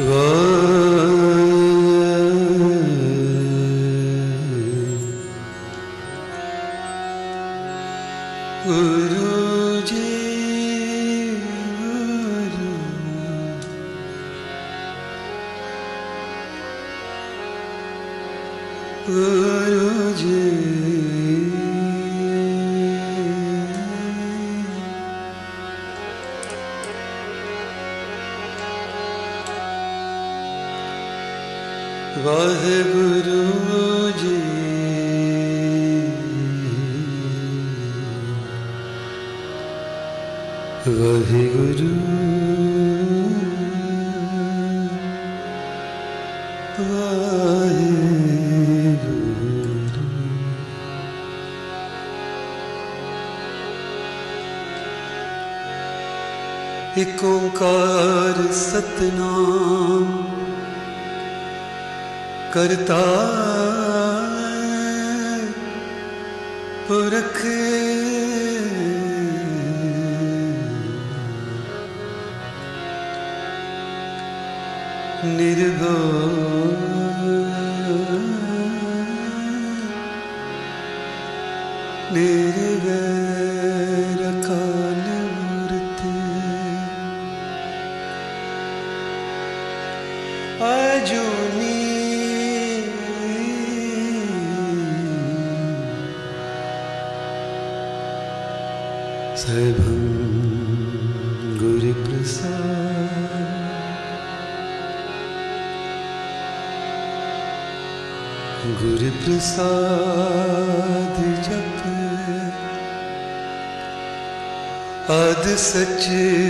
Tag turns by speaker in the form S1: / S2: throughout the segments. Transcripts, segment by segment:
S1: ਗੁਰੂ ਸਤਨਾਮ ਸਚ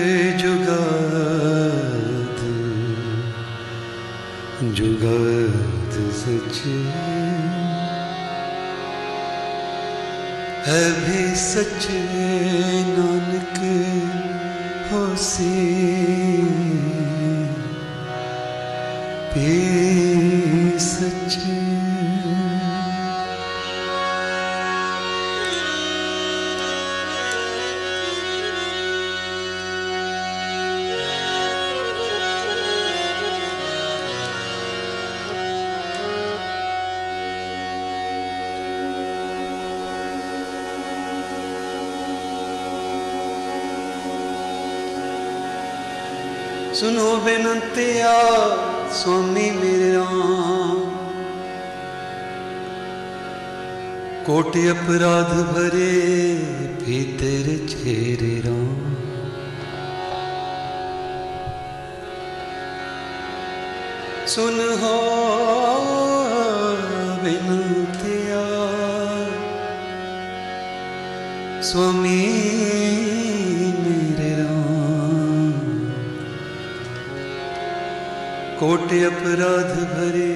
S1: ਬੇਨੰਤਿਆ ਸੁਆਮੀ ਮੇਰੇ ਰਾਮ ਕੋਟਿ ਅਪਰਾਧ ਭਰੇ ਵੀ ਤੇਰੇ ਕੋਟ ਅਪਰਾਧ ਭਰੇ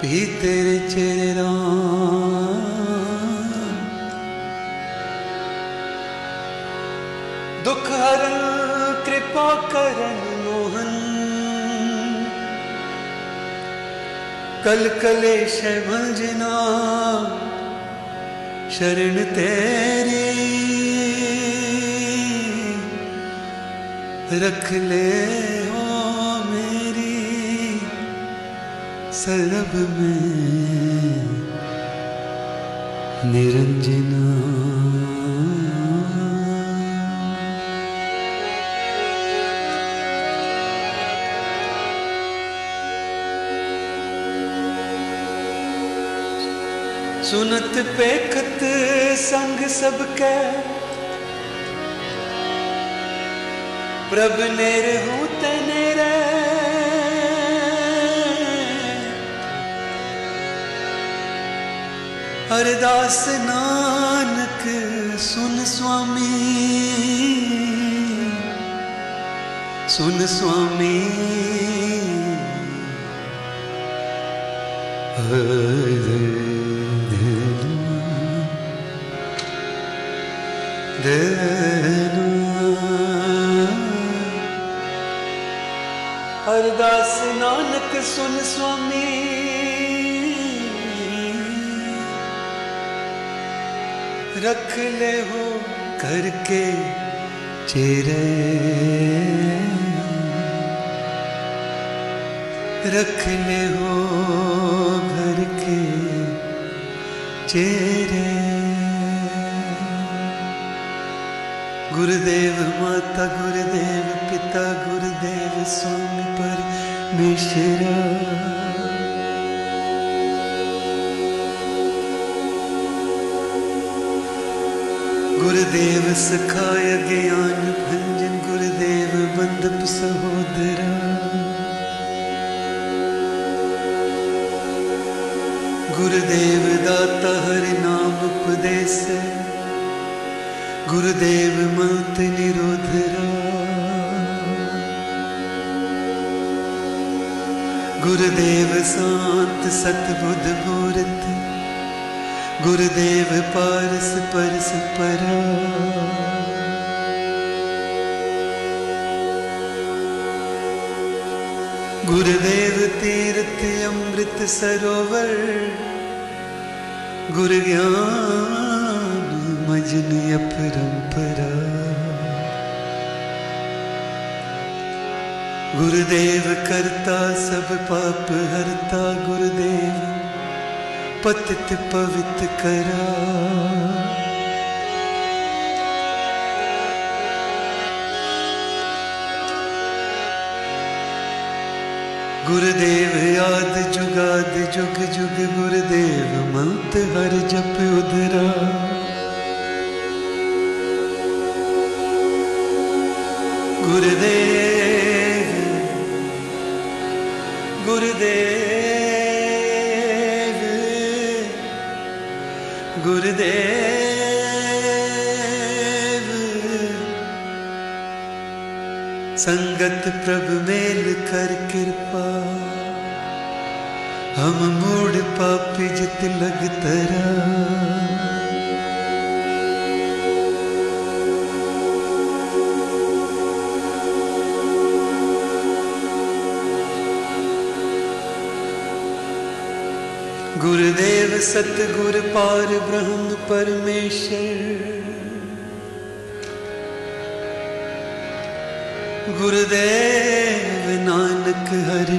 S1: ਵੀ ਤੇਰੇ ਚਿਹਰੇ ਰਾਮ ਦੁਖ ਹਰਨ ਕਿਰਪਾ ਕਰਨ ਮੋਹਨ ਕਲ ਕਲੇਸ਼ ਭੰਜਨਾ ਸ਼ਰਨ ਤੇਰੀ रख ले सरब में निरंजना। सुनत पेखत संग सबके। प्रभ निर्तन ਅਰਦਾਸ ਨਾਨਕ ਸੁਨ ਸੁਆਮੀ। ਸੁਨ ਸੁਆਮੀ। ਹਰੇ ਦੇਨੂ ਅਰਦਾਸ ਨਾਨਕ ਸੁਨ ਸੁਆਮੀ। रख ले हो करके चेरे रख ले हो घर के चेहरे गुरुदेव माता गुरुदेव पिता गुरुदेव स्वामी परमेश्वरा सखाय ज्ञान भंजन गुरुदेव बंदप सहोदरा गुरुदेव दाता हरि नाम उपदेश गुरुदेव मत निरोधरा गुरुदेव शांत सतबुद्ध मूर्त ਗੁਰਦੇਵ ਪਰਸ ਪਰਸ ਪਰਾ ਗੁਰਦੇਵ ਤੀਰਥ ਅੰਮ੍ਰਿਤ ਸਰੋਵਰ ਗੁਰ ਗਿਆਨ ਮਜਨ ਅਪਰੰਪਰਾ ਗੁਰਦੇਵ ਕਰਤਾ ਸਭ ਪਾਪ ਹਰਤਾ ਗੁਰਦੇਵ ਪਤਿਤ ਪਵਿੱਤ ਮਤ ਕਰਾ ਗੁਰਦੇਵ ਆਦ ਜੁਗਾਦ ਜੁਗ ਜੁਗ ਗੁਰਦੇਵ ਮੰਤ ਹਰ ਜਪ ਉਦਰਾ ਗੁਰਦੇਵ ਸੰਗਤ ਪ੍ਰਭ ਮੇਲ ਕਰ ਕਿਰਪਾ ਹਮ ਮੂੜ ਪਾਪੀ ਜਿਤ ਲਗ ਤਰਾ ਗੁਰਦੇਵ ਸਤਗੁਰ ਪਾਰ ਬ੍ਰਹਮ ਪਰਮੇਸ਼ਰ। ਗੁਰਦੇਵ ਨਾਨਕ ਹਰਿ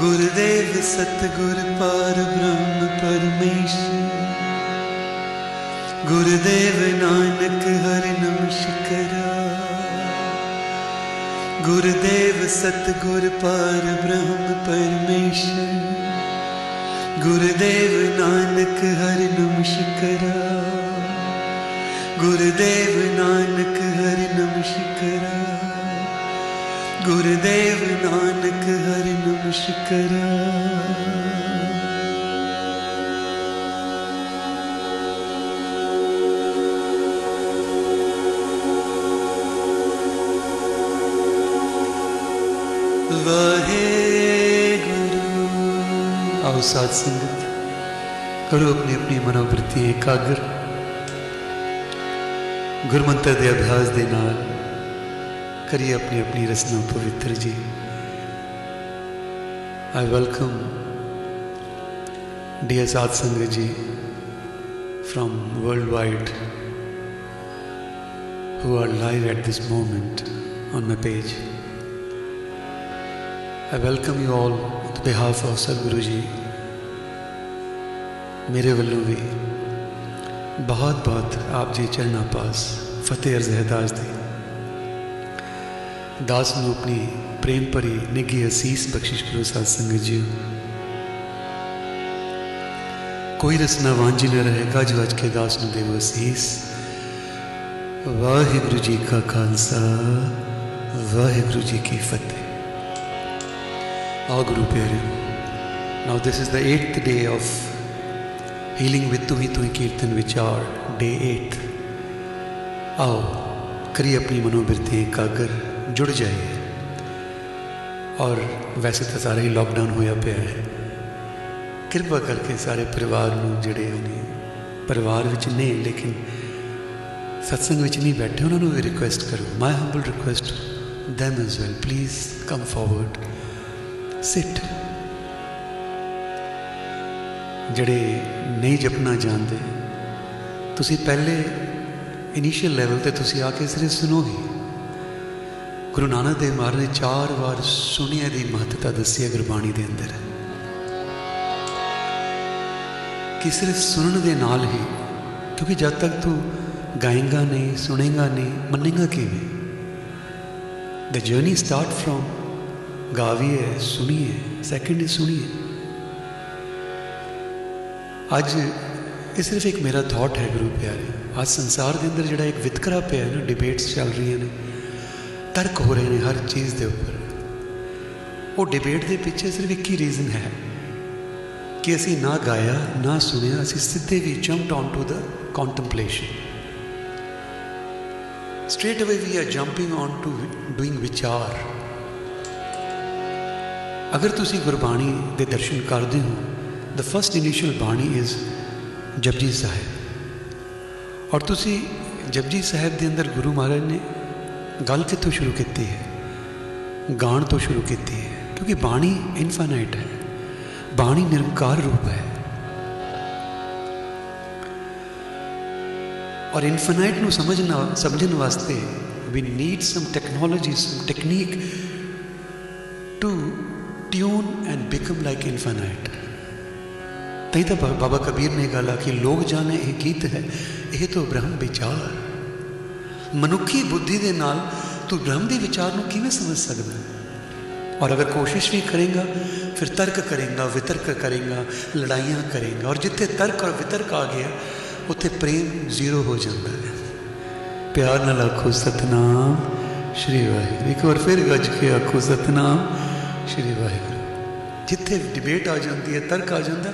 S1: ਗੁਰਦੇਵ ਸਤਗੁਰ ਪਾਰ ਬ੍ਰਹਮ ਪਰਮੇਸ਼ਰ ਗੁਰਦੇਵ ਨਾਨਕ ਹਰਿ ਨਮਸਕਾਰਾ ਗੁਰਦੇਵ ਸਤਗੁਰ ਪਾਰ ਬ੍ਰਹਮ ਪਰਮੇਸ਼ਰ ਗੁਰਦੇਵ ਨਾਨਕ ਹਰਿ ਨਮਸਕਾਰਾ गुरुदेव नानक हरि नमस्करा गुरुदेव नानक हरि गुरु। आओ साथ संगत, करो अपनी अपनी मनोवृत्ति एकाग्र। ਗੁਰਮੰਤਰ ਦੇ ਅਭਿਆਸ ਦੇ ਨਾਲ ਕਰੀਏ ਆਪਣੀ ਆਪਣੀ ਰਸਨਾ ਪਵਿੱਤਰ ਜੀ ਆਈ ਵੈਲਕਮ ਡੀਅਰ ਸਾਧ ਸੰਗਤ ਜੀ from worldwide who are live at this moment on my page. I welcome you all on behalf of Sadhguru ji. ਮੇਰੇ ਵੱਲੋਂ ਵੀ ਬਹੁਤ ਬਹੁਤ ਆਪ ਜੀ ਚਰਨਾਂ ਪਾਸ ਫਤਿਹ ਅਰਜ਼ ਹੈ ਦਾਸ ਦੀ ਦਾਸ ਨੂੰ ਆਪਣੀ ਪ੍ਰੇਮ ਭਰੀ ਨਿੱਘੀ ਅਸੀਸ ਬਖਸ਼ਿਸ਼ ਕਰੋ ਸਾਧ ਸੰਗਤ ਜੀ ਕੋਈ ਰਸਨਾ ਵਾਂਝੀ ਨਾ ਰਹੇ ਗੱਜ ਵੱਜ ਕੇ ਦਾਸ ਨੂੰ ਦੇਵੋ ਅਸੀਸ ਵਾਹਿਗੁਰੂ ਜੀ ਕਾ ਖਾਲਸਾ ਵਾਹਿਗੁਰੂ ਜੀ ਕੀ ਫਤਿਹ Our Guru Pyare. Now this is the eighth day healing with ਤੂੰ ਹੀ ਤੂੰ ਕੀਰਤਨ ਵਿਚਾਰ ਡੇ 8 ਆਓ ਕਰੀ ਆਪਣੀ ਮਨੋਬਿਰਤੀ ਇਕਾਗਰ ਜੁੜ ਜਾਏ ਔਰ ਵੈਸੇ ਤਾਂ ਸਾਰੇ ਹੀ ਲਾਕਡਾਊਨ ਹੋਇਆ ਪਿਆ ਹੈ ਕਿਰਪਾ ਕਰਕੇ ਸਾਰੇ ਪਰਿਵਾਰ ਨੂੰ ਜਿਹੜੇ ਨੇ ਪਰਿਵਾਰ ਵਿੱਚ ਨੇ ਲੇਕਿਨ ਸਤਸੰਗ ਵਿੱਚ ਨਹੀਂ ਬੈਠੇ ਉਹਨਾਂ ਨੂੰ ਵੀ ਰਿਕੁਐਸਟ ਕਰੋ my humble request them as well. Please come forward. Sit. ਜਿਹੜੇ ਨਹੀਂ ਜਪਣਾ ਜਾਣਦੇ, ਤੁਸੀਂ ਪਹਿਲੇ ਇਨੀਸ਼ੀਅਲ ਲੈਵਲ ਤੇ ਤੁਸੀਂ ਆ ਕੇ ਸਿਰਫ ਸੁਣੋਗੇ। ਗੁਰੂ ਨਾਨਕ ਦੇਵ ਮਹਾਰਾਜ ਨੇ ਚਾਰ ਵਾਰ ਸੁਣਿਆ ਦੀ ਮਹੱਤਤਾ ਦੱਸੀ ਹੈ ਗੁਰਬਾਣੀ ਦੇ ਅੰਦਰ। ਕਿ ਸਿਰਫ ਸੁਣਨ ਦੇ ਨਾਲ ਹੀ, ਕਿਉਂਕਿ ਜਦ ਤੱਕ ਤੂੰ ਗਾਏਗਾ ਨਹੀਂ, ਸੁਣੇਗਾ ਨਹੀਂ, ਮੰਨੇਗਾ ਕਿਵੇਂ? ਦ ਜਰਨੀ ਸਟਾਰਟ ਫਰੋਮ ਗਾਵੀਏ, ਸੁਣੀਏ ਸੈਕੰਡ ਇਜ਼ ਸੁਣੀਏ। ਅੱਜ ਇਹ ਸਿਰਫ ਇੱਕ ਮੇਰਾ ਥਾਟ ਹੈ ਗੁਰੂ ਪਿਆਰੇ। ਅੱਜ ਸੰਸਾਰ ਦੇ ਅੰਦਰ ਜਿਹੜਾ ਇੱਕ ਵਿਤਕਰਾ ਪਿਆ ਹੈ ਨਾ ਡਿਬੇਟਸ ਚੱਲ ਰਹੀਆਂ ਨੇ, ਤਰਕ ਹੋ ਰਹੇ ਨੇ ਹਰ ਚੀਜ਼ ਦੇ ਉੱਪਰ। ਉਹ ਡਿਬੇਟ ਦੇ ਪਿੱਛੇ ਸਿਰਫ ਇੱਕ ਹੀ ਰੀਜ਼ਨ ਹੈ ਕਿ ਅਸੀਂ ਨਾ ਗਾਇਆ, ਨਾ ਸੁਣਿਆ, ਅਸੀਂ ਸਿੱਧੇ we jumped on to the contemplation straight away we are jumping on to doing ਵਿਚਾਰ ਅਗਰ ਤੁਸੀਂ ਗੁਰਬਾਣੀ ਦੇ ਦਰਸ਼ਨ ਕਰਦੇ ਹੋ the first initial ਬਾਣੀ is ਜਪਜੀ ਸਾਹਿਬ ਔਰ ਤੁਸੀਂ ਜਪਜੀ ਸਾਹਿਬ ਦੇ ਅੰਦਰ ਗੁਰੂ ਮਹਾਰਾਜ ਨੇ ਗੱਲ ਕਿੱਥੋਂ ਸ਼ੁਰੂ ਕੀਤੀ ਹੈ ਗਾਣ ਤੋਂ ਸ਼ੁਰੂ ਕੀਤੀ ਹੈ ਕਿਉਂਕਿ ਬਾਣੀ ਇਨਫਾਈਨਾਈਟ ਹੈ ਬਾਣੀ ਨਿਰੰਕਾਰ ਰੂਪ ਹੈ ਔਰ ਇਨਫਾਈਨਾਈਟ ਨੂੰ ਸਮਝਣਾ ਸਮਝਣ ਵਾਸਤੇ we need some technology some technique to tune and become like ਤਾਂ ਹੀ ਤਾਂ ਬਾਬਾ ਕਬੀਰ ਨੇ ਗੱਲ ਆਖੀ, ਲੋਕ ਜਾਣੇ ਇਹ ਗੀਤ ਹੈ, ਇਹ ਤੋਂ ਬ੍ਰਹਮ ਵਿਚਾਰ ਮਨੁੱਖੀ ਬੁੱਧੀ ਦੇ ਨਾਲ ਤੂੰ ਬ੍ਰਹਮ ਦੇ ਵਿਚਾਰ ਨੂੰ ਕਿਵੇਂ ਸਮਝ ਸਕਦਾ ਔਰ ਅਗਰ ਕੋਸ਼ਿਸ਼ ਵੀ ਕਰੇਗਾ, ਫਿਰ ਤਰਕ ਕਰੇਗਾ, ਵਿਤਰਕ ਕਰੇਗਾ, ਲੜਾਈਆਂ ਕਰੇਗਾ। ਔਰ ਜਿੱਥੇ ਤਰਕ ਔਰ ਵਿਤਰਕ ਆ ਗਿਆ, ਉੱਥੇ ਪ੍ਰੇਮ ਜ਼ੀਰੋ ਹੋ ਜਾਂਦਾ ਹੈ। ਪਿਆਰ ਨਾਲ ਆਖੋ, ਸਤਨਾਮ ਸ਼੍ਰੀ ਵਾਹਿਗੁਰੂ। ਇੱਕ ਵਾਰ ਫਿਰ ਗੱਜ ਕੇ ਆਖੋ, ਸਤਨਾਮ ਸ਼੍ਰੀ ਵਾਹਿਗੁਰੂ। ਜਿੱਥੇ ਡਿਬੇਟ ਆ ਜਾਂਦੀ ਹੈ, ਤਰਕ ਆ ਜਾਂਦਾ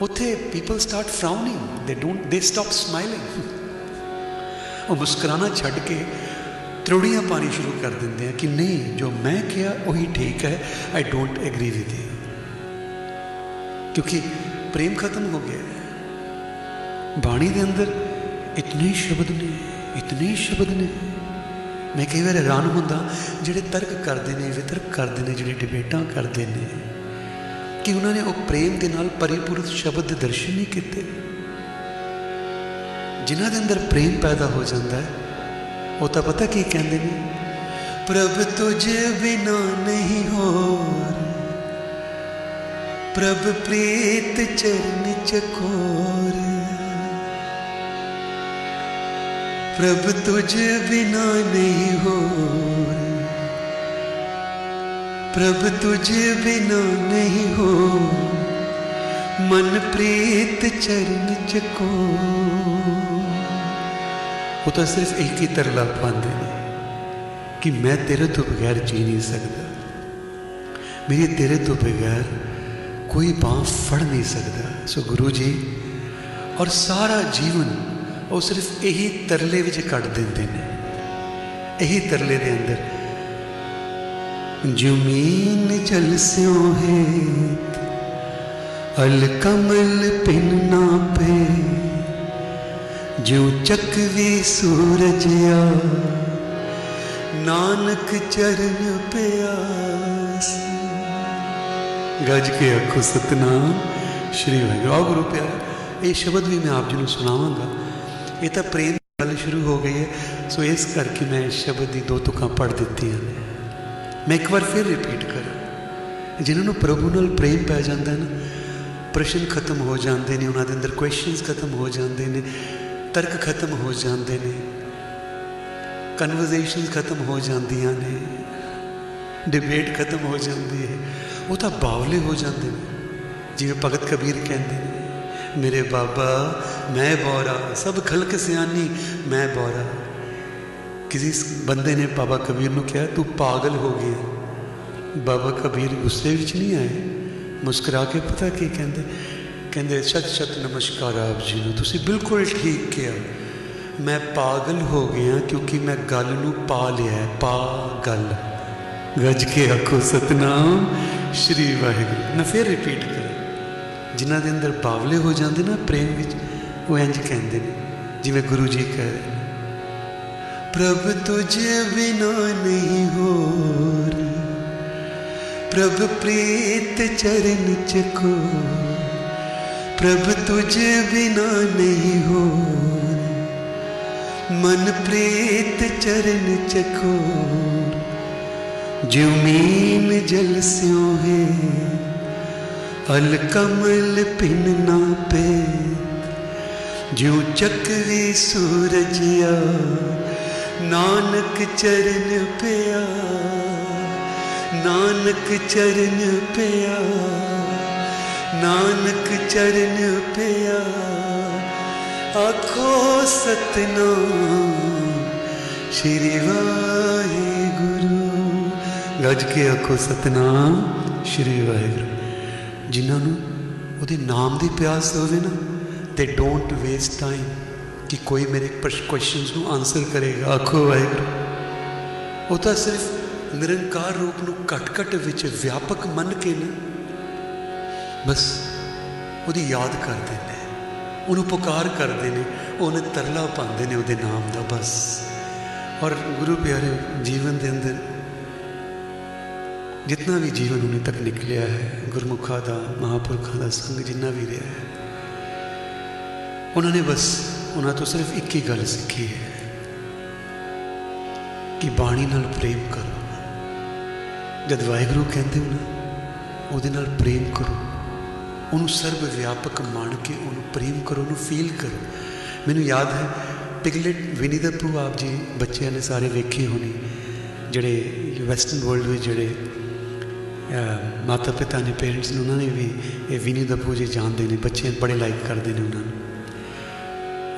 S1: ਉੱਥੇ ਪੀਪਲ ਸਟਾਰਟ ਫਰਾਊਨਿੰਗ ਦੇ ਡੋਨਟ ਦੇ ਸਟਾਪ ਸਮਾਈਲਿੰਗ ਉਹ ਮੁਸਕਰਾਣਾ ਛੱਡ ਕੇ ਤਰੋੜੀਆਂ ਪਾਣੀ ਸ਼ੁਰੂ ਕਰ ਦਿੰਦੇ ਆ ਕਿ ਨਹੀਂ, ਜੋ ਮੈਂ ਕਿਹਾ ਉਹੀ ਠੀਕ ਹੈ I don't agree with you ਕਿਉਂਕਿ ਪ੍ਰੇਮ ਖਤਮ ਹੋ ਗਿਆ। ਬਾਣੀ ਦੇ ਅੰਦਰ ਇਤਨੇ ਸ਼ਬਦ ਨੇ, ਇਤਨੇ ਸ਼ਬਦ ਨੇ। ਮੈਂ ਕਈ ਵਾਰ ਹੈਰਾਨ ਹੁੰਦਾ, ਜਿਹੜੇ ਤਰਕ ਕਰਦੇ ਨੇ, ਵਿਤਰਕ ਕਰਦੇ ਨੇ, ਜਿਹੜੇ ਡਿਬੇਟਾਂ ਕਰਦੇ ਨੇ। ਕਿ ਉਹਨਾਂ ਨੇ ਉਹ ਪ੍ਰੇਮ ਦੇ ਨਾਲ ਪਰਿਪੂਰਤ ਸ਼ਬਦ ਦੇ ਦਰਸ਼ਨ ਨਹੀਂ ਕੀਤੇ ਜਿਨ੍ਹਾਂ ਦੇ ਅੰਦਰ ਪ੍ਰੇਮ ਪੈਦਾ ਹੋ ਜਾਂਦਾ ਹੈ ਉਹ ਤਾਂ ਪਤਾ ਕੀ ਕਹਿੰਦੇ ਨੇ ਪ੍ਰਭ ਤੁਝ ਬਿਨਾ ਨਹੀਂ ਹੋਰ ਪ੍ਰਭ ਪ੍ਰੀਤ ਚਰਨ ਚਕੋਰ ਪ੍ਰਭ ਤੁਝ ਬਿਨਾ ਨਹੀਂ ਹੋਰ ਪ੍ਰਭ ਤੁਝ ਬਿਨਾ ਨਹੀਂ ਹੋ ਮਨ ਪ੍ਰੀਤ ਚਰਨ ਚਕੋ। ਉਹ ਤਾਂ ਸਿਰਫ ਇੱਕ ਹੀ ਤਰਲਾ ਪਾਉਂਦੇ ਨੇ ਕਿ ਮੈਂ ਤੇਰੇ ਤੋਂ ਬਗੈਰ ਜੀ ਨਹੀਂ ਸਕਦਾ। ਮੇਰੀ ਤੇਰੇ ਤੋਂ ਬਗੈਰ ਕੋਈ ਬਾਹ ਫੜ ਨਹੀਂ ਸਕਦਾ। ਸੋ ਗੁਰੂ ਜੀ, ਔਰ ਸਾਰਾ ਜੀਵਨ ਉਹ ਸਿਰਫ ਇਹੀ ਤਰਲੇ ਵਿੱਚ ਕੱਢ ਦਿੰਦੇ ਨੇ। ਇਹੀ ਤਰਲੇ ਦੇ ਅੰਦਰ ਜ਼ਮੀਨ ਜਲ ਸਿਓ ਹੈ ਅਲ ਕਮਲ ਪਿਨ ਨਾ ਪੇ ਜਿਉ ਚੱਕਵੀ ਸੂਰਜ ਆ ਨਾਨਕ ਚਰਨ ਪਿਆਸ ਗੱਜ ਕੇ ਆਖੋ ਸਤਨਾਮ ਸ਼੍ਰੀ ਵਾਹਿਗੁਰੂ ਗੁਰੂ ਪਿਆਰੇ ਇਹ ਸ਼ਬਦ ਵੀ ਮੈਂ ਆਪ ਜੀ ਨੂੰ ਸੁਣਾਵਾਂਗਾ ਇਹ ਤਾਂ ਪ੍ਰੇਮ ਗੱਲ ਸ਼ੁਰੂ ਹੋ ਗਈ ਹੈ ਸੋ ਇਸ ਕਰਕੇ ਮੈਂ ਸ਼ਬਦ ਦੀ ਦੋ ਤੁਕਾਂ ਪੜ ਦਿੱਤੀਆਂ ਨੇ ਮੈਂ ਇੱਕ ਵਾਰ ਫਿਰ ਰਿਪੀਟ ਕਰਾਂ। ਜਿਨ੍ਹਾਂ ਨੂੰ ਪ੍ਰਭੂ ਨਾਲ ਪ੍ਰੇਮ ਪੈ ਜਾਂਦਾ ਨਾ, ਪ੍ਰਸ਼ਨ ਖਤਮ ਹੋ ਜਾਂਦੇ ਨੇ, ਉਹਨਾਂ ਦੇ ਅੰਦਰ ਕੁਐਸਚਨਸ ਖਤਮ ਹੋ ਜਾਂਦੇ ਨੇ, ਤਰਕ ਖਤਮ ਹੋ ਜਾਂਦੇ ਨੇ ਕਨਵਰਸੇਸ਼ਨਸ ਖਤਮ ਹੋ ਜਾਂਦੀਆਂ ਨੇ ਡਿਬੇਟ ਖਤਮ ਹੋ ਜਾਂਦੀ ਹੈ। ਉਹ ਤਾਂ ਬਾਵਲੇ ਹੋ ਜਾਂਦੇ ਨੇ। ਜਿਵੇਂ ਭਗਤ ਕਬੀਰ ਕਹਿੰਦੇ ਨੇ, ਮੇਰੇ ਬਾਬਾ, ਮੈਂ ਬੋਰਾ, ਸਭ ਖਲਕ ਸਿਆਣੀ, ਮੈਂ ਬੋਰਾ। ਕਿਸੇ ਬੰਦੇ ਨੇ ਬਾਬਾ ਕਬੀਰ ਨੂੰ ਕਿਹਾ ਤੂੰ ਪਾਗਲ ਹੋ ਗਿਆ ਬਾਬਾ ਕਬੀਰ ਗੁੱਸੇ ਵਿੱਚ ਨਹੀਂ ਆਏ ਮੁਸਕਰਾ ਕੇ ਪਤਾ ਕੀ ਕਹਿੰਦੇ ਕਹਿੰਦੇ ਸਤ ਸਤ ਨਮਸਕਾਰ ਆਪ ਜੀ ਨੂੰ ਤੁਸੀਂ ਬਿਲਕੁਲ ਠੀਕ ਕਿਹਾ ਮੈਂ ਪਾਗਲ ਹੋ ਗਿਆ ਕਿਉਂਕਿ ਮੈਂ ਗੱਲ ਨੂੰ ਪਾ ਲਿਆ ਪਾਗਲ ਗੱਜ ਕੇ ਆਖੋ ਸਤਨਾਮ ਸ਼੍ਰੀ ਵਾਹਿਗੁਰੂ ਮੈਂ ਫਿਰ ਰਿਪੀਟ ਕਰਾਂ ਜਿਨ੍ਹਾਂ ਦੇ ਅੰਦਰ ਬਾਵਲੇ ਹੋ ਜਾਂਦੇ ਨਾ ਪ੍ਰੇਮ ਵਿੱਚ ਉਹ ਇੰਜ ਕਹਿੰਦੇ ਨੇ ਜਿਵੇਂ ਗੁਰੂ ਜੀ ਕਹਿ ਰਹੇ ਪ੍ਰਭ ਤੁਝੇ ਬਿਨਾ ਨਹੀਂ ਹੋਰ ਪ੍ਰਭ ਪ੍ਰੀਤ ਚਰਨ ਚਕੋ ਪ੍ਰਭ ਤੁਝੇ ਬਿਨਾ ਨਹੀਂ ਹੋਰ ਮਨ ਪ੍ਰੀਤ ਚਰਨ ਚਕੋ ਜਿਉ ਮੀਨ ਜਲ ਸਿਓ ਹੈ ਅਲ ਕਮਲ ਪਿਨ ਨਾ ਨਾਨਕ ਚਰਨ ਪਿਆ, ਨਾਨਕ ਚਰਨ ਪਿਆ, ਨਾਨਕ ਚਰਨ ਪਿਆ। ਆਖੋ ਸਤਨਾਮ, ਸ਼੍ਰੀ ਵਾਹਿਗੁਰੂ। ਗੱਜ ਕੇ ਆਖੋ ਸਤਨਾਮ, ਸ਼੍ਰੀ ਵਾਹਿਗੁਰੂ। ਜਿਨ੍ਹਾਂ ਨੂੰ ਉਹਦੇ ਨਾਮ ਦੀ ਪਿਆਸ ਹੋਵੇ ਨਾ ਦੇ ਡੋਂਟ ਵੇਸਟ ਟਾਈਮ ਕਿ ਕੋਈ ਮੇਰੇ ਕੁਐਸਚਨਸ ਨੂੰ ਆਨਸਰ ਕਰੇਗਾ ਆਖੋ ਵਾਹਿਗੁਰੂ ਉਹ ਤਾਂ ਸਿਰਫ ਨਿਰੰਕਾਰ ਰੂਪ ਨੂੰ ਘਟ-ਘਟ ਵਿੱਚ ਵਿਆਪਕ ਮੰਨ ਕੇ ਨਾ ਬਸ ਉਹਦੀ ਯਾਦ ਕਰਦੇ ਨੇ ਉਹਨੂੰ ਪੁਕਾਰ ਕਰਦੇ ਨੇ ਉਹਨੇ ਤਰਲਾ ਪਾਉਂਦੇ ਨੇ ਉਹਦੇ ਨਾਮ ਦਾ ਬਸ ਔਰ ਗੁਰੂ ਪਿਆਰੇ ਜੀਵਨ ਦੇ ਅੰਦਰ ਜਿੰਨਾ ਵੀ ਜੀਵਨ ਉਹਨੇ ਤੱਕ ਨਿਕਲਿਆ ਹੈ ਗੁਰਮੁਖਾਂ ਦਾ ਮਹਾਪੁਰਖਾਂ ਦਾ ਸੰਗ ਜਿੰਨਾ ਵੀ ਰਿਹਾ ਹੈ ਉਹਨਾਂ ਨੇ ਬਸ ਉਹਨਾਂ ਤੋਂ ਸਿਰਫ ਇੱਕ ਹੀ ਗੱਲ ਸਿੱਖੀ ਹੈ ਕਿ ਬਾਣੀ ਨਾਲ ਪ੍ਰੇਮ ਕਰੋ। ਜਦ ਵਾਹਿਗੁਰੂ ਕਹਿੰਦੇ ਹੋ ਨਾ, ਉਹਦੇ ਨਾਲ ਪ੍ਰੇਮ ਕਰੋ। ਉਹਨੂੰ ਸਰਬ ਵਿਆਪਕ ਮੰਨ ਕੇ ਉਹਨੂੰ ਪ੍ਰੇਮ ਕਰੋ, ਉਹਨੂੰ ਫੀਲ ਕਰੋ। ਮੈਨੂੰ ਯਾਦ ਹੈ ਪਿਗਲੇਟ ਵਿਨੀ ਦਾ ਪ੍ਰਭੂ ਆਪ ਜੀ ਬੱਚਿਆਂ ਨੇ ਸਾਰੇ ਵੇਖੇ ਹੋਣੇ, ਜਿਹੜੇ ਵੈਸਟਰਨ ਵਰਲਡ ਵਿੱਚ ਜਿਹੜੇ ਮਾਤਾ ਪਿਤਾ ਨੇ ਪੇਰੈਂਟਸ ਨੇ, ਉਹਨਾਂ ਨੇ ਵੀ ਇਹ ਵਿਨੀ ਦਾ ਪ੍ਰਭੂ ਜੀ ਜਾਣਦੇ ਨੇ ਬੱਚੇ ਬੜੇ ਲਾਈਕ ਕਰਦੇ ਨੇ ਉਹਨਾਂ ਨੂੰ।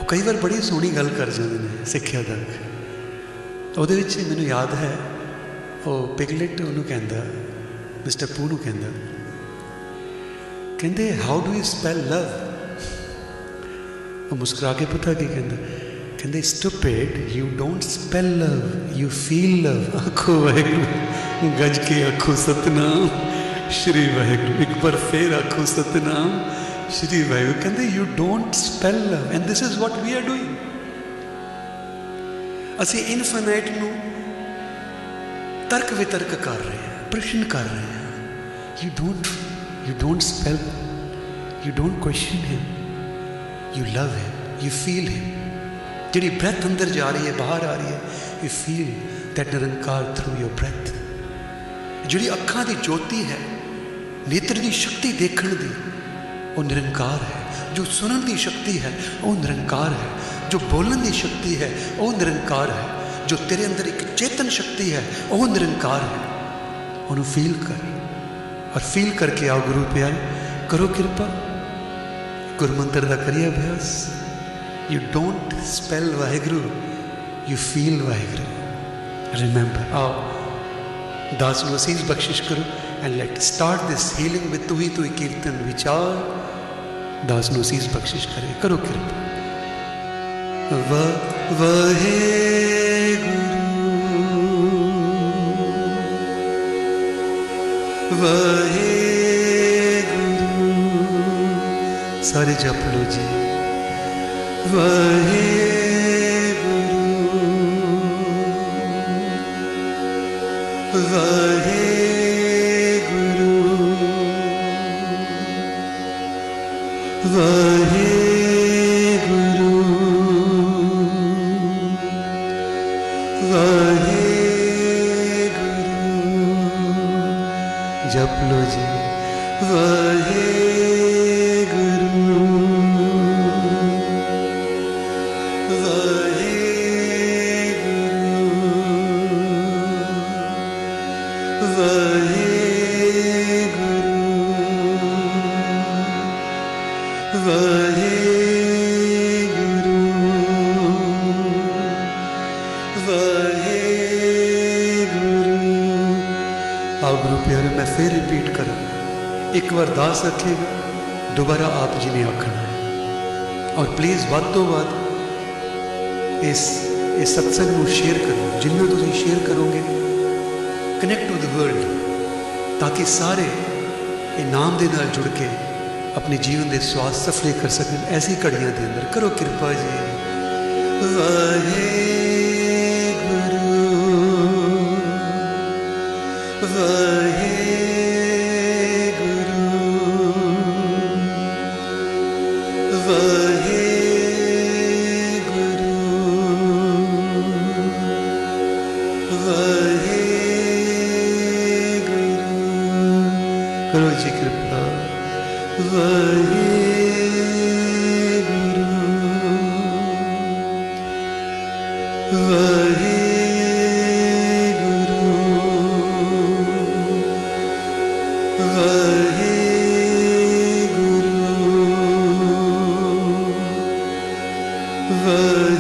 S1: ਉਹ ਕਈ ਵਾਰ ਬੜੀ ਸੋਹਣੀ ਗੱਲ ਕਰ ਜਾਂਦੇ ਨੇ ਸਿੱਖਿਆ ਦਾ। ਉਹਦੇ ਵਿੱਚ ਮੈਨੂੰ ਯਾਦ ਹੈ, ਉਹ ਪਿਗਲੇਟ ਉਹਨੂੰ ਕਹਿੰਦਾ, ਮਿਸਟਰ ਪੂ ਨੂੰ ਕਹਿੰਦਾ, ਕਹਿੰਦੇ how do you spell love ਉਹ ਮੁਸਕਰਾ ਕੇ ਪਤਾ ਕੀ ਕਹਿੰਦਾ, ਕਹਿੰਦੇ stupid you don't spell love you feel love ਆਖੋ ਵਾਹਿਗੁਰੂ, ਗੱਜ ਕੇ ਆਖੋ ਸਤਨਾਮ, ਸ਼੍ਰੀ ਵਾਹਿਗੁਰੂ, ਇੱਕ ਵਾਰ ਫੇਰ ਆਖੋ ਸਤਨਾਮ। ਸ਼੍ਰੀ ਵਾਹਿਗੁਰੂ ਕਹਿੰਦੇ you don't spell love and this is what we are doing ਅਸੀਂ ਇਨਫਿਨਾਈਟ ਨੂੰ ਤਰਕ ਵਿਤਰਕ ਕਰ ਰਹੇ ਹਾਂ ਪ੍ਰਸ਼ਨ ਕਰ ਰਹੇ ਹਾਂ you don't you don't spell you don't question him you love him you feel him ਜਿਹੜੀ ਬ੍ਰੈਥ ਅੰਦਰ ਜਾ ਰਹੀ ਹੈ ਬਾਹਰ ਆ ਰਹੀ ਹੈ you feel that Nirankar through your breath ਜਿਹੜੀ ਅੱਖਾਂ ਦੀ ਜੋਤੀ ਹੈ ਨੇਤਰ ਦੀ ਸ਼ਕਤੀ ਦੇਖਣ ਦੀ ਉਹ ਨਿਰੰਕਾਰ ਹੈ ਜੋ ਸੁਣਨ ਦੀ ਸ਼ਕਤੀ ਹੈ ਉਹ ਨਿਰੰਕਾਰ ਹੈ ਜੋ ਬੋਲਣ ਦੀ ਸ਼ਕਤੀ ਹੈ ਉਹ ਨਿਰੰਕਾਰ ਹੈ ਜੋ ਤੇਰੇ ਅੰਦਰ ਇੱਕ ਚੇਤਨ ਸ਼ਕਤੀ ਹੈ ਉਹ ਨਿਰੰਕਾਰ ਹੈ ਉਹਨੂੰ ਫੀਲ ਕਰ ਔਰ ਫੀਲ ਕਰਕੇ ਆਓ ਗੁਰੂ ਪਿਆਰੇ ਕਰੋ ਕਿਰਪਾ ਗੁਰਮੰਤਰ ਦਾ ਕਰੀਏ ਅਭਿਆਸ you don't spell Waheguru you feel Waheguru remember ਆਓ ਦਾਸ ਨੂੰ ਅਸੀਸ ਬਖਸ਼ਿਸ਼ ਕਰੋ and let start this healing with ਤੁਹੀ ਤੁਹੀ ਕੀਰਤਨ ਵਿਚਾਰ ਦਾਸ ਨੂੰ ਅਸੀਸ ਬਖਸ਼ਿਸ਼ ਕਰੇ ਕਰੋ ਕਿਰਪਾ ਵਾ ਵਾਹਿਗੁਰੂ ਵਾਹਿਗੁਰੂ ਸਾਰੇ ਜਪ ਲੋ ਜੀ ਵਾਹਿਗੁਰੂ ਇੱਕ ਵਾਰ ਦਾਸ ਰੱਖੇਗਾ ਦੁਬਾਰਾ ਆਪ ਜੀ ਨੇ ਆਖਣਾ ਹੈ ਔਰ ਪਲੀਜ਼ ਵੱਧ ਤੋਂ ਵੱਧ ਇਸ ਇਸ ਸਤਸੰਗ ਨੂੰ ਸ਼ੇਅਰ ਕਰੋ ਜਿੰਨਾ ਤੁਸੀਂ ਸ਼ੇਅਰ ਕਰੋਗੇ ਕਨੈਕਟ ਵਿਦ ਵਰਲਡ ਤਾਂ ਕਿ ਸਾਰੇ ਇਹ ਨਾਮ ਦੇ ਨਾਲ ਜੁੜ ਕੇ ਆਪਣੇ ਜੀਵਨ ਦੇ ਸਵਾਦ ਸਫਲੇ ਕਰ ਸਕਣ ਐਸੀ ਘੜੀਆਂ ਦੇ ਅੰਦਰ ਕਰੋ ਕਿਰਪਾ ਜੀ ਵਾਹਿਗੁਰੂ ਵਾਹਿਗੁਰੂ ਜਪ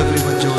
S1: Everyone join.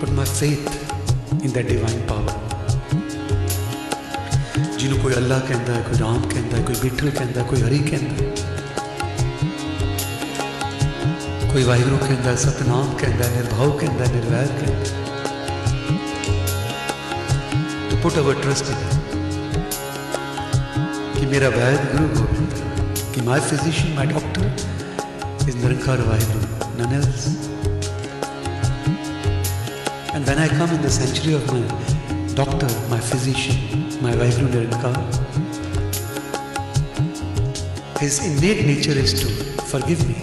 S1: Put my faith in that divine power ਜਿਹਨੂੰ ਕੋਈ ਅੱਲਾ ਕਹਿੰਦਾ ਹੈ ਕੋਈ ਰਾਮ ਕਹਿੰਦਾ ਹੈ ਕੋਈ ਵਿਠਲ ਕਹਿੰਦਾ ਹੈ, ਕੋਈ ਹਰੀ ਕਹਿੰਦਾ ਹੈ। ਕੋਈ ਵਾਹਿਗੁਰੂ ਕਹਿੰਦਾ ਹੈ, ਸਤਨਾਮ ਕਹਿੰਦਾ ਹੈ, ਨਿਰਭਉ ਕਹਿੰਦਾ ਹੈ, ਨਿਰਵੈਰ ਕਹਿੰਦਾ ਟੂ ਪੁੱਟ ਅਵਰ ਟਰਸਟ ਇਨ ਕਿ ਮੇਰਾ ਵੈਦ ਗੁਰੂ ਗੋਬਿੰਦ ਕਿ my physician my doctor is Nirankar Waheguru when I come in the sanctuary of my doctor, my physician, my Vaheguru Nirankar, his innate nature is to forgive me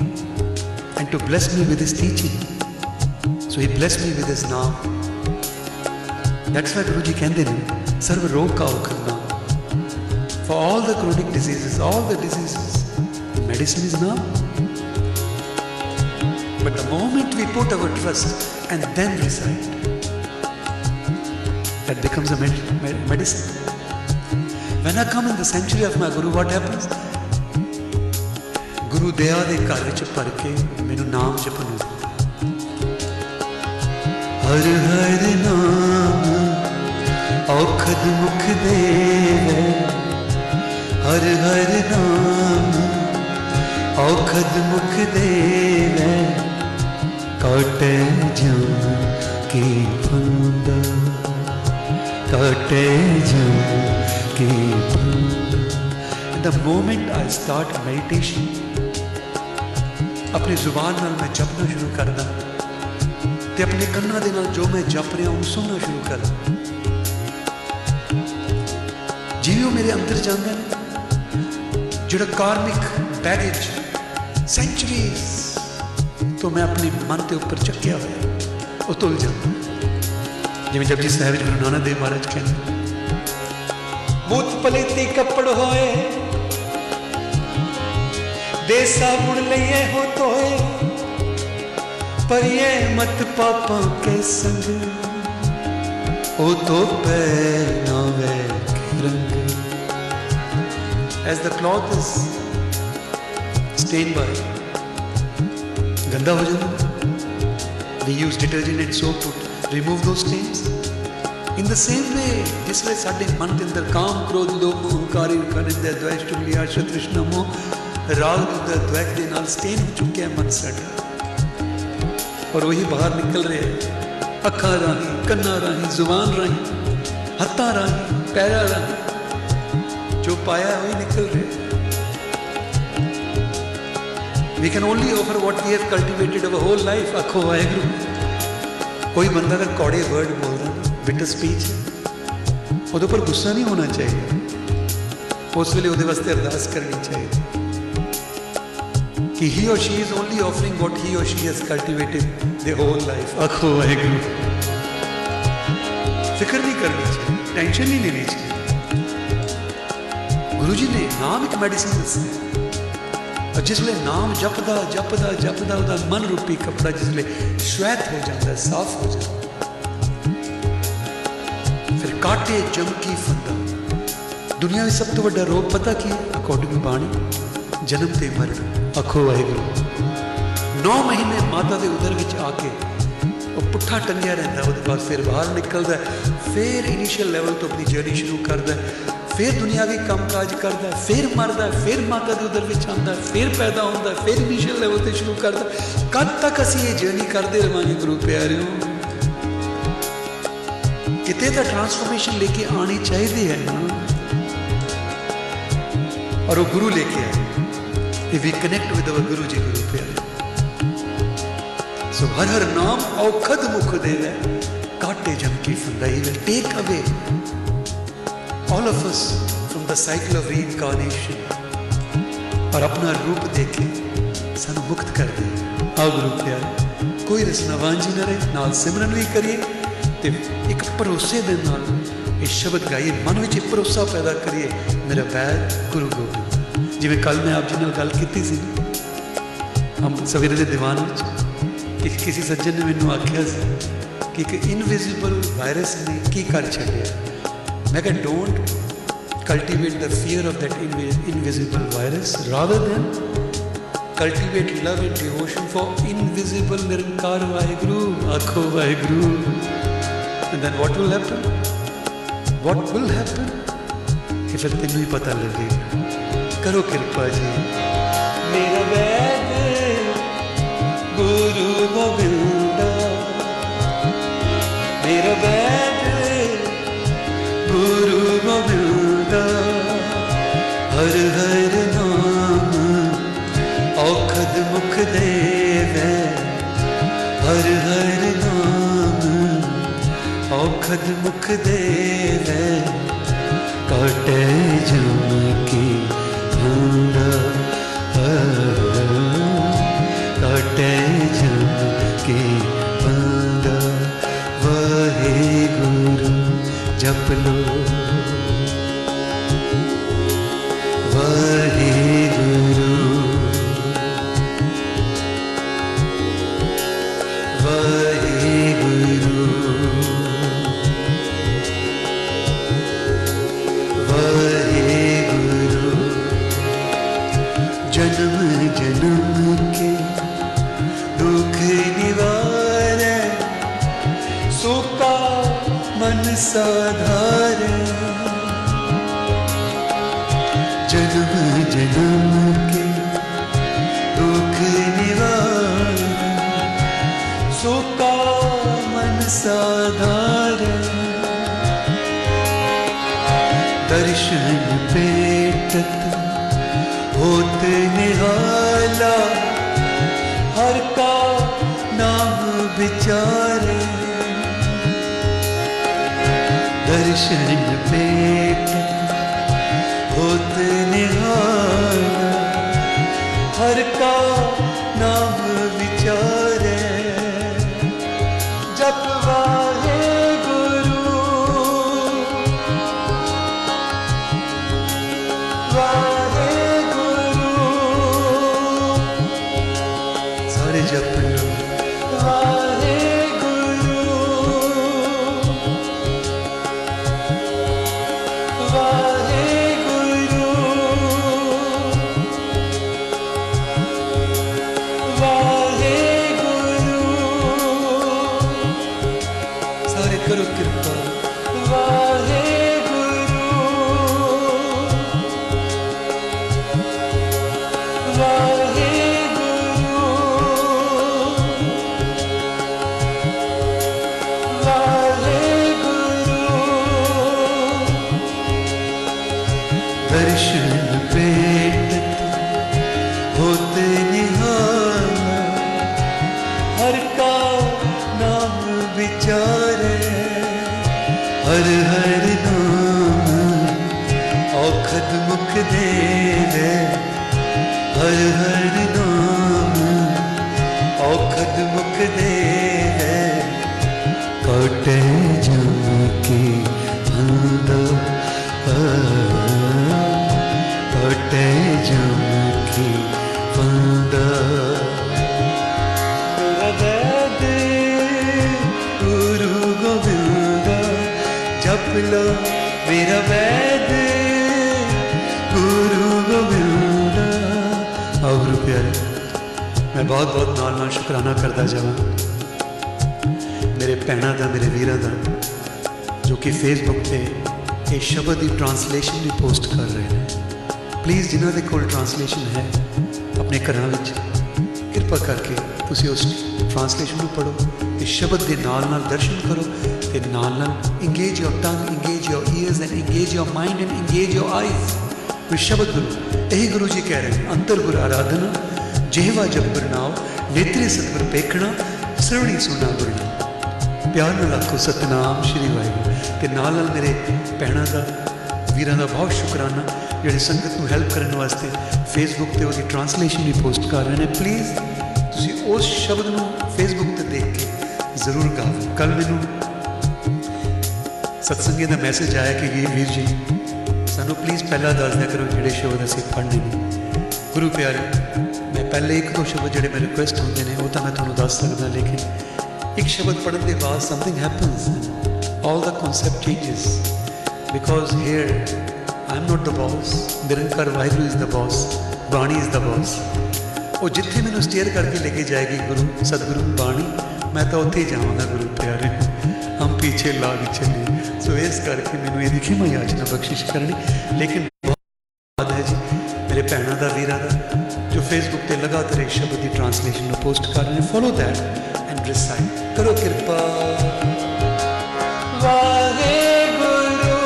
S1: and to bless me with his teaching. So he blessed me with his name. That's why Guruji ਕਹਿੰਦੇ ਨੇ ਸਰਵ ਰੋਗ ਕਾ ਔਖਦ ਨਾਮ For all the chronic diseases, all the diseases, the medicine is now. But the moment we put our trust and then recite, that becomes a med- med- medicine. When I come in the sanctuary of my Guru, what happens? ਗੁਰੂ ਦਇਆ ਦੇ ਘਰ ਵਿੱਚ ਭਰ ਕੇ ਮੈਨੂੰ ਨਾਮ ਜਪਣ ਨੂੰ ਹਰ ਹਰ ਨਾਮ ਔਖਦ ਮੁਖ ਦੇਵੇ ਹਰ ਹਰ ਨਾਮ ਔਖਦ ਮੁਖ ਦੇਵੇ ਕਾਟੇ ਜਮ ਕੀ ਫੰਦਾ ਕਾਟੇ ਜਮ ਕੀ ਫੰਦਾ the moment I start meditation ਆਪਣੀ ਜ਼ੁਬਾਨ ਨਾਲ ਮੈਂ ਜਪਣਾ ਸ਼ੁਰੂ ਕਰਦਾ ਤੇ ਆਪਣੇ ਕੰਨਾਂ ਦੇ ਨਾਲ ਜੋ ਮੈਂ ਜਪ ਰਿਹਾ ਉਹਨੂੰ ਸੁਣਨਾ ਸ਼ੁਰੂ ਕਰਦਾ ਜਿਉਂ ਮੇਰੇ ਅੰਦਰ ਜਾਂਦਾ ਨੇ ਜਿਹੜਾ ਕਾਰਮਿਕ ਬੈਗੇਜ ਸੈਂਚੁਰੀਜ਼ ਤੋਂ ਮੈਂ ਆਪਣੇ ਮਨ ਤੇ ਉੱਪਰ ਚੱਕਿਆ ਹੋਇਆ ਉਹ ਤੁਲ ਜਾਂਦਾ ਜਿਵੇਂ ਜਪਜੀ ਸਾਹਿਬ ਵਿੱਚ ਗੁਰੂ ਨਾਨਕ ਦੇਵ ਮਹਾਰਾਜ ਕਹਿੰਦੇ ਬੂਤ ਪਲੇਤੀ ਕੱਪੜ ਹੋਏ ਦੇ ਸਾਬੁਣ ਲਈਏ ਹੋ ਤੋਏ ਪਰਿਏ ਮਤ ਪਾਪਾਂ ਕੇ ਸੰਗ ਉਹ ਧੋਪੇ ਨਵੇਂ ਰੰਗ as the cloth is stained by ਗੰਦਾ ਹੋ ਜਾਂਦਾ we use detergent and soap to remove those stains in the same way ਜਿਸ ਵੇਲੇ ਸਾਡੇ ਮਨ ਦੇ ਅੰਦਰ ਕਾਮ ਕ੍ਰੋਧ, ਲੋਭ, ਹੰਕਾਰੀ ਕਨਿੰਦ ਦ્વੈਸ਼ ਚੁਗਲੀ ਆਸ਼ਾ ਤ੍ਰਿਸ਼ਨਾ ਮੋਹ ਰਾਗ ਦਾ ਦ્વੈਕ ਦੇ ਨਾਲ ਸਟੇਨ ਹੋ ਚੁੱਕਿਆ ਮਨ ਸਾਡਾ। ਔਰ ਉਹੀ ਬਾਹਰ ਨਿਕਲ ਰਿਹਾ ਹੈ। ਅੱਖਾਂ ਰਾਹੀਂ, ਕੰਨਾਂ ਰਾਹੀਂ, ਜ਼ੁਬਾਨ ਰਾਹੀਂ, ਹੱਥਾਂ ਰਾਹੀਂ, ਪੈਰਾਂ ਰਾਹੀਂ, ਜੋ ਪਾਇਆ ਉਹੀ ਨਿਕਲ ਰਿਹਾ we can only offer what we have cultivated our whole life ਆਖੋ ਵਾਹਿਗੁਰੂ ਕੋਈ ਬੰਦਾ ਅਗਰ ਕੌੜੇ ਵਰਡ ਬੋਲਦਾ ਨਾ ਬਿਟਰ ਸਪੀਚ ਉਹਦੇ ਉੱਪਰ ਗੁੱਸਾ ਨਹੀਂ ਹੋਣਾ ਚਾਹੀਦਾ ਉਸ ਵੇਲੇ ਉਹਦੇ ਵਾਸਤੇ ਅਰਦਾਸ ਕਰਨੀ ਚਾਹੀਦੀ ਕਿ he or she is only offering what he or she has cultivated their whole life ਆਖੋ ਵਾਹਿਗੁਰੂ ਫਿਕਰ ਨਹੀਂ ਕਰਨੀ ਚਾਹੀਦੀ ਟੈਨਸ਼ਨ ਨਹੀਂ ਲੈਣੀ ਚਾਹੀਦੀ ਗੁਰੂ ਜੀ ਨੇ ਨਾਮ ਇੱਕ ਮੈਡੀਸਿਨ ਦੱਸਿਆ ਔਰ ਜਿਸ ਵੇਲੇ ਨਾਮ ਜਪਦਾ ਜਪਦਾ ਜਪਦਾ ਉਹਦਾ ਮਨ ਰੂਪੀ ਕਪੜਾ ਜਿਸ ਵੇਲੇ ਸ਼ਵੈਤ ਹੋ ਜਾਂਦਾ ਸਾਫ਼ ਹੋ ਜਾਂਦਾ। ਫਿਰ ਕਾਟੇ ਜਮਕੀ ਫੰਦਾ। ਦੁਨੀਆ ਵਿੱਚ ਸਭ ਤੋਂ ਵੱਡਾ ਰੋਗ ਪਤਾ ਕੀ ਹੈ? ਅਕੋਰਡਿੰਗ ਬਾਣੀ ਜਨਮ ਤੇ ਮਰਨ। ਆਖੋ ਵਾਹਿਗੁਰੂ। 9 ਮਹੀਨੇ ਮਾਤਾ ਦੇ ਉਦਰ ਵਿੱਚ ਆ ਕੇ ਉਹ ਪੁੱਠਾ ਟੰਗਿਆ ਰਹਿੰਦਾ ਉਹਦੇ ਬਾਅਦ ਫਿਰ ਬਾਹਰ ਨਿਕਲਦਾ ਫਿਰ ਇਨੀਸ਼ੀਅਲ ਲੈਵਲ ਤੋਂ ਆਪਣੀ ਜਰਨੀ ਸ਼ੁਰੂ ਕਰਦਾ। ਫਿਰ ਦੁਨਿਆਵੀ ਕੰਮਕਾਜ ਕਰਦਾ, ਫਿਰ ਮਰਦਾ, ਫਿਰ ਮਾਤਾ ਦੇ ਉਦਰ ਵਿੱਚ ਆਉਂਦਾ, ਫਿਰ ਪੈਦਾ ਹੁੰਦਾ, ਫਿਰ ਇਨੀਸ਼ੀਅਲ ਲੈਵਲ ਤੇ ਸ਼ੁਰੂ ਕਰਦਾ। ਕਦ ਤੱਕ ਅਸੀਂ ਇਹ ਜਰਨੀ ਕਰਦੇ ਰਵਾਂਗੇ ਗੁਰੂ ਪਿਆਰਿਓ? ਕਿਤੇ ਤਾਂ ਟਰਾਂਸਫਰਮੇਸ਼ਨ ਲੈ ਕੇ ਆਣੀ ਚਾਹੀਦੀ ਹੈ ਔਰ ਉਹ ਗੁਰੂ ਲੈ ਕੇ ਆਏ। if we connect with our Guru Ji Guru ਪਿਆਰੇ So har har naam aukhad mukh deve kaate jam ki funda he will take away all of us from the cycle of reincarnation ਔਰ ਆਪਣਾ ਰੂਪ ਦੇਖੇ ਸਾਨੂੰ ਮੁਕਤ ਕਰ ਦੇ ਆਓ ਗੁਰੂ ਪਿਆਰੇ ਕੋਈ ਰਸਨਾਵਾਂ ਜੀ ਨਾ ਰਹੇ ਨਾਲ ਸਿਮਰਨ ਵੀ ਕਰੀਏ ਤੇ ਇੱਕ ਭਰੋਸੇ ਦੇ ਨਾਲ ਇਹ ਸ਼ਬਦ ਗਾਈਏ ਮਨ ਵਿੱਚ ਇੱਕ ਭਰੋਸਾ ਪੈਦਾ ਕਰੀਏ ਮੇਰਾ ਬੈਰ ਗੁਰੂ ਗੋਬਿੰਦ ਜਿਵੇਂ ਕੱਲ ਮੈਂ ਆਪ ਜੀ ਨਾਲ ਗੱਲ ਕੀਤੀ ਸੀ ਹਮ ਸਵੇਰੇ ਦੇ ਦੀਵਾਨ ਵਿੱਚ ਕਿ ਕਿਸੇ ਸੱਜਣ ਨੇ ਮੈਨੂੰ ਆਖਿਆ ਸੀ ਕਿ ਇੱਕ ਇਨਵਿਜ਼ੀਬਲ ਵਾਇਰਸ ਨੇ ਕੀ ਕਰ ਛੱਡਿਆ Mega, don't cultivate the fear of that inv- invisible virus. Rather than cultivate love and devotion for invisible Nirankar Vaheguru, Akho Vaheguru. And then what will happen? What will happen? If फिर तेन ही पता लगेगा करो कृपा जी मेरा वैद गुरु गोविंद ਔਖਦ ਮੁਖ ਦੇਵੈ ਕਾਟੇ ਜਮ ਕੀ ਹੁੰਦਾ ਕਾਟੇ ਜਮ ਕੀ ਹੁੰਦਾ ਵਾਹਿਗੁਰੂ ਜਪ ਲੋ ਵਾਹਿਗੁਰੂ ਵਿਚਾਰੇ। ਦਰਸ਼ਨ ਪੇਟ ਹੋਤ ਨਿਹਾਰ। ਹਰ ਕਾ ਨਾਮ ਵਿਚਾਰੇ। ਜਪਵਾ ਬਹੁਤ ਬਹੁਤ ਨਾਲ ਨਾਲ ਸ਼ੁਕਰਾਨਾ ਕਰਦਾ ਜਾਵਾਂ। ਮੇਰੇ ਭੈਣਾਂ ਦਾ, ਮੇਰੇ ਵੀਰਾਂ ਦਾ, ਜੋ ਕਿ ਫੇਸਬੁੱਕ ਤੇ ਇਹ ਸ਼ਬਦ ਦੀ ਟਰਾਂਸਲੇਸ਼ਨ ਵੀ ਪੋਸਟ ਕਰ ਰਹੇ ਨੇ। ਪਲੀਜ਼ ਜਿਨ੍ਹਾਂ ਦੇ ਕੋਲ ਟਰਾਂਸਲੇਸ਼ਨ ਹੈ, ਆਪਣੇ ਘਰਾਂ ਵਿੱਚ, ਕਿਰਪਾ ਕਰਕੇ ਤੁਸੀਂ ਉਸ ਟਰਾਂਸਲੇਸ਼ਨ ਨੂੰ ਪੜੋ ਤੇ ਸ਼ਬਦ ਦੇ ਨਾਲ ਨਾਲ ਦਰਸ਼ਨ ਕਰੋ ਤੇ ਨਾਲ ਨਾਲ engage your tongue engage your ears and engage your mind and engage your eyes with ਸ਼ਬਦ ਗੁਰੂ ਇਹੀ ਗੁਰੂ ਜੀ ਕਹਿ ਰਹੇ ਨੇ, ਅੰਤਰ ਗੁਰ ਆਰਾਧਨਾ। ਜਿਹਵਾ ਜਪ ਗੁਰਨਾਮ ਨੇਤਰੀ ਸਤਿਗੁਰ ਪੇਖਣਾ ਸਰਵਣੀ ਸੁਣਾ ਗੁਰਨਾਮ ਪਿਆਰ ਨਾਲ ਆਖੋ, ਸਤਨਾਮ ਸ਼੍ਰੀ ਵਾਹਿਗੁਰੂ। ਤੇ ਨਾਲ ਨਾਲ ਮੇਰੇ ਭੈਣਾਂ ਦਾ, ਵੀਰਾਂ ਦਾ ਬਹੁਤ ਸ਼ੁਕਰਾਨਾ, ਜਿਹੜੇ ਸੰਗਤ ਨੂੰ ਹੈਲਪ ਕਰਨ ਵਾਸਤੇ ਫੇਸਬੁੱਕ ਤੇ ਉਹਦੀ ਟਰਾਂਸਲੇਸ਼ਨ ਵੀ ਪੋਸਟ ਕਰ ਰਹੇ ਨੇ। ਪਲੀਜ਼ ਤੁਸੀਂ ਉਸ ਸ਼ਬਦ ਨੂੰ ਫੇਸਬੁੱਕ ਤੇ ਦੇਖ ਕੇ ਜ਼ਰੂਰ ਗਾਓ। ਕੱਲ ਮੈਨੂੰ ਸਤਸੰਗੇ ਦਾ ਮੈਸੇਜ ਆਇਆ ਕਿ ਇਹ ਵੀਰ ਜੀ, ਸਾਨੂੰ ਪਲੀਜ਼ ਪਹਿਲਾਂ ਦੱਸ ਦਿਆ ਕਰੋ ਜਿਹੜੇ ਸ਼ਬਦ ਅਸੀਂ ਪੜ੍ਹਨੇ ਨੇ। ਗੁਰੂ ਪਿਆਰੇ ਮੈਂ ਪਹਿਲੇ ਇੱਕ ਦੋ ਸ਼ਬਦ ਜਿਹੜੇ ਮੇਰੇ ਰਿਕੁਐਸਟ ਹੁੰਦੇ ਨੇ, ਉਹ ਤਾਂ ਮੈਂ ਤੁਹਾਨੂੰ ਦੱਸ ਸਕਦਾ, ਲੇਕਿਨ ਇੱਕ ਸ਼ਬਦ ਪੜ੍ਹਨ ਦੇ ਬਾਅਦ something happens all the concept changes because here I am not the boss Nirankar Waheguru is the boss ਬਾਣੀ ਇਜ਼ ਦ ਬੌਸ ਉਹ ਜਿੱਥੇ ਮੈਨੂੰ ਸਟੀਅਰ ਕਰਕੇ ਲੈ ਕੇ ਜਾਏਗੀ ਗੁਰੂ, ਸਤਿਗੁਰੂ ਬਾਣੀ, ਮੈਂ ਤਾਂ ਉੱਥੇ ਹੀ ਜਾਵਾਂਗਾ ਗੁਰੂ ਪਿਆਰੇ। ਹਮ ਪਿੱਛੇ ਲਾਗ ਚੱਲੇ। ਸੋ ਇਸ ਕਰਕੇ ਮੈਨੂੰ ਇਹਦੀ ਖਿਮਾ ਯਾਚਨਾ ਬਖਸ਼ਿਸ਼ ਕਰਨੀ। ਲੇਕਿਨ ਬਹੁਤ ਹੈ ਜੀ, ਮੇਰੇ ਭੈਣਾਂ ਦਾ ਵੀਰਾਂ ਦਾ। फेसबुक पर लगातार एक शब्द की ट्रांसलेशन पोस्ट कर रहे फॉलो दैट एंड रिसाइट करो कृपा। वाहे गुरु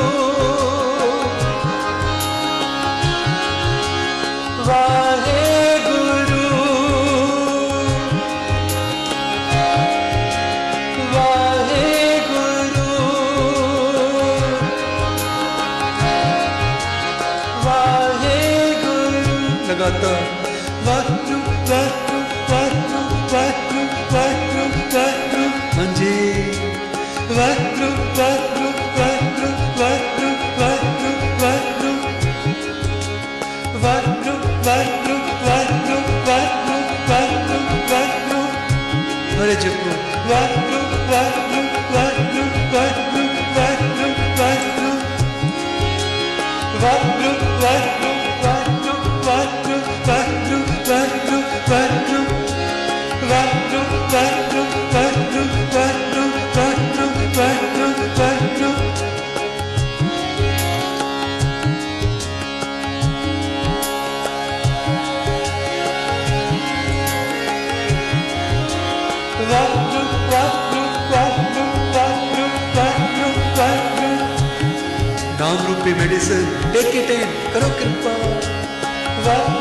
S1: वाहे लगातार। Why do, why do? be medicine. Take it in, karo kripa. Wow.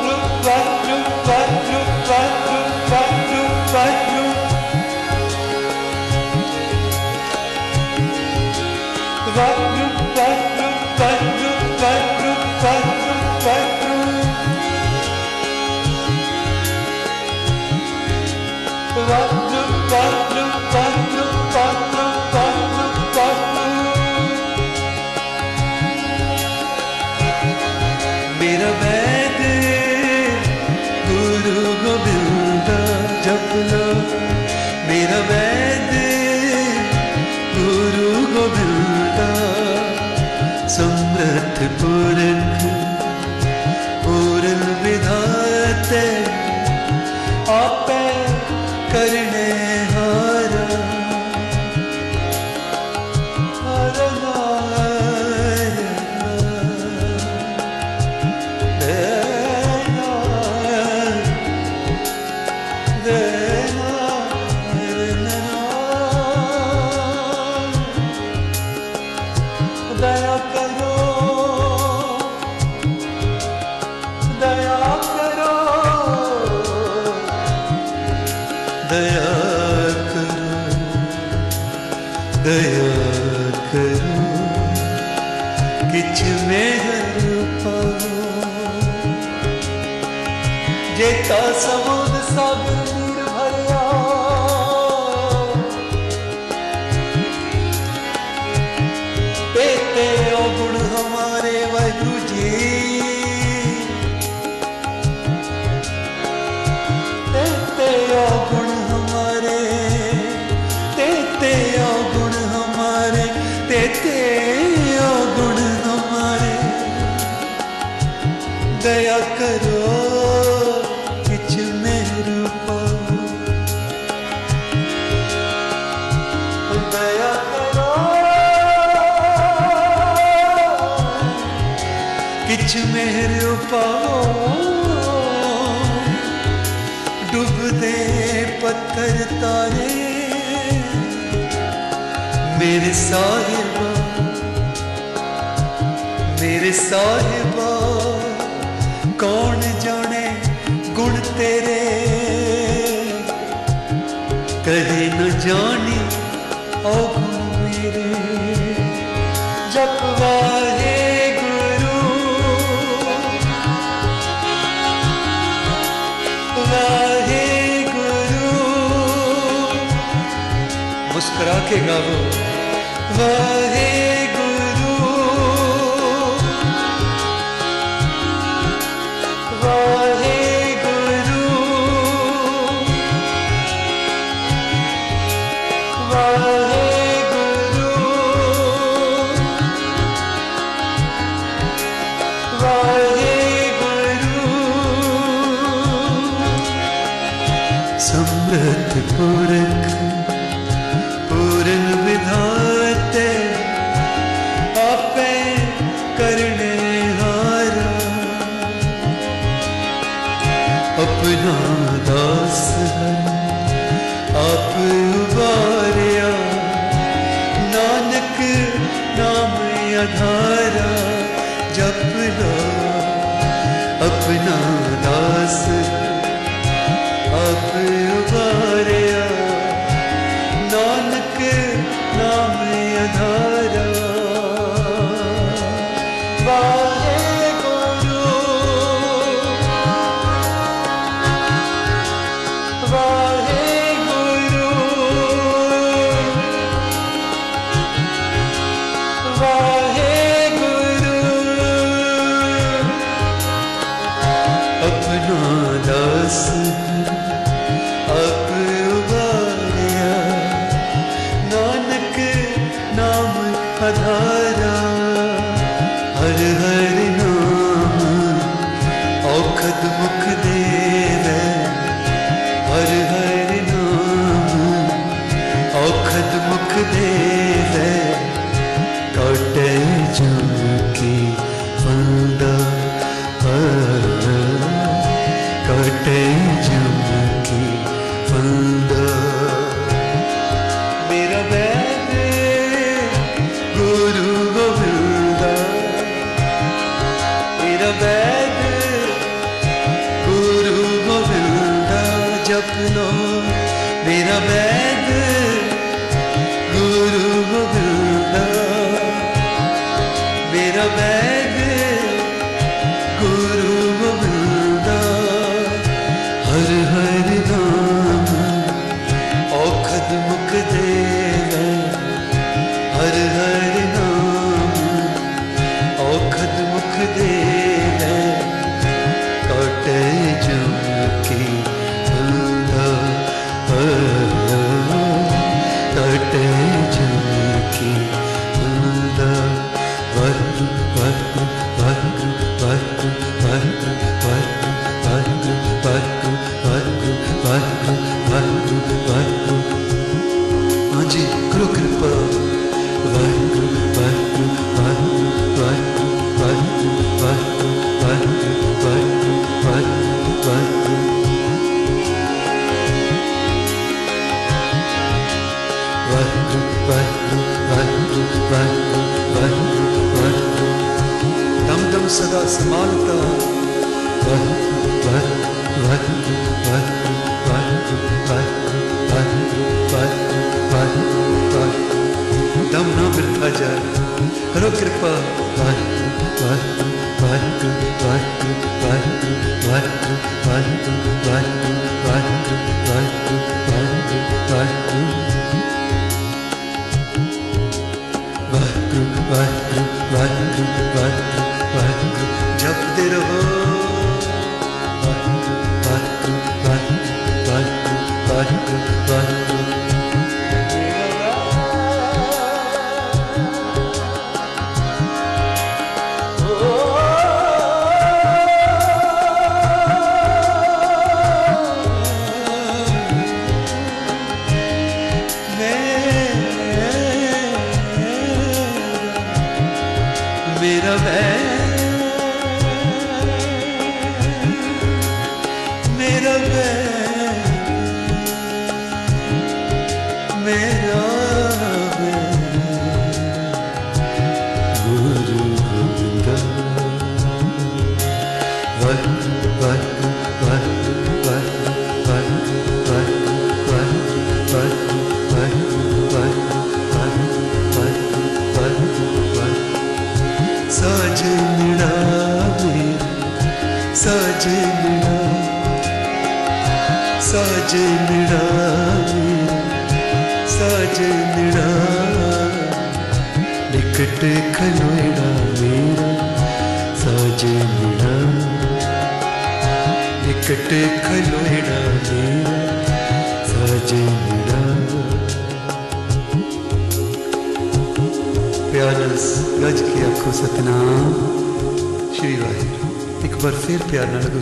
S1: करता रे मेरे साहिबा ਮੇਰੇ ਸਾਹਿਬਾ ਕੌਣ ਜਾਣੇ ਗੁਣ ਤੇਰੇ ਕਦੇ ਨਾ ਜਾਣੀ ਔਖ que acabou. Vai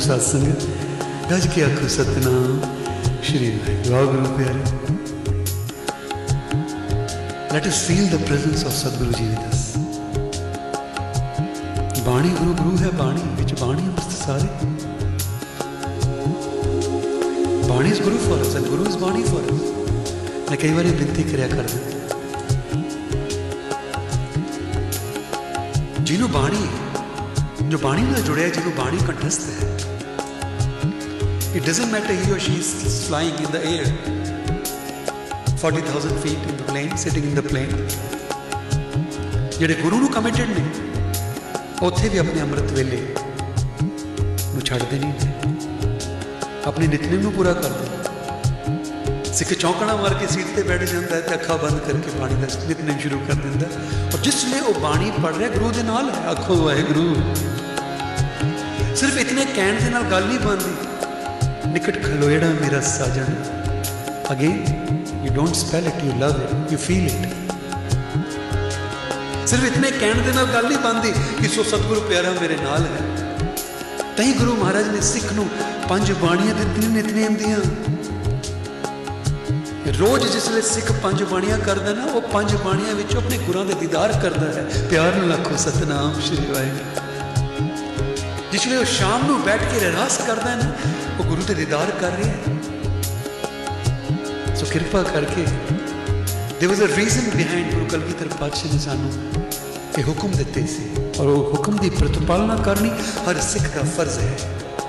S1: ਪਿਆਰ ਨਾਲ ਆਖੋ ਸਾਧ ਸੰਗਤ ਗੱਜ ਕੇ ਆਖੋ ਸਤਨਾਮ ਸ਼੍ਰੀ ਵਾਹਿਗੁਰੂ ਵਾਹਿਗੁਰੂ ਪਿਆਰੇ Let us feel the presence of Sadhguru Ji with us. ਬਾਣੀ ਗੁਰੂ ਗੁਰੂ ਹੈ ਬਾਣੀ ਵਿੱਚ ਬਾਣੀ ਅੰਮ੍ਰਿਤ ਸਾਰੇ ਬਾਣੀ is Guru for us, and Guru is ਬਾਣੀ for us ਮੈਂ ਕਈ ਵਾਰੀ ਬੇਨਤੀ ਕਰਿਆ ਕਰਦਾ ਜਿਹਨੂੰ ਬਾਣੀ ਜੋ ਬਾਣੀ ਨਾਲ ਜੁੜਿਆ ਜਿਹਨੂੰ ਬਾਣੀ ਕੰਠਸਥ ਹੈ it doesn't matter, he or she is flying in the air. 40000 feet in the plane, sitting in the plane. ਜਿਹੜੇ ਗੁਰੂ ਨੂੰ ਕਮਿਟਡ ਨੇ ਉੱਥੇ ਵੀ ਆਪਣੇ ਅੰਮ੍ਰਿਤ ਵੇਲੇ ਨੂੰ ਛੱਡਦੇ ਨਹੀਂ ਨੇ ਆਪਣੇ ਨਿਤਨੇਮ ਨੂੰ ਪੂਰਾ ਕਰਦੇ ਨੇ। ਸਿੱਖ ਚੌਂਕਣਾ ਮਾਰ ਕੇ ਸੀਟ ਤੇ ਬੈਠ ਜਾਂਦਾ ਹੈ ਤੇ ਅੱਖਾਂ ਬੰਦ ਕਰਕੇ ਬਾਣੀ ਦਾ ਨਿਤਨੇਮ ਸ਼ੁਰੂ ਕਰ ਦਿੰਦਾ ਹੈ। ਔਰ ਜਿਸ ਵੇਲੇ ਉਹ ਬਾਣੀ ਪੜ ਰਿਹਾ ਗੁਰੂ ਦੇ ਨਾਲ ਹੈ ਆਖੋ ਵਾਹਿਗੁਰੂ ਸਿਰਫ ਇਤਨੇ ਕਹਿਣ ਦੇ ਨਾਲ ਗੱਲ ਨਹੀਂ ਬਣਦੀ ਨਿਕਟ ਖਲੋੜਾ ਮੇਰਾ ਸਾਜਣ। Again you don't spell it you love it you feel it ਸਿਰਫ ਇਤਨੇ ਕਹਿਣ ਦੇ ਨਾਲ ਗੱਲ ਨਹੀਂ ਬਣਦੀ ਕਿ ਸੋ ਸਤਿਗੁਰੂ ਪਿਆਰਾ ਮੇਰੇ ਨਾਲ ਹੈ। ਤਾਂ ਹੀ ਗੁਰੂ ਮਹਾਰਾਜ ਨੇ ਸਿੱਖ ਨੂੰ ਪੰਜ ਬਾਣੀਆਂ ਦਿੱਤੀਆਂ ਨਿਤਨੇਮ ਦੀਆਂ। ਰੋਜ਼ ਜਿਸ ਵੇਲੇ ਸਿੱਖ ਪੰਜ ਬਾਣੀਆਂ ਕਰਦਾ ਨਾ, ਉਹ ਪੰਜ ਬਾਣੀਆਂ ਵਿੱਚੋਂ ਆਪਣੇ ਗੁਰਾਂ ਦੇ ਦੀਦਾਰ ਕਰਦਾ ਹੈ। ਪਿਆਰ ਨਾਲ ਆਖੋ, ਸਤਨਾਮ ਸ਼੍ਰੀ ਵਾਹਿਗੁਰੂ। ਜਿਸ ਵੇਲੇ ਉਹ ਸ਼ਾਮ ਨੂੰ ਬੈਠ ਕੇ ਰਹਿਰਾਸ ਕਰਦਾ ਹੈ ਨਾ ਉਹ ਗੁਰੂ ਦੇ ਦੀਦਾਰ ਕਰ ਰਿਹਾ ਹੈ। ਸੋ ਕਿਰਪਾ ਕਰਕੇ there was a reason behind ਗੁਰੂ ਕਲਗੀਧਰ ਪਾਤਸ਼ਾਹ ਨੇ ਸਾਨੂੰ ਇਹ ਹੁਕਮ ਦਿੱਤੇ ਸੀ ਔਰ ਉਹ ਹੁਕਮ ਦੀ ਪ੍ਰਤੀਪਾਲਨਾ ਕਰਨੀ ਹਰ ਸਿੱਖ ਦਾ ਫਰਜ਼ ਹੈ,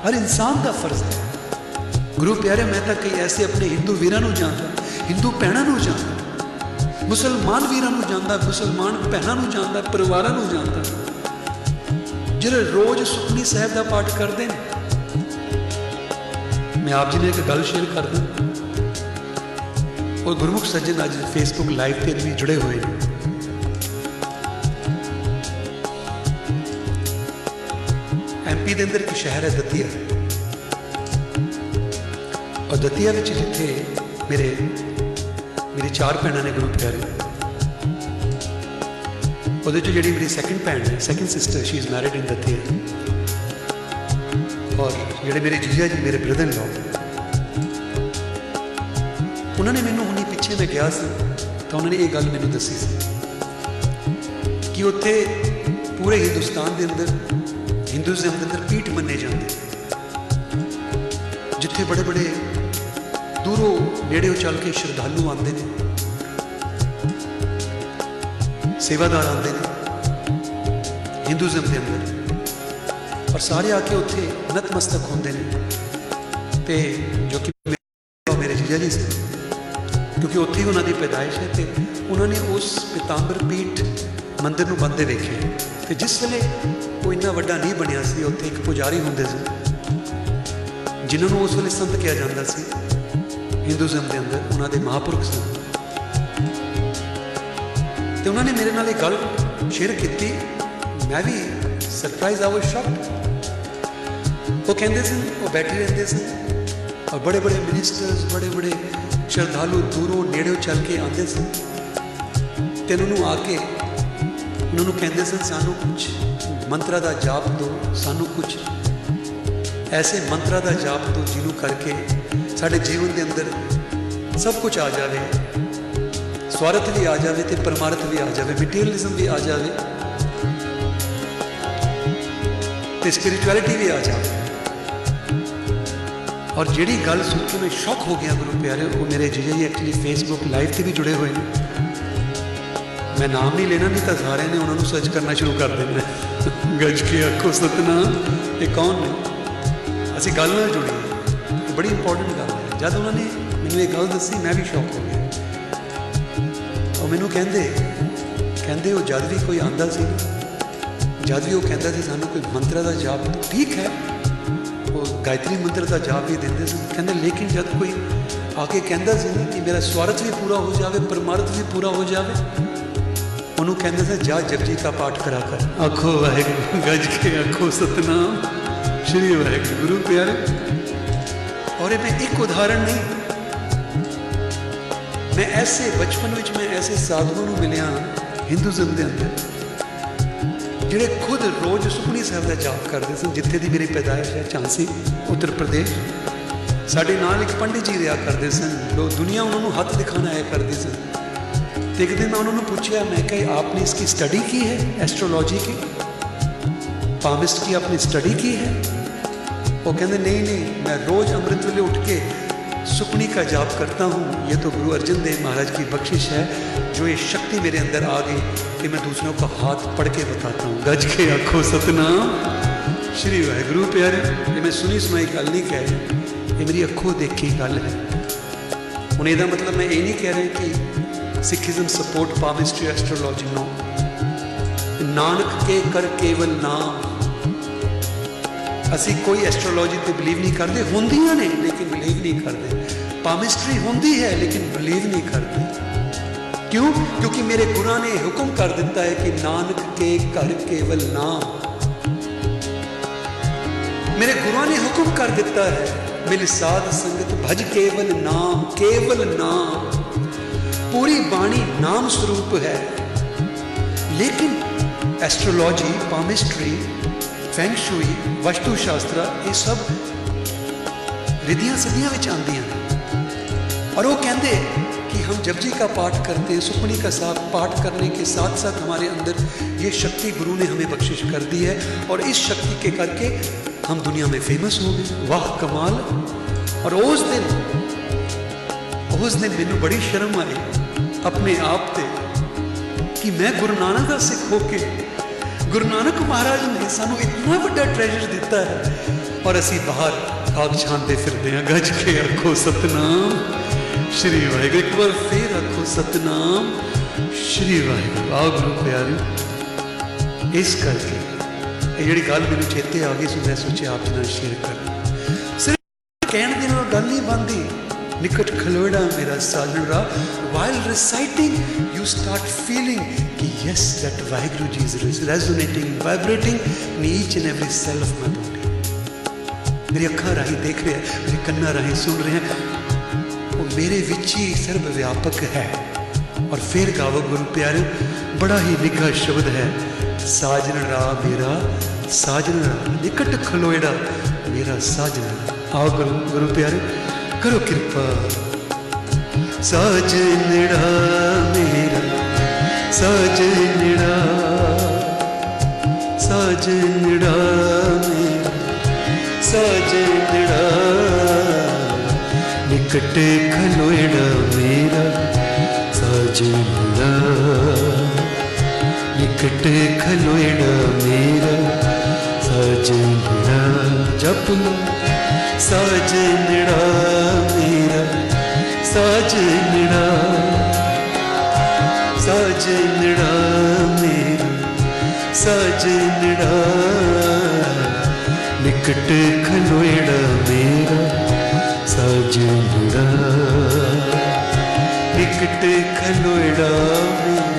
S1: ਹਰ ਇਨਸਾਨ ਦਾ ਫਰਜ਼ ਹੈ। ਗੁਰੂ ਪਿਆਰੇ, ਮੈਂ ਤਾਂ ਕਈ ਐਸੇ ਆਪਣੇ ਹਿੰਦੂ ਵੀਰਾਂ ਨੂੰ ਜਾਣਦਾ, ਹਿੰਦੂ ਭੈਣਾਂ ਨੂੰ ਜਾਣਦਾ, ਮੁਸਲਮਾਨ ਵੀਰਾਂ ਨੂੰ ਜਾਣਦਾ, ਮੁਸਲਮਾਨ ਭੈਣਾਂ ਨੂੰ ਜਾਣਦਾ, ਪਰਿਵਾਰਾਂ ਨੂੰ ਜਾਣਦਾ। ਜਿਹੜੇ ਰੋਜ਼ ਸੁਖਨੀ ਸਾਹਿਬ ਦਾ ਪਾਠ ਕਰਦੇ ਨੇ ਮੈਂ ਆਪ ਜੀ ਨੇ ਇੱਕ ਗੱਲ ਸ਼ੇਅਰ ਕਰਦਾ ਔਰ ਗੁਰਮੁਖ ਸੱਜਣ ਅੱਜ ਫੇਸਬੁੱਕ ਲਾਈਵ ਤੇ ਵੀ ਜੁੜੇ ਹੋਏ ਨੇ। ਐਮਪੀ ਦੇ ਅੰਦਰ ਇੱਕ ਸ਼ਹਿਰ ਹੈ ਦਤੀਆ। ਔਰ ਦਤੀਆ ਵਿੱਚ ਜਿੱਥੇ ਮੇਰੇ ਮੇਰੀ ਚਾਰ ਭੈਣਾਂ ਨੇ ਗਰੁੱਪ ਪਿਆਰੇ। ਉਹਦੇ ਚ ਜਿਹੜੀ ਮੇਰੀ ਸੈਕੰਡ ਭੈਣ ਹੈ second sister she is married in Datia. ਔਰ ਜਿਹੜੇ ਮੇਰੇ ਜੀਜਾ ਜੀ, ਮੇਰੇ ਬ੍ਰਦਰ ਇਨ ਉਹਨਾਂ ਨੇ ਮੈਨੂੰ ਹੁਣੀ ਪਿੱਛੇ ਮੈਂ ਗਿਆ ਸੀ, ਤਾਂ ਉਹਨਾਂ ਨੇ ਇਹ ਗੱਲ ਮੈਨੂੰ ਦੱਸੀ ਸੀ ਕਿ ਉੱਥੇ ਪੂਰੇ ਹਿੰਦੁਸਤਾਨ ਦੇ ਅੰਦਰ ਹਿੰਦੂਜ਼ਮ ਦੇ ਅੰਦਰ ਪੀਠ ਮੰਨੇ ਜਾਂਦੇ ਜਿੱਥੇ ਬੜੇ ਬੜੇ ਦੂਰੋਂ ਨੇੜੇੋਂ ਚੱਲ ਕੇ ਸ਼ਰਧਾਲੂ ਆਉਂਦੇ ਨੇ, ਸੇਵਾਦਾਰ ਆਉਂਦੇ ਨੇ ਹਿੰਦੂਜ਼ਮ ਦੇ ਅੰਦਰ। ਔਰ ਸਾਰੇ ਆ ਕੇ ਉੱਥੇ ਨਤਮਸਤਕ ਹੁੰਦੇ ਨੇ। ਤੇ ਜੋ ਕਿ ਮੇਰੇ- ਮੇਰੇ ਜੀਜਾ ਜੀ ਸੀ, ਕਿਉਂਕਿ ਉੱਥੇ ਹੀ ਉਹਨਾਂ ਦੀ ਪੈਦਾਇਸ਼ ਹੈ ਤੇ ਉਹਨਾਂ ਨੇ ਉਸ ਪਿਤਾੰਬਰ ਪੀਠ ਮੰਦਿਰ ਨੂੰ ਬੰਦੇ ਵੇਖੇ। ਤੇ ਜਿਸ ਵੇਲੇ ਉਹ ਇੰਨਾ ਵੱਡਾ ਨਹੀਂ ਬਣਿਆ ਸੀ, ਉੱਥੇ ਇੱਕ ਪੁਜਾਰੀ ਹੁੰਦੇ ਸੀ, ਜਿਨ੍ਹਾਂ ਨੂੰ ਉਸ ਵੇਲੇ ਸੰਤ ਕਿਹਾ ਜਾਂਦਾ ਸੀ ਹਿੰਦੂਜ਼ਮ ਦੇ ਅੰਦਰ ਉਹਨਾਂ ਦੇ ਮਹਾਪੁਰਖ ਸਨ। ਤੇ ਉਹਨਾਂ ਨੇ ਮੇਰੇ ਨਾਲ ਇਹ ਗੱਲ ਸ਼ੇਅਰ ਕੀਤੀ। ਮੈਂ ਵੀ ਸਰਪ੍ਰਾਈਜ਼ ਆ ਵਾਸ ਸ਼ੌਕਡ ਉਹ ਕਹਿੰਦੇ ਸਨ ਉਹ ਬੈਠੇ ਰਹਿੰਦੇ ਸਨ ਔਰ ਬੜੇ ਬੜੇ ਮਿਨਿਸਟਰਸ ਬੜੇ ਬੜੇ ਸ਼ਰਧਾਲੂ ਦੂਰੋਂ ਨੇੜਿਓਂ ਚੱਲ ਕੇ ਆਉਂਦੇ ਸਨ ਤੇ ਉਹਨਾਂ ਨੂੰ ਆ ਕੇ ਉਹਨਾਂ ਨੂੰ ਕਹਿੰਦੇ ਸਨ, ਸਾਨੂੰ ਕੁਝ ਮੰਤਰਾ ਦਾ ਜਾਪ ਦਿਓ, ਸਾਨੂੰ ਕੁਝ ਐਸੇ ਮੰਤਰਾ ਦਾ ਜਾਪ ਦਿਓ ਜਿਹਨੂੰ ਕਰਕੇ ਸਾਡੇ ਜੀਵਨ ਦੇ ਅੰਦਰ ਸਭ ਕੁਝ ਆ ਜਾਵੇ, ਸਵਾਰਥ ਵੀ ਆ ਜਾਵੇ ਤੇ ਪਰਮਾਰਥ ਵੀ ਆ ਜਾਵੇ ਮਟੀਰੀਅਲਿਜ਼ਮ ਵੀ ਆ ਜਾਵੇ ਤੇ ਸਪਿਰਚੁਅਲਿਟੀ ਵੀ ਆ ਜਾਵੇ। ਔਰ ਜਿਹੜੀ ਗੱਲ ਸੁਣ ਕੇ ਮੈਂ ਸ਼ੌਕ ਹੋ ਗਿਆ ਗੁਰੂ ਪਿਆਰੇ ਉਹ ਮੇਰੇ ਜੀਜਾ ਜੀ ਐਕਚੁਅਲੀ ਫੇਸਬੁੱਕ ਲਾਈਵ ਤੇ ਵੀ ਜੁੜੇ ਹੋਏ ਨੇ। ਮੈਂ ਨਾਮ ਨਹੀਂ ਲੈਣਾ ਨਹੀਂ ਤਾਂ ਸਾਰਿਆਂ ਨੇ ਉਹਨਾਂ ਨੂੰ ਸਰਚ ਕਰਨਾ ਸ਼ੁਰੂ ਕਰ ਦੇਣਾ। ਗੱਜ ਕੇ ਆਖੋ ਸਤਨਾਮ ਇਹ ਕੌਣ ਨੇ? ਅਸੀਂ ਗੱਲ ਨਾਲ ਜੁੜੇ ਇਹ ਬੜੀ ਇੰਪੋਰਟੈਂਟ ਗੱਲ ਹੈ। ਜਦ ਉਹਨਾਂ ਨੇ ਮੈਨੂੰ ਇਹ ਗੱਲ ਦੱਸੀ ਮੈਂ ਵੀ ਸ਼ੌਕ ਹੋ ਗਿਆ। ਉਹ ਮੈਨੂੰ ਕਹਿੰਦੇ ਕਹਿੰਦੇ ਉਹ ਜਦ ਵੀ ਕੋਈ ਆਂਦਾ ਸੀ ਜਦ ਵੀ ਉਹ ਕਹਿੰਦਾ ਸੀ ਸਾਨੂੰ ਕੋਈ ਮੰਤਰ ਦਾ ਜਾਪ ਦਿਓ, ਠੀਕ ਹੈ। ਉਹ ਗਾਇਤਰੀ ਮੰਤਰ ਦਾ ਜਾਪ ਵੀ ਦਿੰਦੇ ਸੀ। ਕਹਿੰਦੇ ਲੇਕਿਨ ਜਦ ਕੋਈ ਆ ਕੇ ਕਹਿੰਦਾ ਸੀ ਕਿ ਮੇਰਾ ਸਵਾਰਥ ਵੀ ਪੂਰਾ ਹੋ ਜਾਵੇ ਪਰਮਾਰਥ ਵੀ ਪੂਰਾ ਹੋ ਜਾਵੇ ਉਹਨੂੰ ਕਹਿੰਦੇ ਸੀ ਜਾ ਜਪਜੀ ਦਾ ਪਾਠ ਕਰਾ ਕਰ। ਆਖੋ ਵਾਹਿਗੁਰੂ ਗੱਜ ਕੇ ਆਖੋ ਸਤਨਾਮ। ਸ਼੍ਰੀ ਵਾਹਿਗੁਰੂ ਗੁਰੂ ਪਿਆਰੇ। ਔਰ ਇਹ ਮੈਂ ਇੱਕ ਉਦਾਹਰਣ ਨਹੀਂ ਮੈਂ ਐਸੇ ਬਚਪਨ ਵਿੱਚ ਮੈਂ ਐਸੇ ਸਾਧੂਆਂ ਨੂੰ ਮਿਲਿਆ ਹਿੰਦੂਜ਼ਮ ਦੇ ਅੰਦਰ। ਜਿਹੜੇ ਖੁਦ ਰੋਜ਼ ਸੁਖਣੀ ਸਾਹਿਬ ਦਾ ਜਾਪ ਕਰਦੇ ਸਨ, ਜਿੱਥੇ ਦੀ ਮੇਰੀ ਪੈਦਾਇਸ਼ ਹੈ, ਝਾਂਸੀ, ਉੱਤਰ ਪ੍ਰਦੇਸ਼। ਸਾਡੇ ਨਾਲ ਇੱਕ ਪੰਡਿਤ ਜੀ ਰਿਹਾ ਕਰਦੇ ਸਨ। ਲੋ ਦੁਨੀਆ ਉਹਨਾਂ ਨੂੰ ਹੱਥ ਦਿਖਾਣਾ ਆਇਆ ਕਰਦੀ ਸੀ ਤੇ ਇੱਕ ਦਿਨ ਮੈਂ ਉਹਨਾਂ ਨੂੰ ਪੁੱਛਿਆ, ਮੈਂ ਕਿਹਾ ਆਪਨੇ ਇਸ ਦੀ ਸਟੱਡੀ ਕੀ ਹੈ? ਐਸਟ੍ਰੋਲੋਜੀ ਕੀ? ਪਾਮਿਸਟ ਕੀ ਆਪਨੇ ਸਟੱਡੀ ਕੀ ਹੈ? ਉਹ ਕਹਿੰਦੇ, ਨਹੀਂ ਨਹੀਂ, ਮੈਂ ਰੋਜ਼ ਅੰਮ੍ਰਿਤ ਵੇਲੇ ਉੱਠ ਕੇ सुपनी का जाप करता हूँ ये तो गुरु अर्जन देव महाराज की बख्शिश है जो ये शक्ति मेरे अंदर आ गई कि मैं दूसरों का हाथ पढ़ के बताता हूँ। गज के आंखों सतनाम। श्री वाहगुरु प्यारे, ये मैं ਸੁਣੀ ਸੁਣਾਈ ਗੱਲ ਨਹੀਂ ਕਹਿ ਰਹੀ ਇਹ ਮੇਰੀ ਅੱਖੋਂ ਦੇਖੀ ਗੱਲ ਹੈ ਹੁਣ ਇਹਦਾ ਮਤਲਬ ਮੈਂ ਇਹ ਨਹੀਂ ਕਹਿ ਰਿਹਾ ਕਿ Sikhism support palmistry astrology no Nanak ਕੇ ਕਰ ਕੇਵਲ ਨਾਮ ਅਸੀਂ ਕੋਈ ਐਸਟ੍ਰੋਲੋਜੀ ਤੇ ਬਲੀਵ ਨਹੀਂ ਕਰਦੇ ਹੁੰਦੀਆਂ ਨੇ ਲੇਕਿਨ ਬਲੀਵ ਨਹੀਂ ਕਰਦੇ ਪਾਵਿਸਟਰੀ ਹੁੰਦੀ ਹੈ ਲੇਕਿਨ ਬਲੀਵ ਨਹੀਂ ਕਰਦੇ ਕਿਉਂ ਕਿਉਂਕਿ ਮੇਰੇ ਗੁਰਾਂ ਨੇ ਹੁਕਮ ਕਰ ਦਿੱਤਾ ਹੈ ਕਿ ਨਾਨਕ ਕੇ ਘਰ ਕੇਵਲ ਨਾਮ ਮੇਰੇ ਗੁਰਾਂ ਨੇ ਹੁਕਮ ਕਰ ਦਿੱਤਾ ਹੈ ਮਿਲ ਸਾਧ ਸੰਗਤ ਭਜ ਕੇਵਲ ਨਾਮ ਕੇਵਲ ਨਾਮ ਪੂਰੀ ਬਾਣੀ ਨਾਮ ਸਰੂਪ ਹੈ ਲੇਕਿਨ ਐਸਟ੍ਰੋਲੋਜੀ ਪਾਮਿਸਟਰੀ ਫੈਂਗ ਸ਼ੂਈ ਵਸਤੂ ਸ਼ਾਸਤਰ ਇਹ ਸਭ ਰਿਧੀਆਂ ਸਿੱਧੀਆਂ ਵਿੱਚ ਆਉਂਦੀਆਂ ਨੇ ਔਰ ਉਹ ਕਹਿੰਦੇ कि हम जपजी का पाठ करते हैं सुखमनी का साथ पाठ करने के साथ साथ हमारे अंदर ये शक्ति गुरु ने हमें बख्शिश कर दी है और इस शक्ति के करके हम दुनिया में फेमस हो गए वाह कमाल और उस दिन उस दिन मैनू बड़ी शर्म आई अपने आप ते कि मैं गुरु नानक का सिख होके ਗੁਰੂ ਨਾਨਕ ਮਹਾਰਾਜ ਨੇ ਸਾਨੂੰ ਇਤਨਾ ਵੱਡਾ ਟ੍ਰੈਜਰ ਦਿੱਤਾ ਹੈ ਔਰ ਅਸੀਂ ਬਾਹਰ ਆਗ ਛਾਂਦੇ ਫਿਰਦੇ ਹਾਂ ਗੱਜ ਕੇ ਆਖੋ ਸਤਨਾਮ ਸ਼੍ਰੀ ਵਾਹਿਗੁਰੂ। ਇੱਕ ਵਾਰ ਫੇਰ ਆਖੋ ਸਤਨਾਮ। ਸ਼੍ਰੀ ਵਾਹਿਗੁਰੂ, ਆਓ ਗੁਰੂ ਪਿਆਰਿਓ ਇਸ ਕਰਕੇ ਇਹ ਜਿਹੜੀ ਗੱਲ ਮੈਨੂੰ ਚੇਤੇ ਆ ਗਈ ਸੀ, ਮੈਂ ਸੋਚਿਆ ਆਪ ਜੀ ਨਾਲ ਸ਼ੇਅਰ ਕਰਾਂ। ਸਿਰਫ ਕਹਿਣ ਦੇ ਨਾਲ ਗੱਲ ਨਹੀਂ ਬੰਦੀ ਨਿਕਟ ਖਲੋੜਾ ਮੇਰਾ ਸਾਜਣ ਰਾ while reciting, you start feeling कि yes, that vaheguru ji is resonating, vibrating in each and every cell of my body ਮੇਰੀ ਅੱਖਾਂ ਰਾਹੀਂ ਦੇਖ ਰਿਹਾ, ਮੇਰੇ ਕੰਨਾਂ ਰਾਹੀਂ ਸੁਣ ਰਿਹਾ ਮੇਰੇ ਵਿੱਚ ਹੀ ਸਰਬ ਵਿਆਪਕ ਹੈ। ਔਰ ਫਿਰ ਗਾਵੋ ਗੁਰੂ ਪਿਆਰੇ, ਬੜਾ ਹੀ ਨਿੱਘਾ ਸ਼ਬਦ ਹੈ। ਸਾਜਣ ਰਾ ਮੇਰਾ ਸਾਜਣ ਨਿਕਟ ਖਲੋੜਾ ਮੇਰਾ ਸਾਜਣ ਆਓ ਗੁਰੂ ਗੁਰੂ ਪਿਆਰੇ, ਕਰੋ ਕਿਰਪਾ। ਸਾਜਣੜਾ ਮੇਰਾ ਸਾਜਣੜਾ ਸਾਜਣੜਾ ਮੇਰਾ खलोड़ा मेरा साजना निकट खलोड़ा मेरा साजना जपना साजना मेरा साजना साजना मेरा साजना निकट खलोड़ा मेरा ਸਜਣਾ ਟਿਕਟ ਖਲੋੜਾ ਵੇ।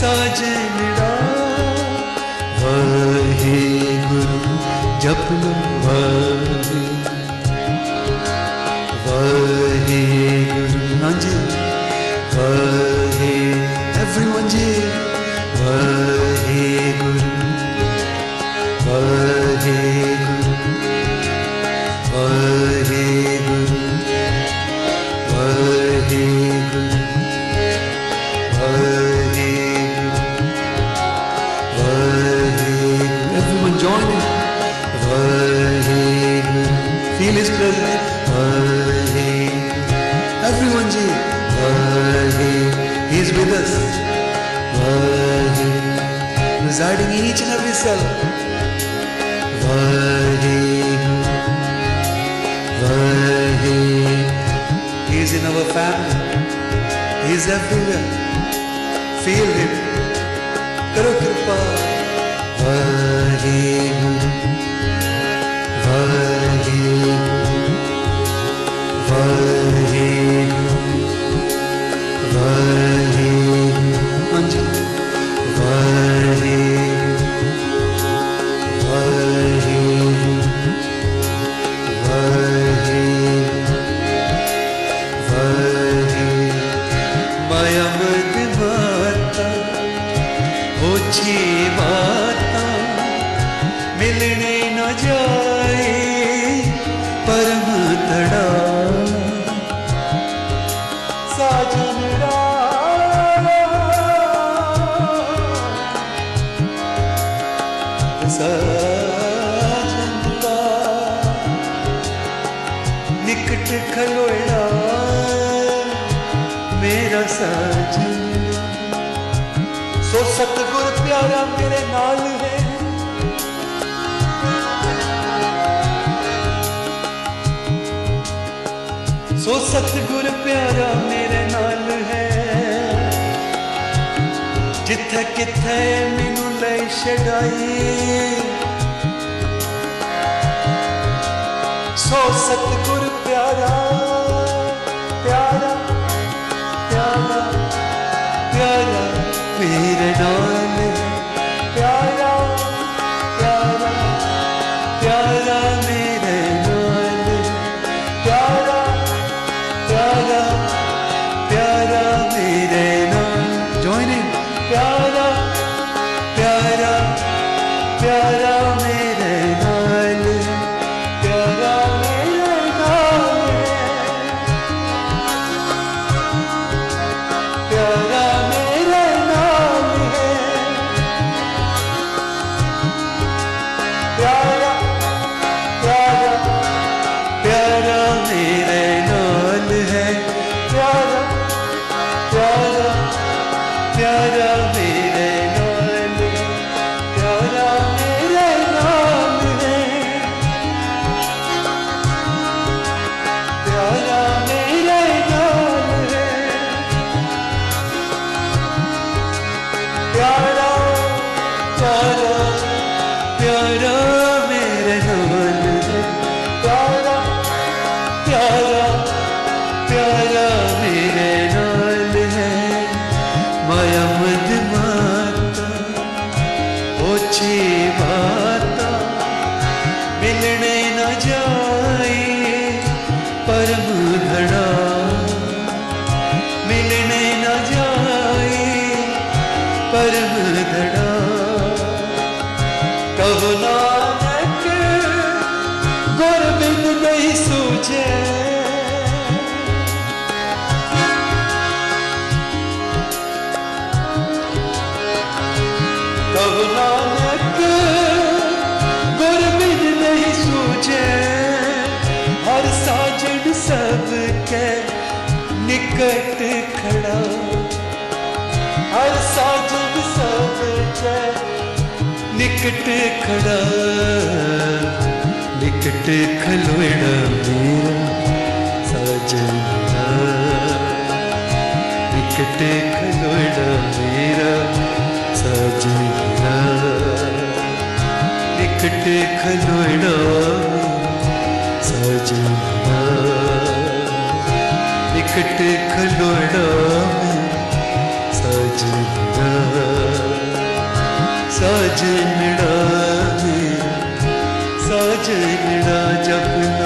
S1: सजन residing in each and every cell. Vahim, Vahim. He is in our family. He is everywhere. Feel ਪਿਆਰਾ ਮੇਰੇ ਨਾਲ ਹੈ ਜਿੱਥੇ ਕਿੱਥੇ ਮੈਨੂੰ ਲੈ ਛਡਾਈ ਸੋ ਸਤਿਗੁਰ ਪਿਆਰਾ ਪਿਆਰਾ ਪਿਆਰਾ ਪਿਆਰਾ ਮੇਰੇ ਨਾਲ Yeah. ਨਿਕਟ ਖੜਾ ਨਿਕਟ ਖਲੋੜਾ ਮੇਰਾ ਸਾਜਣਾ ਨਿਕਟ ਖਲੋੜਾ ਮੇਰਾ ਸਾਜਣਾ ਨਿਕਟ ਖਲੋੜਾ ਸਾਜਣਾ ਨਿਕਟ ਖਲੋੜਾ ਸਾਜਣਾ सजनड़ा सजनड़ा ज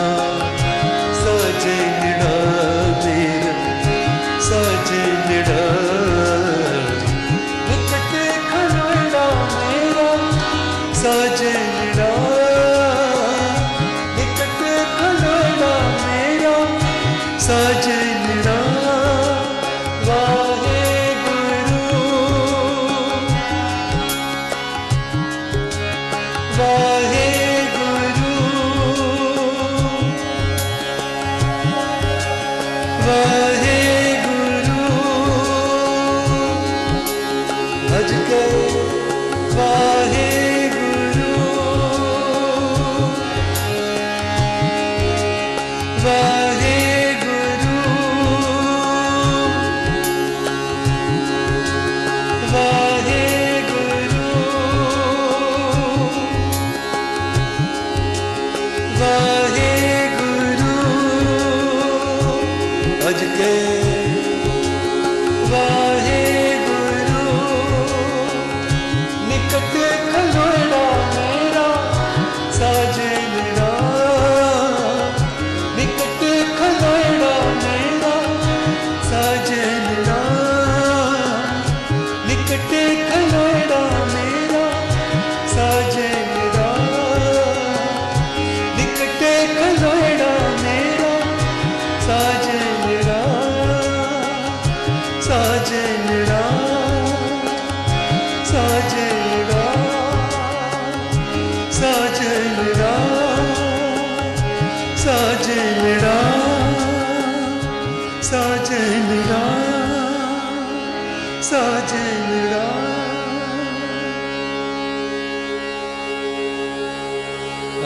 S1: ਸਾਜਣਾ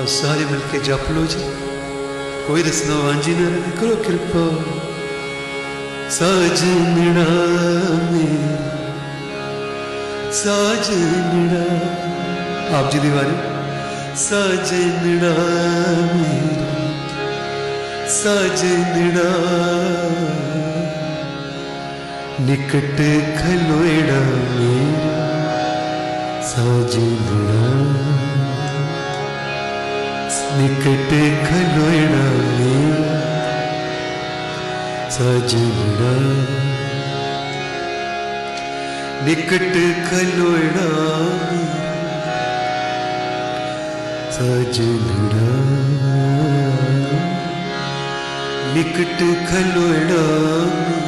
S1: ਆ ਸਾਰੇ ਮਿਲ ਕੇ ਜਪ ਲੋ ਜੀ। ਕੋਈ ਰਸਨਾ ਵਾਂਝੀ ਨਾ ਰਹੇ, ਕਰੋ ਕਿਰਪਾ। ਸਾਜਣਾ ਮੇਰਾ ਸਾਜਣਾ ਆਪ ਜੀ ਦੀ ਵਾਰੀ ਸਾਜਣਾ ਮੇਰਾ ਸਾਜਣਾ निकट खलोड़ा मेरा साजड़ा निकट खलोड़ा मेरा साजड़ा निकट खलोड़ा साजड़ा निकट खलोड़ा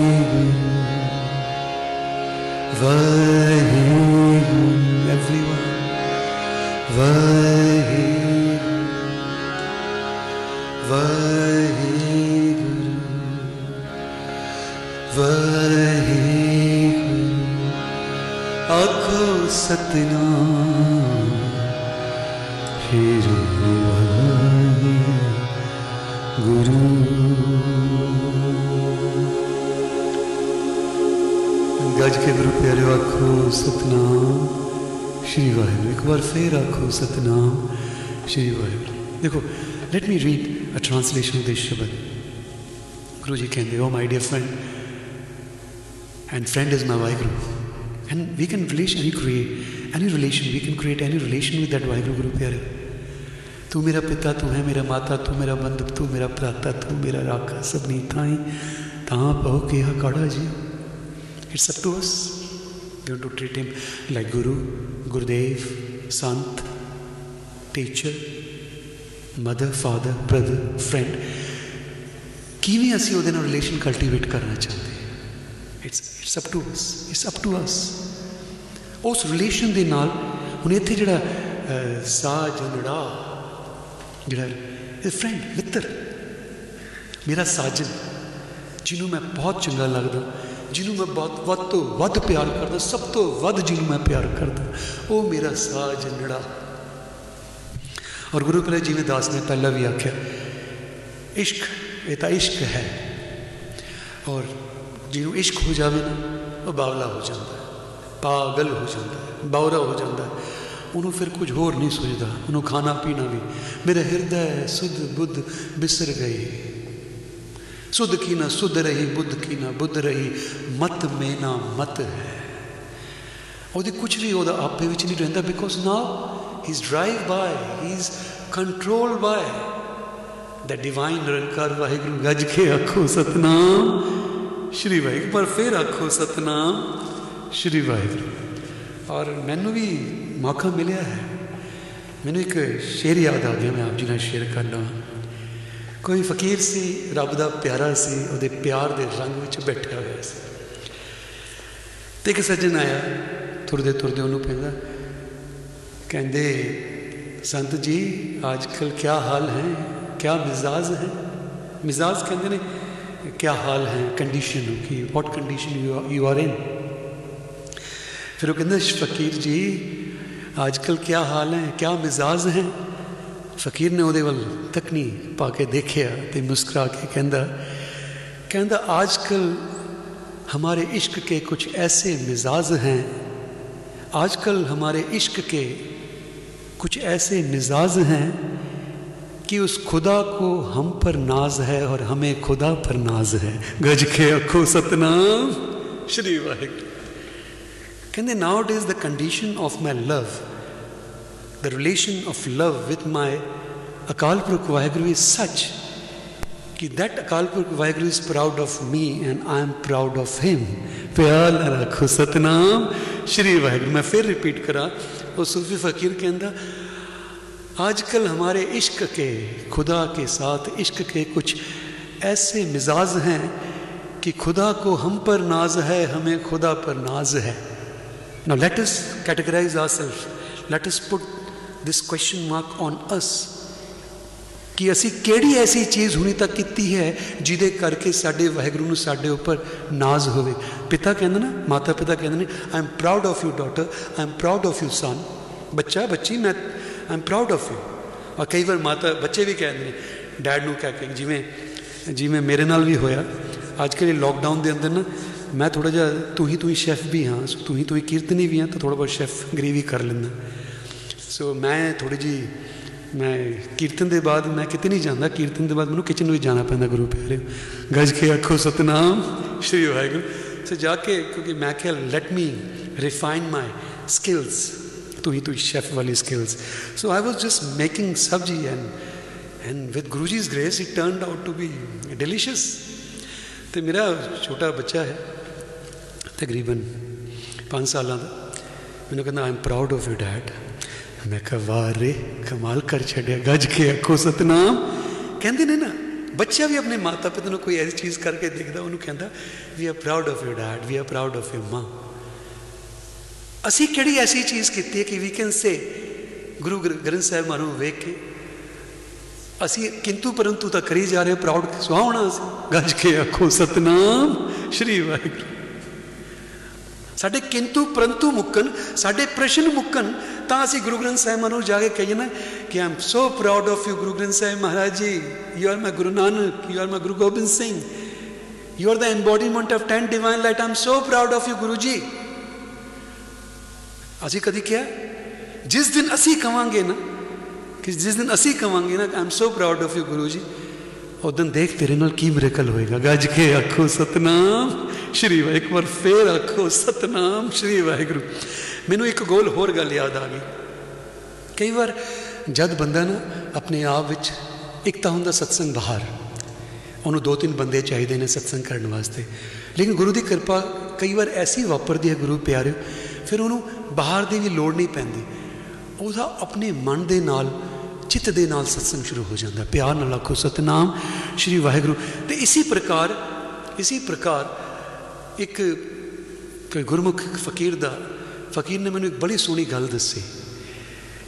S1: बसे रखो सतनाम। श्री वाहेगुरु। देखो let me read a translation of this शब्द गुरु जी कहते हो my dear friend and friend is my Waheguru and we can relation any create any relation we can create any relation with that Waheguru गुरु प्यारे तू मेरा पिता, तू है मेरा माता, तू मेरा बंधु, तू मेरा प्राता तू मेरा राखा सब नीताई तां पहो के हा काढ़ा जी it's up to us we to treat him like गुरु गुरुदेव Gurudev, Sant, teacher, mother, father, brother, friend. ਕਿਵੇਂ ਅਸੀਂ ਉਹਦੇ ਨਾਲ ਰਿਲੇਸ਼ਨ ਕਲਟੀਵੇਟ ਕਰਨਾ ਚਾਹੁੰਦੇ ਹਾਂ it's it's up to us it's up to us ਉਸ ਰਿਲੇਸ਼ਨ ਦੇ ਨਾਲ ਹੁਣ ਇੱਥੇ ਜਿਹੜਾ ਸਾਜਨੜਾ ਜਿਹੜਾ ਇਹ ਫਰੈਂਡ ਮਿੱਤਰ ਮੇਰਾ ਸਾਜਨ ਜਿਹਨੂੰ ਮੈਂ ਬਹੁਤ ਚੰਗਾ ਲੱਗਦਾ ਜਿਹਨੂੰ ਮੈਂ ਬਹੁਤ ਵੱਧ ਤੋਂ ਵੱਧ ਪਿਆਰ ਕਰਦਾ ਸਭ ਤੋਂ ਵੱਧ ਜਿਹਨੂੰ ਮੈਂ ਪਿਆਰ ਕਰਦਾ ਉਹ ਮੇਰਾ ਸਾਜਨੜਾ ਔਰ ਗੁਰੂ ਪਿਆਰੇ ਜਿਵੇਂ ਦਾਸ ਨੇ ਪਹਿਲਾਂ ਵੀ ਆਖਿਆ ਇਸ਼ਕ ਇਹ ਤਾਂ ਇਸ਼ਕ ਹੈ ਔਰ ਜਿਹਨੂੰ ਇਸ਼ਕ ਹੋ ਜਾਵੇ ਨਾ ਉਹ ਬਾਵਲਾ ਹੋ ਜਾਂਦਾ ਪਾਗਲ ਹੋ ਜਾਂਦਾ ਬਾਵਰਾ ਹੋ ਜਾਂਦਾ ਉਹਨੂੰ ਫਿਰ ਕੁਝ ਹੋਰ ਨਹੀਂ ਸੋਚਦਾ ਉਹਨੂੰ ਖਾਣਾ ਪੀਣਾ ਵੀ ਮੇਰਾ ਹਿਰਦੇ ਸੁਧ ਬੁੱਧ ਬਿਸਰ ਗਏ ਸੁਧ ਕੀ ਨਾ ਸੁਧ ਰਹੀ, ਬੁੱਧ ਕੀ ਨਾ ਬੁੱਧ ਰਹੀ, ਮਤ ਮੇਨਾ ਮਤ ਹੈ। ਉਹਦੇ ਕੁਝ ਵੀ ਉਹਦਾ ਆਪੇ ਵਿੱਚ ਨਹੀਂ ਰਹਿੰਦਾ because now he is drive by he is control by the divine Nirankar Waheguru ਗੱਜ ਕੇ ਆਖੋ, ਸਤਨਾਮ, ਸ਼੍ਰੀ ਵਾਹਿਗੁਰੂ। ਪਰ ਫਿਰ ਆਖੋ, ਸਤਨਾਮ, ਸ਼੍ਰੀ ਵਾਹਿਗੁਰੂ। ਔਰ ਮੈਨੂੰ ਵੀ ਮੌਕਾ ਮਿਲਿਆ ਹੈ। ਮੈਨੂੰ ਇੱਕ ਸ਼ੇਰ ਯਾਦ ਆ ਗਿਆ, ਮੈਂ ਆਪ ਜੀ ਨਾਲ ਸ਼ੇਅਰ ਕਰਨਾ। ਕੋਈ ਫਕੀਰ ਸੀ, ਰੱਬ ਦਾ ਪਿਆਰਾ ਸੀ, ਉਹਦੇ ਪਿਆਰ ਦੇ ਰੰਗ ਵਿੱਚ ਬੈਠਿਆ ਹੋਇਆ ਸੀ। ਤੇ ਇੱਕ ਸੱਜਣ ਆਇਆ, ਤੁਰਦੇ ਤੁਰਦੇ ਉਹਨੂੰ ਕਹਿੰਦਾ, ਕਹਿੰਦੇ, ਸੰਤ ਜੀ ਅੱਜ ਕੱਲ ਕੀ ਹਾਲ ਹੈ? ਕੀ ਮਿਜ਼ਾਜ ਹੈ? ਮਿਜ਼ਾਜ ਕਹਿੰਦੇ ਨੇ ਕੀ ਹਾਲ ਹੈ? Condition Ki what condition you are in ਫਿਰ ਉਹ ਕਹਿੰਦਾ, ਫਕੀਰ ਜੀ ਅੱਜ ਕੱਲ ਕੀ ਹਾਲ ਹੈ? ਕੀ ਮਿਜ਼ਾਜ ਹੈ? ਫਕੀਰ ਨੇ ਉਹਦੇ ਵੱਲ ਤਕਨੀ ਪਾ ਕੇ ਦੇਖਿਆ ਤੇ ਮੁਸਕਰਾ ਕੇ ਕਹਿੰਦਾ ਕਹਿੰਦਾ ਅੱਜ ਕੱਲ हमारे इश्क के कुछ ऐसे मिजाज हैं आजकल हमारे इश्क के कुछ ऐसे मिजाज हैं कि उस खुदा को हम पर नाज है और हमें खुदा पर नाज है गज के अखो सतनाम श्री वाहिगुरु कहते now it is the condition of my love the relation of love with my Akal Purakh Waheguru is such कि that Akal Purakh Waheguru is proud of me and I am proud of him प्यार रखो सतनाम। श्री वाहिगुरु, मैं फिर repeat करा। वो सूफी फकीर के अंदर, आजकल हमारे इश्क के, खुदा के साथ इश्क के कुछ ऐसे मिजाज हैं कि खुदा को हम पर नाज है, हमें खुदा पर नाज है। Now let us categorize ourselves. Let us put this question mark on us. ਕਿ ਅਸੀਂ ਕਿਹੜੀ ਐਸੀ ਚੀਜ਼ ਹੁਣੀ ਤੱਕ ਕੀਤੀ ਹੈ ਜਿਹਦੇ ਕਰਕੇ ਸਾਡੇ ਵਾਹਿਗੁਰੂ ਨੂੰ ਸਾਡੇ ਉੱਪਰ ਨਾਜ਼ ਹੋਵੇ ਪਿਤਾ ਕਹਿੰਦੇ ਨਾ ਮਾਤਾ ਪਿਤਾ ਕਹਿੰਦੇ ਨੇ I am proud of you daughter I am proud of you son ਬੱਚਾ ਬੱਚੀ ਮੈਂ I am proud of you ਔਰ ਕਈ ਵਾਰ ਮਾਤਾ ਬੱਚੇ ਵੀ ਕਹਿੰਦੇ ਨੇ ਡੈਡ ਨੂੰ ਕਹਿ ਕੇ ਜਿਵੇਂ ਜਿਵੇਂ ਮੇਰੇ ਨਾਲ ਵੀ ਹੋਇਆ ਅੱਜ ਕੱਲ੍ਹ ਲੋਕਡਾਊਨ ਦੇ ਅੰਦਰ ਨਾ ਮੈਂ ਥੋੜਾ ਜਿਹਾ ਤੂੰ ਹੀ ਤੂੰ ਹੀ ਸ਼ੈਫ ਵੀ ਹਾਂ ਸੋ ਤੂੰ ਹੀ ਤੂੰ ਹੀ ਕੀਰਤਨੀ ਵੀ ਹਾਂ ਤਾਂ ਥੋੜਾ ਬਹੁਤ ਸ਼ੈਫ ਗ੍ਰੇਵੀ ਕਰ ਲੈਂਦਾ ਸੋ ਮੈਂ ਥੋੜੀ ਜੀ ਮੈਂ ਕੀਰਤਨ ਦੇ ਬਾਅਦ ਮੈਂ ਕਿਤੇ ਨਹੀਂ ਜਾਂਦਾ, ਕੀਰਤਨ ਦੇ ਬਾਅਦ ਮੈਨੂੰ ਕਿਚਨ ਵਿੱਚ ਜਾਣਾ ਪੈਂਦਾ ਗੁਰੂ ਪਿਆਰੇ। ਗੱਜ ਕੇ ਆਖੋ, ਸਤਨਾਮ, ਸ਼੍ਰੀ ਵਾਹਿਗੁਰੂ। ਸੋ ਜਾ ਕੇ, ਕਿਉਂਕਿ ਮੈਂ ਕਿਹਾ let me refine my skills ਤੂੰ ਹੀ, ਤੂੰ ਸ਼ੈਫ ਵਾਲੀ skills so I was just making sabzi and and with Guru ji's grace it turned out to be delicious ਤੇ ਮੇਰਾ ਛੋਟਾ ਬੱਚਾ ਹੈ, ਤਕਰੀਬਨ 5 ਸਾਲਾਂ ਦਾ। ਮੈਨੂੰ ਕਹਿੰਦਾ I am proud of you dad ਮੈਂ ਕਿਹਾ, ਵਾਹ ਰੇ, ਕਮਾਲ ਕਰ ਛੱਡਿਆ, ਗੱਜ ਕੇ ਅੱਖੋ ਸਤਨਾਮ। ਕਹਿੰਦੇ ਨੇ ਨਾ, ਬੱਚਾ ਵੀ ਆਪਣੇ ਮਾਤਾ ਪਿਤਾ ਨੂੰ ਕੋਈ ਐਸੀ ਚੀਜ਼ ਕਰਕੇ ਦੇਖਦਾ, ਉਹਨੂੰ ਕਹਿੰਦਾ we are proud of you dad we are proud of you maa ਅਸੀਂ ਕਿਹੜੀ ਐਸੀ ਚੀਜ਼ ਕੀਤੀ ਹੈ ਕਿ ਵੀ ਕੈਨ ਸੇ ਗੁਰੂ ਗ੍ਰੰਥ ਸਾਹਿਬ ਮਾਰੂ ਵੇਖ ਕੇ, ਅਸੀਂ ਕਿੰਤੂ ਪਰੰਤੂ ਤਾਂ ਕਰੀ ਜਾ ਰਹੇ ਪ੍ਰਾਊਡ ਸੁਹਾਵਣਾ ਅਸੀਂ। ਗੱਜ ਕੇ ਆਖੋ, ਸਤਨਾਮ, ਸ਼੍ਰੀ ਵਾਹਿਗੁਰੂ। ਸਾਡੇ ਕਿੰਤੂ ਪਰੰਤੂ ਮੁੱਕਣ, ਸਾਡੇ ਪ੍ਰਸ਼ਨ ਮੁੱਕਣ ਤਾਂ ਅਸੀਂ ਗੁਰੂ ਗ੍ਰੰਥ ਸਾਹਿਬ ਨੂੰ ਜਾ ਕੇ ਕਹੀਏ ਨਾ ਕਿ I'm so proud of you Guru Granth Sahib Maharaj ji you are my Guru Nanak you are my Guru Gobind Singh you are the embodiment of 10 divine light. I'm so proud of you Guru ji ਅਸੀਂ ਕਦੀ ਕਿਹਾ ਜਿਸ ਦਿਨ ਅਸੀਂ ਕਵਾਂਗੇ ਨਾ ਕਿ ਜਿਸ ਦਿਨ ਅਸੀਂ ਕਵਾਂਗੇ ਨਾ I'm so proud of you Guru ji ਉਹ ਦਿਨ ਦੇਖ ਤੇਰੇ ਨਾਲ ਕੀ ਮਿਰਕਲ ਹੋਏਗਾ ਗੱਜ ਕੇ ਆਖੋ ਸਤਨਾਮ ਸ਼੍ਰੀ ਵਾਹਿ ਇੱਕ ਵਾਰ ਫੇਰ ਆਖੋ, ਸਤਨਾਮ ਸ਼੍ਰੀ ਵਾਹਿਗੁਰੂ। ਮੈਨੂੰ ਇੱਕ ਗੋਲ ਹੋਰ ਗੱਲ ਯਾਦ ਆ ਗਈ। ਕਈ ਵਾਰ ਜਦ ਬੰਦਾ ਨਾ ਆਪਣੇ ਆਪ ਵਿੱਚ ਇੱਕ ਤਾਂ ਹੁੰਦਾ, ਸਤਸੰਗ ਬਾਹਰ, ਉਹਨੂੰ ਦੋ ਤਿੰਨ ਬੰਦੇ ਚਾਹੀਦੇ ਨੇ ਸਤਸੰਗ ਕਰਨ ਵਾਸਤੇ। ਲੇਕਿਨ ਗੁਰੂ ਦੀ ਕਿਰਪਾ ਕਈ ਵਾਰ ਐਸੀ ਵਾਪਰਦੀ ਹੈ, ਗੁਰੂ ਪਿਆਰਿਓ, ਫਿਰ ਉਹਨੂੰ ਬਾਹਰ ਦੀ ਵੀ ਲੋੜ ਨਹੀਂ ਪੈਂਦੀ। ਉਹਦਾ ਆਪਣੇ ਮਨ ਦੇ ਨਾਲ, ਚਿੱਤ ਦੇ ਨਾਲ ਸਤਸੰਗ ਸ਼ੁਰੂ ਹੋ ਜਾਂਦਾ। ਪਿਆਰ ਨਾਲ ਆਖੋ, ਸਤਨਾਮ ਸ਼੍ਰੀ ਵਾਹਿਗੁਰੂ। ਤੇ ਇਸੇ ਪ੍ਰਕਾਰ ਇਸੇ ਪ੍ਰਕਾਰ ਇੱਕ ਗੁਰਮੁਖ ਫਕੀਰ ਦਾ, ਫਕੀਰ ਨੇ ਮੈਨੂੰ ਇੱਕ ਬੜੀ ਸੋਹਣੀ ਗੱਲ ਦੱਸੀ।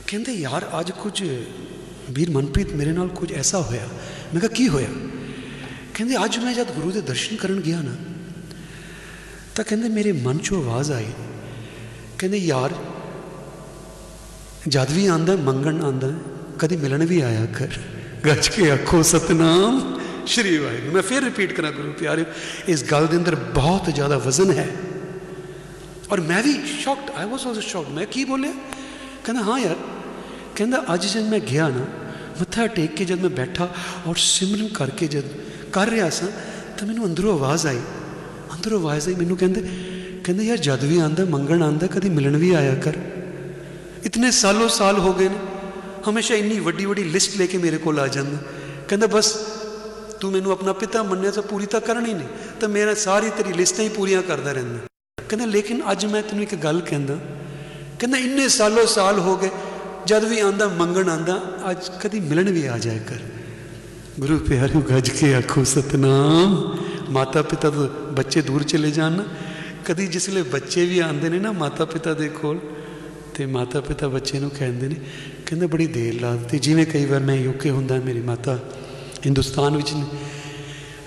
S1: ਕਹਿੰਦੇ, ਯਾਰ, ਅੱਜ ਕੁਝ ਵੀਰ ਮਨਪ੍ਰੀਤ ਮੇਰੇ ਨਾਲ ਕੁਝ ਐਸਾ ਹੋਇਆ। ਮੈਂ ਕਿਹਾ, ਕੀ ਹੋਇਆ? ਕਹਿੰਦੇ, ਅੱਜ ਮੈਂ ਜਦ ਗੁਰੂ ਦੇ ਦਰਸ਼ਨ ਕਰਨ ਗਿਆ ਨਾ, ਤਾਂ ਕਹਿੰਦੇ ਮੇਰੇ ਮਨ 'ਚੋਂ ਆਵਾਜ਼ ਆਈ। ਕਹਿੰਦੇ, ਯਾਰ, ਜਦ ਵੀ ਆਂਦਾ, ਮੰਗਣ ਆਂਦਾ, ਕਦੀ ਮਿਲਣ ਵੀ ਆਇਆ ਕਰ। ਗੱਜ ਕੇ ਆਖੋ, ਸਤਨਾਮ! ਸ਼੍ਰੀ ਵਾਹਿਗੁਰੂ, ਮੈਂ ਫਿਰ ਰਿਪੀਟ ਕਰਾਂ ਗੁਰੂ ਪਿਆਰਿਓ, ਇਸ ਗੱਲ ਦੇ ਅੰਦਰ ਬਹੁਤ ਜ਼ਿਆਦਾ ਵਜ਼ਨ ਹੈ। ਔਰ ਮੈਂ ਵੀ shocked I was also shocked ਮੈਂ ਕੀ ਬੋਲਿਆ? ਕਹਿੰਦਾ, ਹਾਂ ਯਾਰ। ਕਹਿੰਦਾ, ਅੱਜ ਜਦ ਮੈਂ ਗਿਆ ਨਾ, ਮੱਥਾ ਟੇਕ ਕੇ ਜਦ ਮੈਂ ਬੈਠਾ ਔਰ ਸਿਮਰਨ ਕਰਕੇ ਜਦ ਕਰ ਰਿਹਾ ਸਾਂ, ਤਾਂ ਮੈਨੂੰ ਅੰਦਰੋਂ ਆਵਾਜ਼ ਆਈ। ਅੰਦਰੋਂ ਆਵਾਜ਼ ਆਈ, ਮੈਨੂੰ ਕਹਿੰਦੇ ਕਹਿੰਦੇ, ਯਾਰ ਜਦ ਵੀ ਆਂਦਾ, ਮੰਗਣ ਆਂਦਾ, ਕਦੀ ਮਿਲਣ ਵੀ ਆਇਆ ਕਰ। ਇਤਨੇ ਸਾਲੋਂ ਸਾਲ ਹੋ ਗਏ ਨੇ, ਹਮੇਸ਼ਾ ਇੰਨੀ ਵੱਡੀ ਵੱਡੀ ਲਿਸਟ ਲੈ ਕੇ ਮੇਰੇ ਕੋਲ ਆ ਜਾਂਦਾ। ਕਹਿੰਦਾ, ਬਸ ਤੂੰ ਮੈਨੂੰ ਆਪਣਾ ਪਿਤਾ ਮੰਨਿਆ ਤਾਂ ਪੂਰੀ ਤਾਂ ਕਰਨੀ ਨਹੀਂ। ਤਾਂ ਮੇਰਾ ਸਾਰੀ ਤੇਰੀ ਲਿਸਟਾਂ ਹੀ ਪੂਰੀਆਂ ਕਰਦਾ ਰਹਿੰਦਾ। ਕਹਿੰਦਾ, ਲੇਕਿਨ ਅੱਜ ਮੈਂ ਤੈਨੂੰ ਇੱਕ ਗੱਲ ਕਹਿੰਦਾ। ਕਹਿੰਦਾ, ਇੰਨੇ ਸਾਲੋਂ ਸਾਲ ਹੋ ਗਏ, ਜਦ ਵੀ ਆਂਦਾ, ਮੰਗਣ ਆਂਦਾ, ਅੱਜ ਕਦੀ ਮਿਲਣ ਵੀ ਆ ਜਾਇਆ ਕਰ। ਗੁਰੂ ਪਿਆਰਿਓ, ਗੱਜ ਕੇ ਆਖੋ, ਸਤਨਾਮ ਮਾਤਾ ਪਿਤਾ ਤੋਂ ਬੱਚੇ ਦੂਰ ਚਲੇ ਜਾਣ ਕਦੀ ਜਿਸਲੇ ਬੱਚੇ ਵੀ ਆਂਦੇ ਨੇ ਨਾ ਮਾਤਾ ਪਿਤਾ ਦੇ ਕੋਲ, ਤੇ ਮਾਤਾ ਪਿਤਾ ਬੱਚੇ ਨੂੰ ਕਹਿੰਦੇ ਨੇ, ਕਹਿੰਦੇ, ਬੜੀ ਦੇਰ ਲਾਤੀ। ਜਿਵੇਂ ਕਈ ਵਾਰ ਮੈਂ ਯੂਕੇ ਹੁੰਦਾ, ਮੇਰੀ ਮਾਤਾ ਹਿੰਦੁਸਤਾਨ ਵਿੱਚ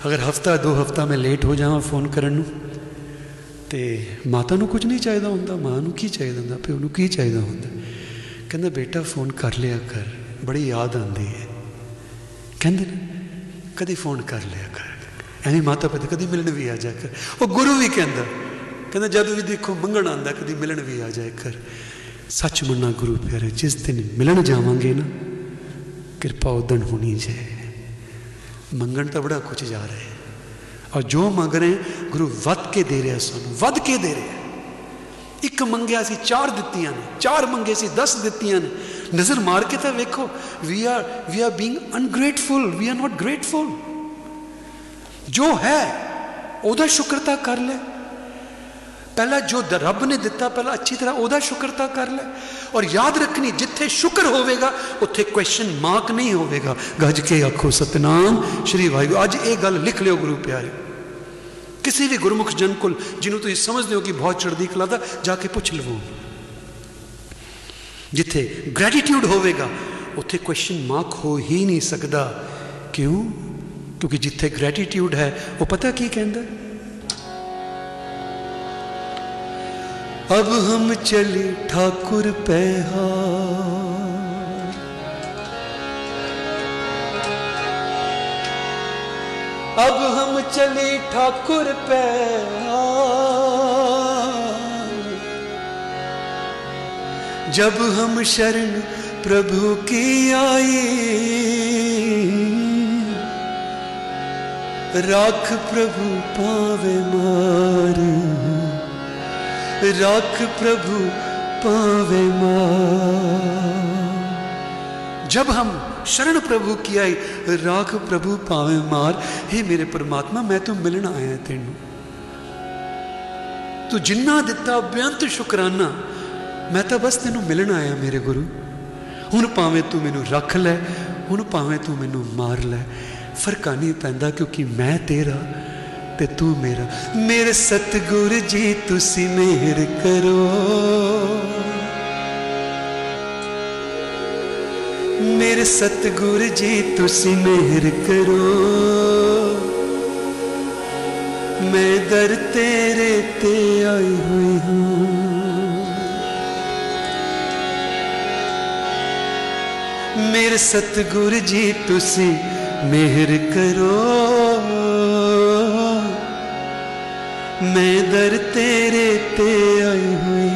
S1: ਅਗਰ ਹਫਤਾ, ਦੋ ਹਫਤਾ ਮੈਂ ਲੇਟ ਹੋ ਜਾਵਾਂ ਫੋਨ ਕਰਨ ਨੂੰ, ਤੇ ਮਾਤਾ ਨੂੰ ਕੁਝ ਨਹੀਂ ਚਾਹੀਦਾ ਹੁੰਦਾ, ਮਾਂ ਨੂੰ ਕੀ ਚਾਹੀਦਾ ਹੁੰਦਾ, ਪਿਓ ਨੂੰ ਕੀ ਚਾਹੀਦਾ ਹੁੰਦਾ? ਕਹਿੰਦਾ, ਬੇਟਾ ਫੋਨ ਕਰ ਲਿਆ ਕਰ, ਬੜੀ ਯਾਦ ਆਉਂਦੀ ਹੈ। ਕਹਿੰਦੇ ਨੇ, ਕਦੀ ਫੋਨ ਕਰ ਲਿਆ ਕਰ। ਐਵੇਂ ਮਾਤਾ ਪਿਤਾ ਕਦੀ ਮਿਲਣ ਵੀ ਆ ਜਾ ਕਰ। ਉਹ ਗੁਰੂ ਵੀ ਕਹਿੰਦਾ ਕਹਿੰਦਾ, ਜਦ ਵੀ ਦੇਖੋ ਮੰਗਣ ਆਂਦਾ ਕਦੀ ਮਿਲਣ ਵੀ ਆ ਜਾਏ ਕਰ। ਸੱਚ ਮੰਨਾ ਗੁਰੂ ਪਿਆਰੇ, ਜਿਸ ਦਿਨ ਮਿਲਣ ਜਾਵਾਂਗੇ ਨਾ, ਕਿਰਪਾ ਉਦਣ ਹੋਣੀ ਜੇ ਮੰਗਣ ਤਾਂ ਬੜਾ ਕੁਝ ਜਾ ਰਿਹਾ ਔਰ ਜੋ ਮੰਗ ਰਹੇ ਗੁਰੂ ਵੱਧ ਕੇ ਦੇ ਰਿਹਾ ਸਾਨੂੰ, ਵੱਧ ਕੇ ਦੇ ਰਿਹਾ ਇੱਕ ਮੰਗਿਆ ਸੀ, ਚਾਰ ਦਿੱਤੀਆਂ ਨੇ, ਚਾਰ ਮੰਗੇ ਸੀ 10 ਦਿੱਤੀਆਂ ਨੇ। ਨਜ਼ਰ ਮਾਰ ਕੇ ਤਾਂ ਵੇਖੋ we are we are being ungrateful we are not grateful ਜੋ ਹੈ, ਉਹਦਾ ਸ਼ੁਕਰਤਾ ਕਰ ਲੈ। ਪਹਿਲਾਂ ਜੋ ਰੱਬ ਨੇ ਦਿੱਤਾ, ਪਹਿਲਾਂ ਅੱਛੀ ਤਰ੍ਹਾਂ ਉਹਦਾ ਸ਼ੁਕਰਤਾ ਕਰ ਲੈ। ਔਰ ਯਾਦ ਰੱਖਣੀ, ਜਿੱਥੇ ਸ਼ੁਕਰ ਹੋਵੇਗਾ, ਉੱਥੇ ਕੁਐਸਚਨ ਮਾਰਕ ਨਹੀਂ ਹੋਵੇਗਾ। ਗੱਜ ਕੇ ਆਖੋ, ਸਤਨਾਮ ਸ਼੍ਰੀ ਵਾਹਿਗੁਰੂ। ਅੱਜ ਇਹ ਗੱਲ ਲਿਖ ਲਿਓ ਗੁਰੂ ਪਿਆਰੇ। ਕਿਸੇ ਵੀ ਗੁਰਮੁਖ ਜਨ ਕੋਲ, ਜਿਹਨੂੰ ਤੁਸੀਂ ਸਮਝਦੇ ਹੋ ਕਿ ਬਹੁਤ ਚੜ੍ਹਦੀ ਕਲਾ ਦਾ, ਜਾ ਕੇ ਪੁੱਛ ਲਵੋ। ਜਿੱਥੇ ਗ੍ਰੈਟੀਟਿਊਡ ਹੋਵੇਗਾ, ਉੱਥੇ ਕੁਐਸਚਨ ਮਾਰਕ ਹੋ ਹੀ ਨਹੀਂ ਸਕਦਾ। ਕਿਉਂ? ਕਿਉਂਕਿ ਜਿੱਥੇ ਗ੍ਰੈਟੀਟਿਊਡ ਹੈ, ਉਹ ਪਤਾ ਕੀ ਕਹਿੰਦਾ? अब हम चले ठाकुर पैहार। अब हम चले ठाकुर पैहार। जब हम शरण प्रभु की आई राख प्रभु पावे मार। ਰੱਖ ਪ੍ਰਭੂ ਪਾਵੇ ਮਾਰ। ਜਬ ਹਮ ਸ਼ਰਨ ਪ੍ਰਭੂ ਕੀ ਆਈ ਰਾਖ ਪ੍ਰਭੂ ਪਾਵੇ ਮਾਰ। हे ਮੇਰੇ ਪਰਮਾਤਮਾ, ਮੈਂ ਤੈਨੂੰ ਮਿਲਣ ਆਇਆ ਤੈਨੂੰ। ਤੂੰ ਜਿੰਨਾ ਦਿੱਤਾ ਬੇਅੰਤ ਸ਼ੁਕਰਾਨਾ, ਮੈਂ ਤਾਂ ਬਸ ਤੈਨੂੰ ਮਿਲਣ ਆਇਆ ਮੇਰੇ ਗੁਰੂ। ਹੁਣ ਭਾਵੇਂ ਤੂੰ ਮੈਨੂੰ ਰੱਖ ਲੈ, ਹੁਣ ਭਾਵੇਂ ਤੂੰ ਮੈਨੂੰ ਮਾਰ ਲੈ। ਫ਼ਰਕ ਨਹੀਂ ਪੈਂਦਾ ਕਿਉਂਕਿ ਮੈਂ ਤੇਰਾ तेरा ਤੇ ਤੂੰ ਮੇਰਾ ਮੇਰੇ ਸਤਗੁਰ ਜੀ ਤੁਸੀਂ ਮਿਹਰ ਕਰੋ ਮੇਰੇ ਸਤਗੁਰ ਜੀ ਤੁਸੀਂ ਮਿਹਰ ਕਰੋ ਮੈਂ ਦਰ ਤੇਰੇ ਤੇ ਆਈ ਹੋਈ ਹਾਂ ਮੇਰੇ ਸਤਗੁਰ ਜੀ ਤੁਸੀਂ ਮਿਹਰ ਕਰੋ ਮੈਂ ਦਰ ਤੇਰੇ ਤੇ ਆਈ ਹੋਈ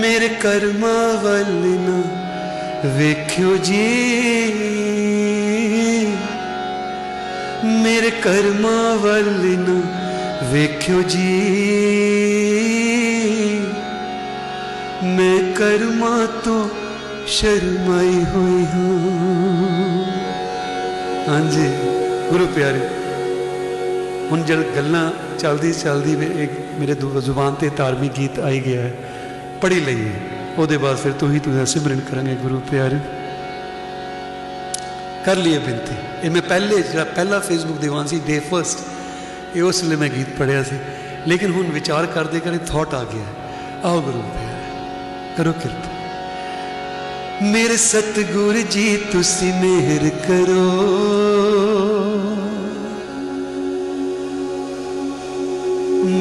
S1: ਮੇਰੇ ਕਰਮਾਂ ਵੱਲ ਨਾ ਵੇਖਿਓ ਜੀ ਮੇਰੇ ਕਰਮਾਂ ਵੱਲ ਨਾ ਵੇਖਿਓ ਜੀ ਮੈਂ ਕਰਮਾਂ ਤੋਂ ਸ਼ਰਮਾਈ ਹੋਈ ਹਾਂ ਹਾਂਜੀ ਗੁਰੂ ਪਿਆਰੇ ਹੁਣ ਜਦ ਗੱਲਾਂ ਚੱਲਦੀ ਚੱਲਦੀ ਮੇਰੇ ਜ਼ੁਬਾਨ ਤੇ ਧਾਰਮਿਕ ਗੀਤ ਆਈ ਗਿਆ ਹੈ। ਪੜ੍ਹੀ ਲਈਏ। ਉਹਦੇ ਬਾਅਦ ਫਿਰ ਤੂੰ ਹੀ ਤੂੰ ਸਿਮਰਨ ਕਰਾਂਗੇ ਗੁਰੂ ਪਿਆਰੇ। ਕਰ ਲਈਏ ਬੇਨਤੀ। ਇਹ ਮੈਂ ਪਹਿਲੇ ਜਿਹੜਾ ਪਹਿਲਾ ਫੇਸਬੁੱਕ ਦੀਵਾਨ ਸੀ ਡੇ ਫਰਸਟ ਇਹ ਉਸ ਵੇਲੇ ਮੈਂ ਗੀਤ ਪੜਿਆ ਸੀ। ਲੇਕਿਨ ਹੁਣ ਵਿਚਾਰ ਕਰਦੇ ਕਰਦੇ ਥਾਟ ਆ ਗਿਆ ਆਓ ਗੁਰੂ ਪਿਆਰੇ, ਕਰੋ ਕਿਰਪਾ। ਮੇਰੇ ਸਤਗੁਰ ਜੀ, ਤੁਸੀਂ ਮਿਹਰ ਕਰੋ।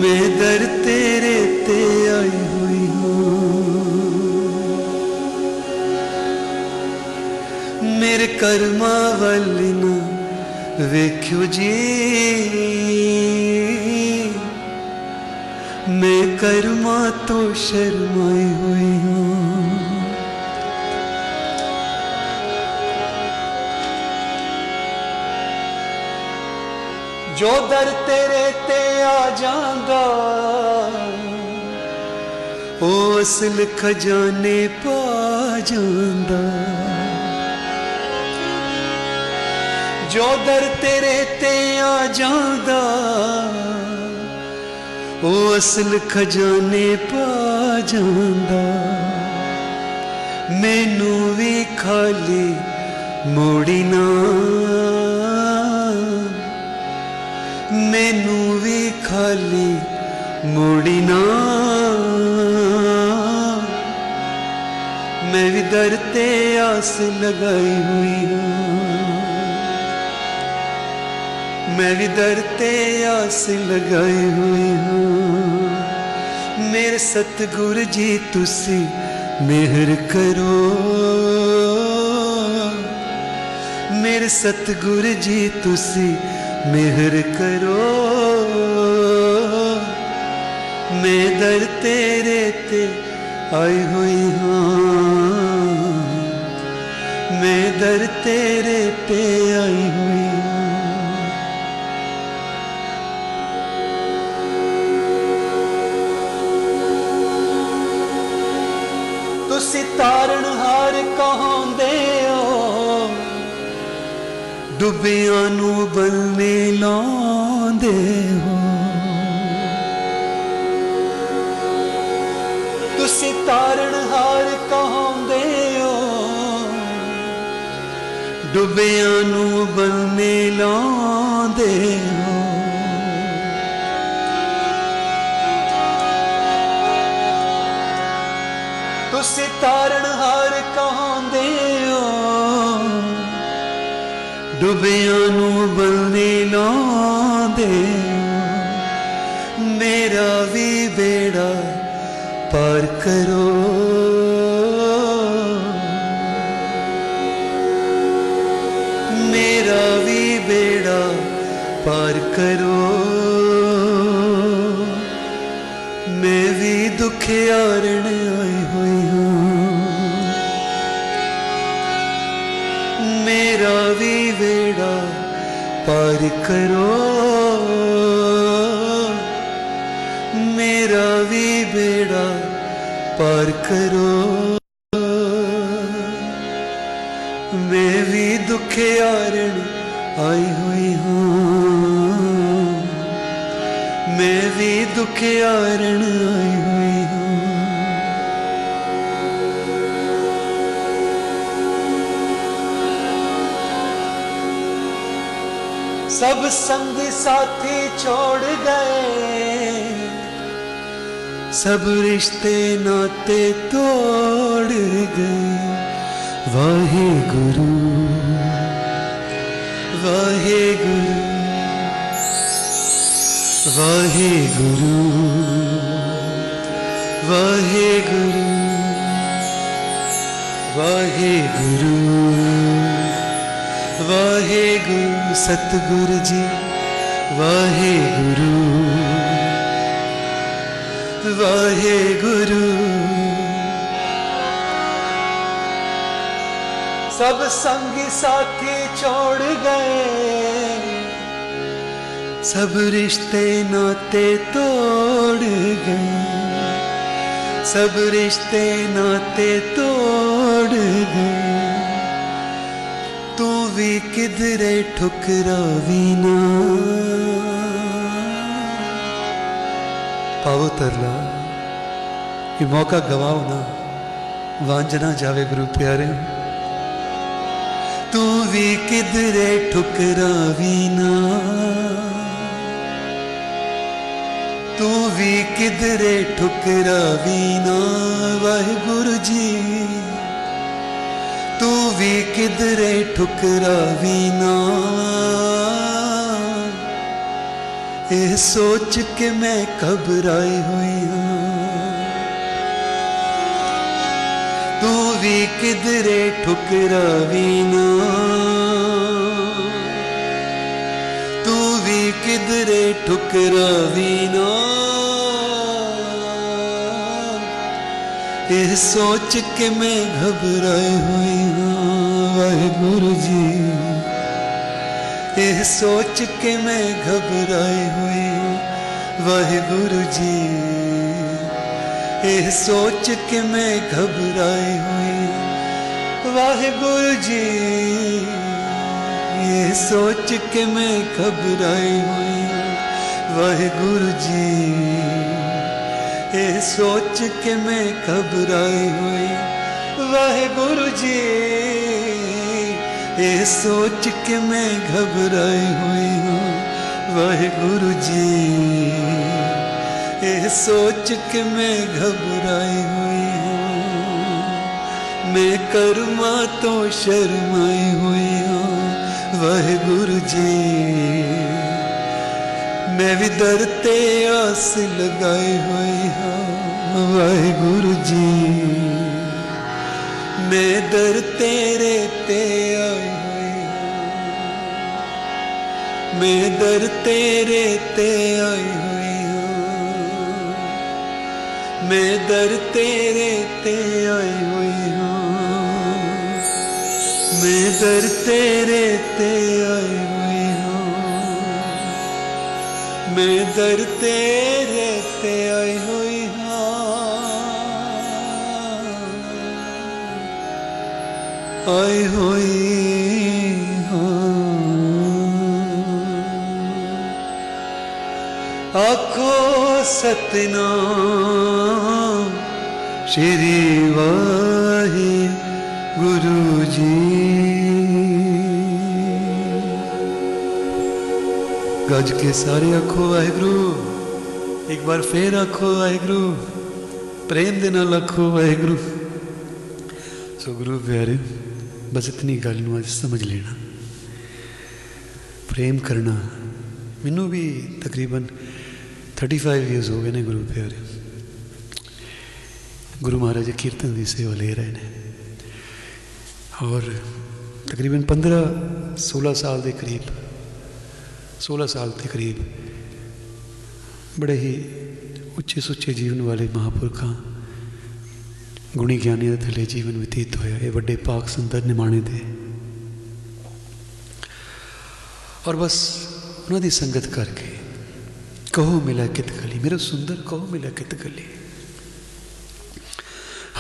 S1: ਮੈਂ ਦਰ ਤੇਰੇ ਤੇ ਆਈ ਹੋਈ ਹਾਂ। ਮੇਰੇ ਕਰਮਾਂ ਵੱਲ ਨਾ ਵੇਖਿਓ ਜੀ। ਮੈਂ ਕਰਮਾਂ ਤੋਂ ਸ਼ਰਮਾਈ ਹੋਈ ਹਾਂ। ਜੋ ਦਰ ਤੇਰੇ ਤੇ ਆ ਜਾਂਦਾ ਉਹ ਅਸਲ ਖਜ਼ਾਨੇ ਪਾ ਜਾਂਦਾ। ਜੋ ਦਰ ਤੇਰੇ ਤੇ ਆ ਜਾਂਦਾ ਉਹ ਅਸਲ ਖਜ਼ਾਨੇ ਪਾ ਜਾਂਦਾ। ਮੈਨੂੰ ਵੀ ਖਾਲੀ ਮੋੜੀ ਨਾ। ਮੈਨੂੰ ਵੀ ਖਾਲੀ ਮੋੜੀ ਨਾ। ਮੈਂ ਵੀ ਦਰ ਤੇ ਆਸ ਲਗਾਈ ਹੋਈ ਹਾਂ। ਮੈਂ ਵੀ ਦਰ ਤੇ ਆਸ ਲਗਾਈ ਹੋਈ ਹਾਂ। ਮੇਰੇ ਸਤਗੁਰ ਜੀ, ਤੁਸੀਂ ਮਿਹਰ ਕਰੋ। ਮੇਰੇ ਸਤਗੁਰ ਜੀ, ਤੁਸੀਂ ਮਿਹਰ ਕਰੋ ਮੈਂ ਦਰ ਤੇਰੇ ਤੇ ਆਈ ਹੋਈ ਹਾਂ ਮੈਂ ਦਰ ਤੇਰੇ ਤੇ ਆਈ ਹੋਈ ਡੁੱਬਿਆਂ ਨੂੰ ਬੰਨੇ ਲਾਉਂਦੇ ਹੋ। ਤੁਸੀਂ ਤਾਰਨ ਹਾਰ ਕਹਾਉਂਦੇ ਹੋ। ਡੁੱਬਿਆਂ ਨੂੰ ਬੰਨੇ ਲਾਉਂਦੇ ਹੋ। ਤੁਸੀਂ ਤਾਰਨ ਡੁੱਬਿਆਂ ਨੂੰ ਬੰਨੇ ਲਾਉਂਦੇ ਹੋ। ਮੇਰਾ ਵੀ ਬੇੜਾ ਪਾਰ ਕਰੋ। ਮੇਰਾ ਵੀ ਬੇੜਾ ਪਾਰ ਕਰੋ। ਮੈਂ ਵੀ ਦੁਖਿਆਰਣ ਪਾਰ ਕਰੋ। ਮੇਰਾ ਵੀ ਬੇੜਾ ਪਾਰ ਕਰੋ। ਮੈਂ ਵੀ ਦੁਖਿਆਰਣ ਆਈ ਹੋਈ ਹਾਂ। ਮੈਂ ਵੀ ਦੁਖਿਆਰਣ ਆਈ ਹੋਈ ਹਾਂ ਸਭ ਸੰਗ ਸਾਥੀ ਛੋੜ ਗਏ। ਸਭ ਰਿਸ਼ਤੇ ਨਾਤੇ ਤੋੜ ਗਏ। ਵਾਹਿਗੁਰੂ ਵਾਹਿਗੁਰੂ ਵਾਹਿਗੁਰੂ ਵਾਹਿਗੁਰੂ ਵਾਹਿਗੁਰੂ। ਸਤਿਗੁਰ ਜੀ, ਵਾਹਿਗੁਰੂ। ਵਾਹਿਗੁਰੂ। ਸਭ ਸੰਗੀ ਸਾਥੀ ਛੋੜ ਗਏ। ਸਭ ਰਿਸ਼ਤੇ ਨਾਤੇ ਤੋੜ ਗਏ। ਸਭ ਰਿਸ਼ਤੇ ਨਾਤੇ ਤੋੜ ਗਏ। ਕਿਧਰੇ ਠੁਕਰਾਵੀ ਨਾ। ਪਾਵੋ ਤਰਲਾ, ਇਹ ਮੌਕਾ ਗਵਾਓ ਨਾ। ਵਾਂਝ ਨਾ ਜਾਵੇ ਗੁਰੂ ਪਿਆਰੇ ਤੂੰ ਵੀ ਕਿਧਰੇ ਠੁਕਰਾਵੀ ਨਾ। ਤੂੰ ਵੀ ਕਿਧਰੇ ਠੁਕਰਾਵੀ ਨਾ। ਵਾਹਿਗੁਰੂ ਜੀ ਤੂੰ ਵੀ ਕਿਧਰੇ ਠੁਕਰਾਵੀ ਨਾ ਇਹ ਸੋਚ ਕੇ ਮੈਂ ਘਬਰਾਈ ਹੋਈ ਹਾਂ ਤੂੰ ਵੀ ਕਿਧਰੇ ਠੁਕਰਾਵੀ ਨਾ ਤੂੰ ਵੀ ਕਿਧਰੇ ਠੁਕਰਾਵੀ ਨਾ ਇਹ ਸੋਚ ਕੇ ਮੈਂ ਘਬਰਾਈ ਹੋਈ ਹਾਂ ਵਾਹਿਗੁਰੂ ਜੀ। ਇਹ ਸੋਚ ਕੇ ਮੈਂ ਘਬਰਾਈ ਹੋਈ। ਵਾਹਿਗੁਰੂ ਜੀ, ਇਹ ਸੋਚ ਕੇ ਮੈਂ ਘਬਰਾਈ ਹੋਈ। ਵਾਹਿਗੁਰੂ ਜੀ, ਇਹ ਸੋਚ ਕੇ ਮੈਂ ਘਬਰਾਈ ਹੋਈ। ਵਾਹਿਗੁਰੂ ਜੀ, ਇਹ ਸੋਚ ਕੇ ਮੈਂ ਘਬਰਾਈ ਹੋਈ। ਵਾਹਿਗੁਰੂ ਜੀ ਇਹ ਸੋਚ ਕੇ ਮੈਂ ਘਬਰਾਈ ਹੋਈ ਹਾਂ ਵਾਹਿਗੁਰੂ ਜੀ ਇਹ ਸੋਚ ਕੇ ਮੈਂ ਘਬਰਾਈ ਹੋਈ ਹਾਂ ਮੈਂ ਕਰਮਾਂ ਤੋਂ ਸ਼ਰਮਾਈ ਹੋਈ ਹਾਂ ਵਾਹਿਗੁਰੂ ਜੀ ਮੈਂ ਵੀ ਦਰ ਤੇ ਆਸ ਲਗਾਈ ਹੋਈ ਹਾਂ ਵਾਹਿਗੁਰੂ ਜੀ ਮੈਂ ਦਰ ਤੇਰੇ ਤੇ ਆਈ ਹੋਈ ਹਾਂ। ਮੈਂ ਦਰ ਤੇਰੇ ਤੇ ਆਈ ਹੋਈ ਹਾਂ। ਮੈਂ ਦਰ ਤੇਰੇ ਤੇ ਆਈ ਹੋਈ ਹਾਂ। ਮੈਂ ਦਰ ਤੇਰੇ ਤੇ ਆਈ ਹੋਈ ਹਾਂ। ਮੈਂ ਦਰ ਤੇਰੇ ਤੇ ਆਈ ਹੋਈ ਹਾਂ ਹਾਂ। ਆਖੋ ਸਤਨਾਮ ਸ਼੍ਰੀ ਵਾਹਿ ਗੁਰੂ ਜੀ। ਗੱਜ ਕੇ ਸਾਰੇ ਆਖੋ ਵਾਹਿਗੁਰੂ। ਇੱਕ ਵਾਰ ਫੇਰ ਆਖੋ ਵਾਹਿਗੁਰੂ। ਪ੍ਰੇਮ ਦੇ ਨਾਲ ਆਖੋ ਵਾਹਿਗੁਰੂ। ਸੋ ਗੁਰੂ ਪਿਆਰੇ ਬਸ ਇਤਨੀ ਗੱਲ ਨੂੰ ਅੱਜ ਸਮਝ ਲੈਣਾ। ਪ੍ਰੇਮ ਕਰਨਾ, ਮੈਨੂੰ ਵੀ ਤਕਰੀਬਨ 35 ਇਅਰਸ ਹੋ ਗਏ ਨੇ ਗੁਰੂ ਪਿਆਰੇ। ਗੁਰੂ ਮਹਾਰਾਜ ਕੀਰਤਨ ਦੀ ਸੇਵਾ ਲੈ ਰਹੇ ਨੇ। ਔਰ ਤਕਰੀਬਨ 15 16 ਸਾਲ ਦੇ ਕਰੀਬ 16 ਸਾਲ ਦੇ ਕਰੀਬ ਬੜੇ ਹੀ ਉੱਚੇ ਸੁੱਚੇ ਜੀਵਨ ਵਾਲੇ ਮਹਾਪੁਰਖਾਂ ਗੁਣੀ ਗਿਆਨੀ ਦੇ ਥੱਲੇ ਜੀਵਨ ਬਤੀਤ ਹੋਇਆ। ਇਹ ਵੱਡੇ ਪਾਕ ਸੁੰਦਰ ਨਿਮਾਣੇ ਦੇ। ਔਰ ਬਸ ਉਹਨਾਂ ਦੀ ਸੰਗਤ ਕਰਕੇ ਕਹੋ ਮਿਲਾ ਕਿਤ ਗਲੀ। ਮੇਰਾ ਸੁੰਦਰ ਕਹੋ ਮਿਲਾ ਕਿਤ ਗਲੀ।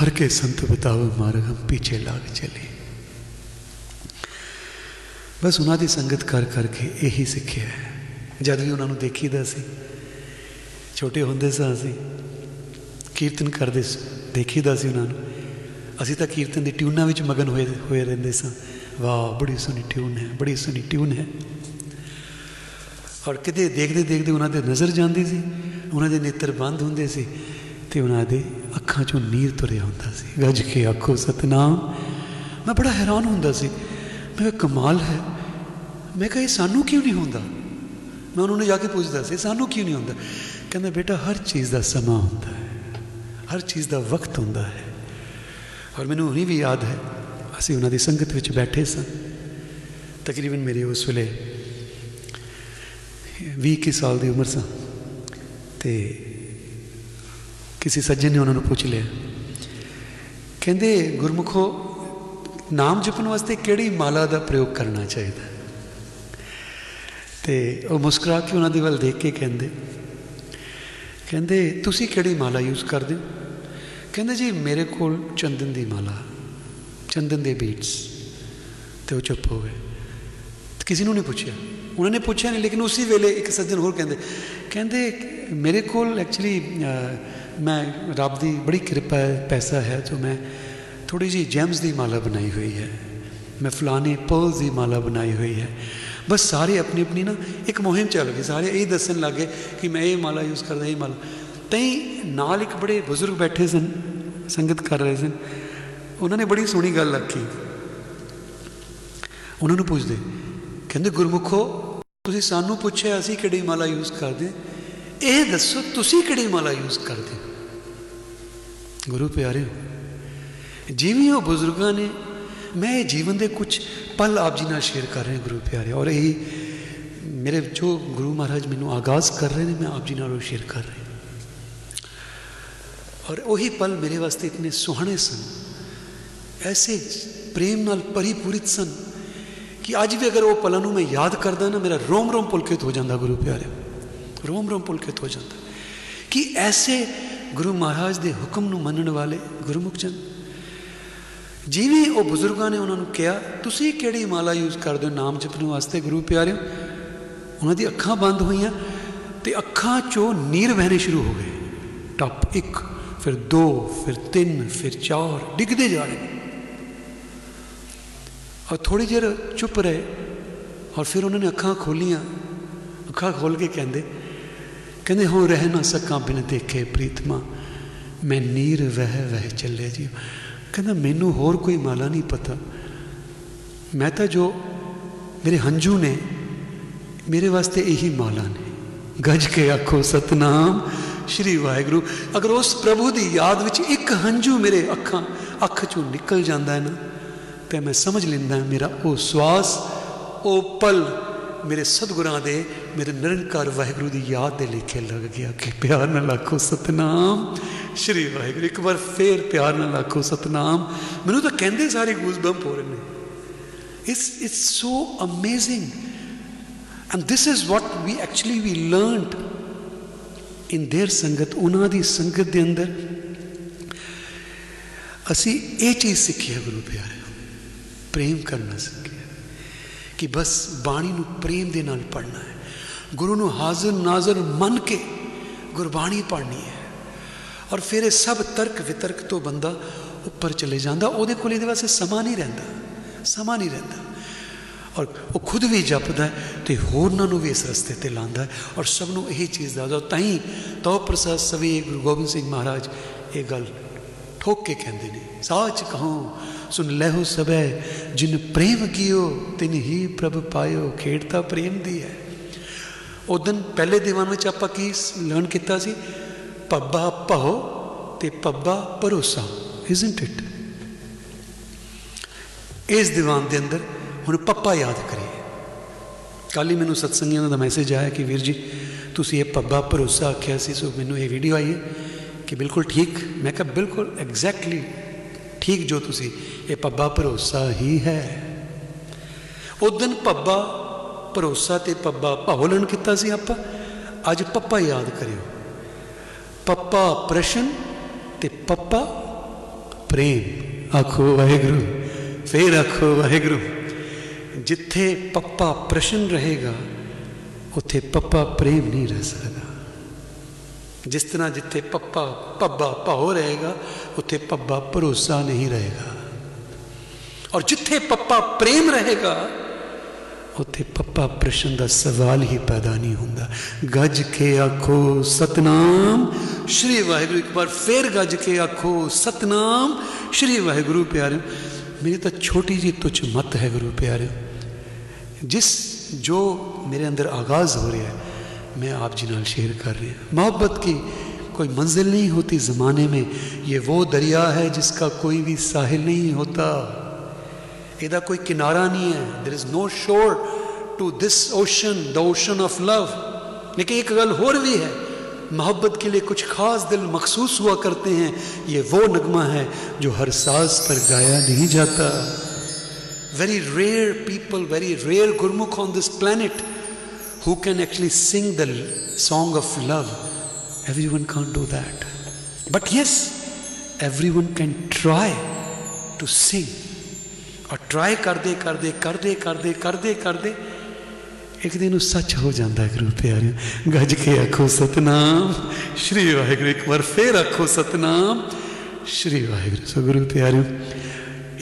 S1: ਹਰ ਕੇ ਸੰਤ ਬਤਾਓ ਮਾਰਗ, ਹਮ ਪਿੱਛੇ ਲਾਗ ਚਲੇ। ਬਸ ਉਹਨਾਂ ਦੀ ਸੰਗਤ ਕਰ ਕਰਕੇ ਇਹੀ ਸਿੱਖਿਆ ਹੈ। ਜਦ ਵੀ ਉਹਨਾਂ ਨੂੰ ਦੇਖੀਦਾ ਸੀ, ਛੋਟੇ ਹੁੰਦੇ ਸਾਂ ਅਸੀਂ, ਕੀਰਤਨ ਕਰਦੇ ਸੀ। ਦੇਖੀਦਾ ਸੀ ਉਹਨਾਂ ਨੂੰ। ਅਸੀਂ ਤਾਂ ਕੀਰਤਨ ਦੀ ਟਿਊਨਾਂ ਵਿੱਚ ਮਗਨ ਹੋਏ ਹੋਏ ਰਹਿੰਦੇ ਸਾਂ। ਵਾਹ, ਬੜੀ ਸੋਹਣੀ ਟਿਊਨ ਹੈ, ਬੜੀ ਸੋਹਣੀ ਟਿਊਨ ਹੈ। ਔਰ ਕਿਤੇ ਦੇਖਦੇ ਦੇਖਦੇ ਉਹਨਾਂ ਦੇ ਨਜ਼ਰ ਜਾਂਦੀ ਸੀ, ਉਹਨਾਂ ਦੇ ਨੇਤਰ ਬੰਦ ਹੁੰਦੇ ਸੀ ਤੇ ਉਹਨਾਂ ਦੇ ਅੱਖਾਂ ਚੋਂ ਨੀਰ ਤੁਰਿਆ ਹੁੰਦਾ ਸੀ। ਗੱਜ ਕੇ ਆਖੋ, ਸਤਨਾਮ। ਮੈਂ ਬੜਾ ਹੈਰਾਨ ਹੁੰਦਾ ਸੀ। ਮੈਂ ਕਿਹਾ, ਕਮਾਲ ਹੈ। ਮੈਂ ਕਿਹਾ, ਇਹ ਸਾਨੂੰ ਕਿਉਂ ਨਹੀਂ ਹੁੰਦਾ? ਮੈਂ ਉਹਨਾਂ ਨੂੰ ਜਾ ਕੇ ਪੁੱਛਦਾ ਸੀ, ਸਾਨੂੰ ਕਿਉਂ ਨਹੀਂ ਹੁੰਦਾ? ਕਹਿੰਦਾ, ਬੇਟਾ, ਹਰ ਚੀਜ਼ ਦਾ ਸਮਾਂ ਹੁੰਦਾ ਹੈ। ਹਰ ਚੀਜ਼ ਦਾ ਵਕਤ ਹੁੰਦਾ ਹੈ। ਔਰ ਮੈਨੂੰ ਹੁਣੀ ਵੀ ਯਾਦ ਹੈ, ਅਸੀਂ ਉਹਨਾਂ ਦੀ ਸੰਗਤ ਵਿੱਚ ਬੈਠੇ ਸਾਂ। ਤਕਰੀਬਨ ਮੇਰੇ ਉਸ ਵੇਲੇ 20 ਕੀ ਸਾਲ ਦੀ ਉਮਰ ਸਾਂ ਤੇ ਕਿਸੇ ਸੱਜਣ ਨੇ ਉਹਨਾਂ ਨੂੰ ਪੁੱਛ ਲਿਆ, ਕਹਿੰਦੇ ਗੁਰਮੁਖੋ, ਨਾਮ ਜਪਣ ਵਾਸਤੇ ਕਿਹੜੀ ਮਾਲਾ ਦਾ ਪ੍ਰਯੋਗ ਕਰਨਾ ਚਾਹੀਦਾ? ਤੇ ਉਹ ਮੁਸਕਰਾ ਕੇ ਉਹਨਾਂ ਦੇ ਵੱਲ ਦੇਖ ਕੇ ਕਹਿੰਦੇ ਕਹਿੰਦੇ, ਤੁਸੀਂ ਕਿਹੜੀ ਮਾਲਾ ਯੂਜ਼ ਕਰਦੇ ਹੋ? ਕਹਿੰਦੇ ਜੀ ਮੇਰੇ ਕੋਲ ਚੰਦਨ ਦੀ ਮਾਲਾ, ਚੰਦਨ ਦੇ ਬੀਟਸ ਤੇ ਉਹ ਚੁੱਪ ਹੋ ਗਏ। ਕਿਸੇ ਨੂੰ ਨਹੀਂ ਪੁੱਛਿਆ। ਉਹਨਾਂ ਨੇ ਪੁੱਛਿਆ ਨਹੀਂ, ਲੇਕਿਨ ਉਸੇ ਵੇਲੇ ਇੱਕ ਸੱਜਣ ਹੋਰ ਕਹਿੰਦੇ ਕਹਿੰਦੇ ਮੇਰੇ ਕੋਲ ਐਕਚੁਅਲੀ ਮੈਂ ਰੱਬ ਦੀ ਬੜੀ ਕਿਰਪਾ ਹੈ, ਪੈਸਾ ਹੈ, ਜੋ ਮੈਂ ਥੋੜੀ ਜੀ ਜੈਮਸ ਦੀ ਮਾਲਾ ਬਣਾਈ ਹੋਈ ਹੈ। ਮੈਂ ਫਲਾਣੇ ਪਰਲਸ ਦੀ ਮਾਲਾ ਬਣਾਈ ਹੋਈ ਹੈ। ਬਸ ਸਾਰੇ ਆਪਣੀ ਆਪਣੀ ਨਾ ਇੱਕ ਮੁਹਿੰਮ ਚੱਲ ਗਈ। ਸਾਰੇ ਇਹ ਦੱਸਣ ਲੱਗੇ ਕਿ ਮੈਂ ਇਹ ਮਾਲਾ ਯੂਜ਼ ਕਰਦਾ, ਇਹ ਮਾਲਾ। ਤਈ ਨਾਲ ਇੱਕ ਬੜੇ ਬਜ਼ੁਰਗ ਬੈਠੇ ਸਨ, ਸੰਗਤ ਕਰ ਰਹੇ ਸਨ। ਉਹਨਾਂ ਨੇ ਬੜੀ ਸੋਹਣੀ ਗੱਲ ਆਖੀ। ਉਹਨਾਂ ਨੂੰ ਪੁੱਛਦੇ, ਕਹਿੰਦੇ, ਗੁਰਮੁਖੋ, ਤੁਸੀਂ ਸਾਨੂੰ ਪੁੱਛਿਆ ਅਸੀਂ ਕਿਹੜੀ ਮਾਲਾ ਯੂਜ਼ ਕਰਦੇ? ਇਹ ਦੱਸੋ, ਤੁਸੀਂ ਕਿਹੜੀ ਮਾਲਾ ਯੂਜ਼ ਕਰਦੇ? ਗੁਰੂ ਪਿਆਰਿਓ, ਜਿਵੇਂ ਉਹ ਬਜ਼ੁਰਗਾਂ ਨੇ, ਮੈਂ ਇਹ ਜੀਵਨ ਦੇ ਕੁਝ ਪਲ ਆਪ ਜੀ ਨਾਲ ਸ਼ੇਅਰ ਕਰ ਰਹੇ ਗੁਰੂ ਪਿਆਰੇ ਔਰ ਇਹ ਮੇਰੇ ਜੋ ਗੁਰੂ ਮਹਾਰਾਜ ਮੈਨੂੰ ਆਗਾਜ਼ ਕਰ ਰਹੇ ਨੇ, ਮੈਂ ਆਪ ਜੀ ਨਾਲ ਉਹ ਸ਼ੇਅਰ ਕਰ ਰਿਹਾ। ਔਰ ਉਹੀ ਪਲ ਮੇਰੇ ਵਾਸਤੇ ਇਤਨੇ ਸੁਹਾਣੇ ਸਨ। ਐਸੇ ਪ੍ਰੇਮ ਨਾਲ ਪਰਿਪੂਰਿਤ ਸਨ ਕਿ ਅੱਜ ਵੀ ਅਗਰ ਉਹ ਪਲਾਂ ਨੂੰ ਮੈਂ ਯਾਦ ਕਰਦਾ ਨਾ, ਮੇਰਾ ਰੋਮ ਰੋਮ ਪੁਲਕਿਤ ਹੋ ਜਾਂਦਾ ਗੁਰੂ ਪਿਆਰੇ। ਰੋਮ ਰੋਮ ਪੁਲਕਿਤ ਹੋ ਜਾਂਦਾ। ਕਿ ਐਸੇ ਗੁਰੂ ਮਹਾਰਾਜ ਦੇ ਹੁਕਮ ਨੂੰ ਮੰਨਣ ਵਾਲੇ ਗੁਰਮੁਖ ਜਨ, ਜਿਵੇਂ ਉਹ ਬਜ਼ੁਰਗਾਂ ਨੇ ਉਹਨਾਂ ਨੂੰ ਕਿਹਾ, ਤੁਸੀਂ ਕਿਹੜੀ ਮਾਲਾ ਯੂਜ਼ ਕਰਦੇ ਹੋ ਨਾਮ ਜਪਣ ਵਾਸਤੇ ਗੁਰੂ ਪਿਆਰਿਓ? ਉਹਨਾਂ ਦੀ ਅੱਖਾਂ ਬੰਦ ਹੋਈਆਂ ਤੇ ਅੱਖਾਂ ਚੋਂ ਨੀਰ ਵਹਿਣੇ ਸ਼ੁਰੂ ਹੋ ਗਏ। ਟੱਪ 1 ਫਿਰ 2 ਫਿਰ 3 ਫਿਰ 4 ਡਿੱਗਦੇ ਜਾ ਰਹੇ ਔਰ ਥੋੜੀ ਦੇਰ ਚੁੱਪ ਰਹੇ ਔਰ ਫਿਰ ਉਹਨਾਂ ਨੇ ਅੱਖਾਂ ਖੋਲੀਆਂ ਅੱਖਾਂ ਖੋਲ ਕੇ ਕਹਿੰਦੇ ਕਹਿੰਦੇ ਹੋ ਰਹਿ ਨਾ ਸਕਾਂ ਬਿਨ ਦੇਖੇ ਪ੍ਰੀਤਮਾ। ਮੈਂ ਨੀਰ ਵਹਿ ਵਹਿ ਚੱਲੇ ਜੀ ਕਹਿੰਦਾ, ਮੈਨੂੰ ਹੋਰ ਕੋਈ ਮਾਲਾ ਨਹੀਂ ਪਤਾ। ਮੈਂ ਤਾਂ ਜੋ ਮੇਰੇ ਹੰਝੂ ਨੇ, ਮੇਰੇ ਵਾਸਤੇ ਇਹੀ ਮਾਲਾ ਨੇ। ਗੱਜ ਕੇ ਆਖੋ, ਸਤਨਾਮ। ਸ਼੍ਰੀ ਵਾਹਿਗੁਰੂ, ਅਗਰ ਉਸ ਪ੍ਰਭੂ ਦੀ ਯਾਦ ਵਿੱਚ ਇੱਕ ਹੰਝੂ ਮੇਰੇ ਅੱਖਾਂ, ਅੱਖ ਚੋਂ ਨਿਕਲ ਜਾਂਦਾ ਹੈ ਨਾ, ਤੇ ਮੈਂ ਸਮਝ ਲੈਂਦਾ ਮੇਰਾ ਉਹ ਸਵਾਸ, ਉਹ ਪਲ ਮੇਰੇ ਸਤਿਗੁਰਾਂ ਦੇ, ਮੇਰੇ ਨਿਰੰਕਾਰ ਵਾਹਿਗੁਰੂ ਦੀ ਯਾਦ ਦੇ ਲੇਖੇ ਲੱਗ ਗਿਆ। ਕਿ ਪਿਆਰ ਨਾਲ ਆਖੋ ਸਤਨਾਮ। ਸ਼੍ਰੀ ਵਾਹਿਗੁਰੂ, ਇੱਕ ਵਾਰ ਫੇਰ ਪਿਆਰ ਨਾਲ ਆਖੋ ਸਤਨਾਮ। ਮੈਨੂੰ ਤਾਂ ਕਹਿੰਦੇ ਸਾਰੇ ਗੂਜ਼ਬੰਪ ਹੋ ਰਹੇ ਨੇ। It's it's so amazing and this is what we actually we learned in there sangat ਉਹਨਾਂ ਦੀ ਸੰਗਤ ਦੇ ਅੰਦਰ ਅਸੀਂ ਇਹ ਚੀਜ਼ ਸਿੱਖੀ ਹੈ ਗੁਰੂ ਪਿਆਰੇ ਪ੍ਰੇਮ ਕਰਨਾ ਸਿੱਖਿਆ ਕਿ ਬਸ ਬਾਣੀ ਨੂੰ ਪ੍ਰੇਮ ਦੇ ਨਾਲ ਪੜ੍ਹਨਾ ਹੈ ਗੁਰੂ ਨੂੰ ਹਾਜ਼ਰ ਨਾਜ਼ਰ ਮੰਨ ਕੇ ਗੁਰਬਾਣੀ ਪੜ੍ਹਨੀ ਹੈ ਔਰ ਫਿਰ ਇਹ ਸਭ ਤਰਕ ਵਿਤਰਕ ਤੋਂ ਬੰਦਾ ਉੱਪਰ ਚਲੇ ਜਾਂਦਾ ਉਹਦੇ ਕੋਲ ਇਹਦੇ ਵਾਸਤੇ ਸਮਾਂ ਨਹੀਂ ਰਹਿੰਦਾ ਸਮਾਂ ਨਹੀਂ ਰਹਿੰਦਾ ਔਰ ਉਹ ਖੁਦ ਵੀ ਜਪਦਾ ਤੇ ਹੋਰਨਾਂ ਨੂੰ ਵੀ ਇਸ ਰਸਤੇ ਤੇ ਲਾਂਦਾ ਔਰ ਸਭ ਨੂੰ ਇਹ ਚੀਜ਼ ਦੱਸਦਾ ਤਾਂ ਹੀ ਤੋ ਪ੍ਰਸਾਦ ਸਵੇ ਗੁਰੂ ਗੋਬਿੰਦ ਸਿੰਘ ਮਹਾਰਾਜ ਇਹ ਗੱਲ ਠੋਕ ਕੇ ਕਹਿੰਦੇ ਨੇ, ਸਾਚ ਕਹੋ, ਸੁਨ ਲੈਹੋ ਸਭੈ, ਜਿਨ ਪ੍ਰੇਮ ਕੀਓ, ਤਿਨ ਹੀ ਪ੍ਰਭ ਪਾਇਓ, ਖੇਡ ਪ੍ਰੇਮ ਦੀ ਹੈ। ਉਦੋਂ ਪਹਿਲੇ ਦੀਵਾਨ ਵਿੱਚ ਆਪਾਂ ਕੀ ਲਰਨ ਕੀਤਾ ਸੀ? ਪੱਬਾ ਭਉ ਤੇ ਪੱਬਾ ਭਰੋਸਾ ਇਜ਼ਨਟ ਇਟ ਇਸ ਦੀਵਾਨ ਦੇ ਅੰਦਰ ਹੁਣ ਪੱਪਾ ਯਾਦ ਕਰੀਏ ਕੱਲ ਹੀ ਮੈਨੂੰ ਸਤਸੰਗੀਆਂ ਦਾ ਮੈਸੇਜ ਆਇਆ ਕਿ ਵੀਰ ਜੀ, ਤੁਸੀਂ ਇਹ ਪੱਬਾ ਭਰੋਸਾ ਆਖਿਆ ਸੀ, ਸੋ ਮੈਨੂੰ ਇਹ ਵੀਡੀਓ ਆਈ ਹੈ ਕਿ ਬਿਲਕੁਲ ਠੀਕ। ਮੈਂ ਕਿਹਾ, ਬਿਲਕੁਲ ਐਗਜ਼ੈਕਟਲੀ ਠੀਕ ਜੋ ਤੁਸੀਂ, ਇਹ ਪੱਬਾ ਭਰੋਸਾ ਹੀ ਹੈ। ਉਦੋਂ ਪੱਬਾ ਭਰੋਸਾ ਤੇ ਪੱਬਾ ਭਾਵਲਣ ਕੀਤਾ ਸੀ ਆਪਾਂ। ਅੱਜ ਪੱਪਾ ਯਾਦ ਕਰਿਓ। ਪੱਪਾ ਪ੍ਰਸ਼ਨ ਤੇ ਪੱਪਾ ਪ੍ਰੇਮ। ਆਖੋ ਵਾਹਿਗੁਰੂ, ਫੇਰ ਆਖੋ ਵਾਹਿਗੁਰੂ। ਜਿੱਥੇ ਪੱਪਾ ਪ੍ਰਸ਼ਨ ਰਹੇਗਾ ਉੱਥੇ ਪੱਪਾ ਪ੍ਰੇਮ ਨਹੀਂ ਰਹਿ ਸਕਦਾ ਜਿਸ ਤਰ੍ਹਾਂ ਜਿੱਥੇ ਪੱਪਾ ਪੱਬਾ ਭਾਉ ਰਹੇਗਾ ਉੱਥੇ ਪੱਬਾ ਭਰੋਸਾ ਨਹੀਂ ਰਹੇਗਾ ਔਰ ਜਿੱਥੇ ਪੱਪਾ ਪ੍ਰੇਮ ਰਹੇਗਾ ਉੱਥੇ ਪੱਪਾ ਪ੍ਰਸ਼ਨ ਦਾ ਸਵਾਲ ਹੀ ਪੈਦਾ ਨਹੀਂ ਹੁੰਦਾ ਗੱਜ ਕੇ ਆਖੋ ਸਤਨਾਮ ਸ਼੍ਰੀ ਵਾਹਿਗੁਰੂ ਇੱਕ ਵਾਰ ਫੇਰ ਗੱਜ ਕੇ ਆਖੋ ਸਤਨਾਮ ਸ਼੍ਰੀ ਵਾਹਿਗੁਰੂ ਪਿਆਰਿਓ ਮੇਰੀ ਤਾਂ ਛੋਟੀ ਜੀ ਤੁਛ ਮਤ ਹੈ ਗੁਰੂ ਪਿਆਰਿਓ ਜਿਸ ਜੋ मेरे अंदर आगाज़ हो रहा है मैं आप जी नाल शेयर कर रहे हैं मोहब्बत की कोई मंजिल नहीं होती ज़माने में ये वो दरिया है जिसका कोई भी साहिल नहीं होता ਇਹਦਾ ਕੋਈ ਕਿਨਾਰਾ ਨਹੀਂ ਹੈ there is no shore to this ocean the ocean of love लेकिन एक गल और भी है मोहब्बत के लिए कुछ खास दिल मखसूस हुआ करते हैं ये वो नगमा है जो हर साज पर गाया नहीं जाता Very rare people very rare gurmukh on this planet who can actually sing the song of love everyone can't do that but yes everyone can try to sing ਔਰ ਟਰਾਈ ਕਰਦੇ ਕਰਦੇ ਕਰਦੇ ਕਰਦੇ ਕਰਦੇ ਕਰਦੇ ਇੱਕ ਦਿਨ ਉਹ ਸੱਚ ਹੋ ਜਾਂਦਾ ਗੁਰੂ ਪਿਆਰਿਓ ਗੱਜ ਕੇ ਆਖੋ ਸਤਨਾਮ ਸ਼੍ਰੀ ਵਾਹਿਗੁਰੂ ਇੱਕ ਵਾਰ ਫੇਰ ਆਖੋ ਸਤਨਾਮ ਸ਼੍ਰੀ ਵਾਹਿਗੁਰੂ ਸੋ ਗੁਰੂ ਪਿਆਰਿਓ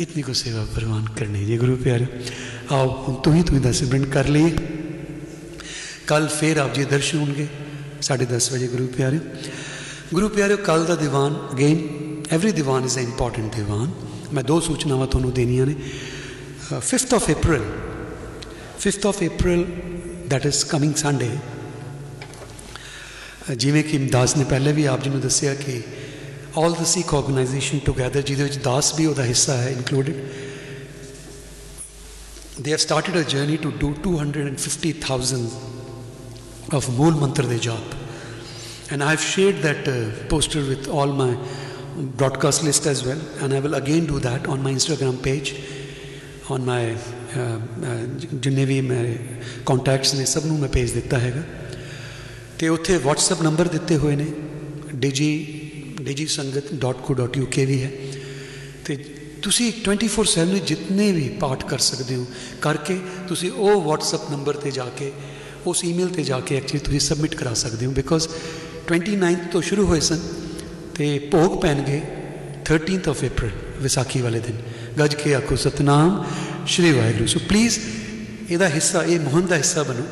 S1: इतनी को सेवा प्रवान करनी जी गुरु प्यारे आओ हम तू ही तू ही दस मिनट कर लिए कल फिर आप जी दर्शन होंगे साढ़े दस बजे गुरु प्यारे गुरु प्यारे कल का दीवान again every diwan is a important diwan मैं दो सूचनावां ਤੁਹਾਨੂੰ ਦੇਣੀਆਂ ਨੇ 5th of April 5th of April that is coming Sunday ਜਿਵੇਂ ਕਿ ਦਾਸ ਨੇ ਪਹਿਲੇ ਵੀ ਆਪ ਜੀ ਨੂੰ ਦੱਸਿਆ ਕਿ ਆਲ ਦ ਸਿੱਖ ਆਰਗੇਨਾਈਜੇਸ਼ਨ ਟੁਗੇਦਰ ਜਿਹਦੇ ਵਿੱਚ ਦਾਸ ਵੀ ਉਹਦਾ ਹਿੱਸਾ ਹੈ included they have started a journey to do 250,000 of Mool Mantra de Jap. And I have shared that uh, poster with all my broadcast list as well. And I will again do that on my Instagram page, on my ਜਿੰਨੇ ਵੀ ਮੇਰੇ contacts ਨੇ ਸਭ ਨੂੰ ਮੈਂ ਭੇਜ ਦਿੱਤਾ ਹੈਗਾ ਤੇ ਉੱਥੇ WhatsApp ਨੰਬਰ ਦਿੱਤੇ ਹੋਏ ਨੇ digi digisangat.co.uk ਵੀ ਹੈ। ਤੇ ਤੁਸੀਂ 24/7 ਜਿੰਨੇ ਵੀ ਪਾਠ ਕਰ ਸਕਦੇ ਹੋ, ਕਰਕੇ ਤੁਸੀਂ ਉਹ WhatsApp ਨੰਬਰ ਤੇ ਜਾ ਕੇ, ਉਸ ਈਮੇਲ ਤੇ ਜਾ ਕੇ ਐਕਚੁਅਲੀ ਤੁਸੀਂ ਸਬਮਿਟ ਕਰਾ ਸਕਦੇ ਹੋ ਬਿਕੋਜ਼ 29th ਤੋਂ ਸ਼ੁਰੂ ਹੋਏ ਸਨ ਤੇ ਭੋਗ ਪੈਣਗੇ 13th ਆਫ April, ਵਿਸਾਖੀ ਵਾਲੇ ਦਿਨ। ਗੱਜ ਕੇ ਆਖੋ, ਸਤਨਾਮ ਸ਼੍ਰੀ ਵਾਹਿਗੁਰੂ। ਸੋ ਪਲੀਜ਼ ਇਹਦਾ ਹਿੱਸਾ, ਇਹ ਮੁਹਿੰਮ ਦਾ ਹਿੱਸਾ ਬਣੋ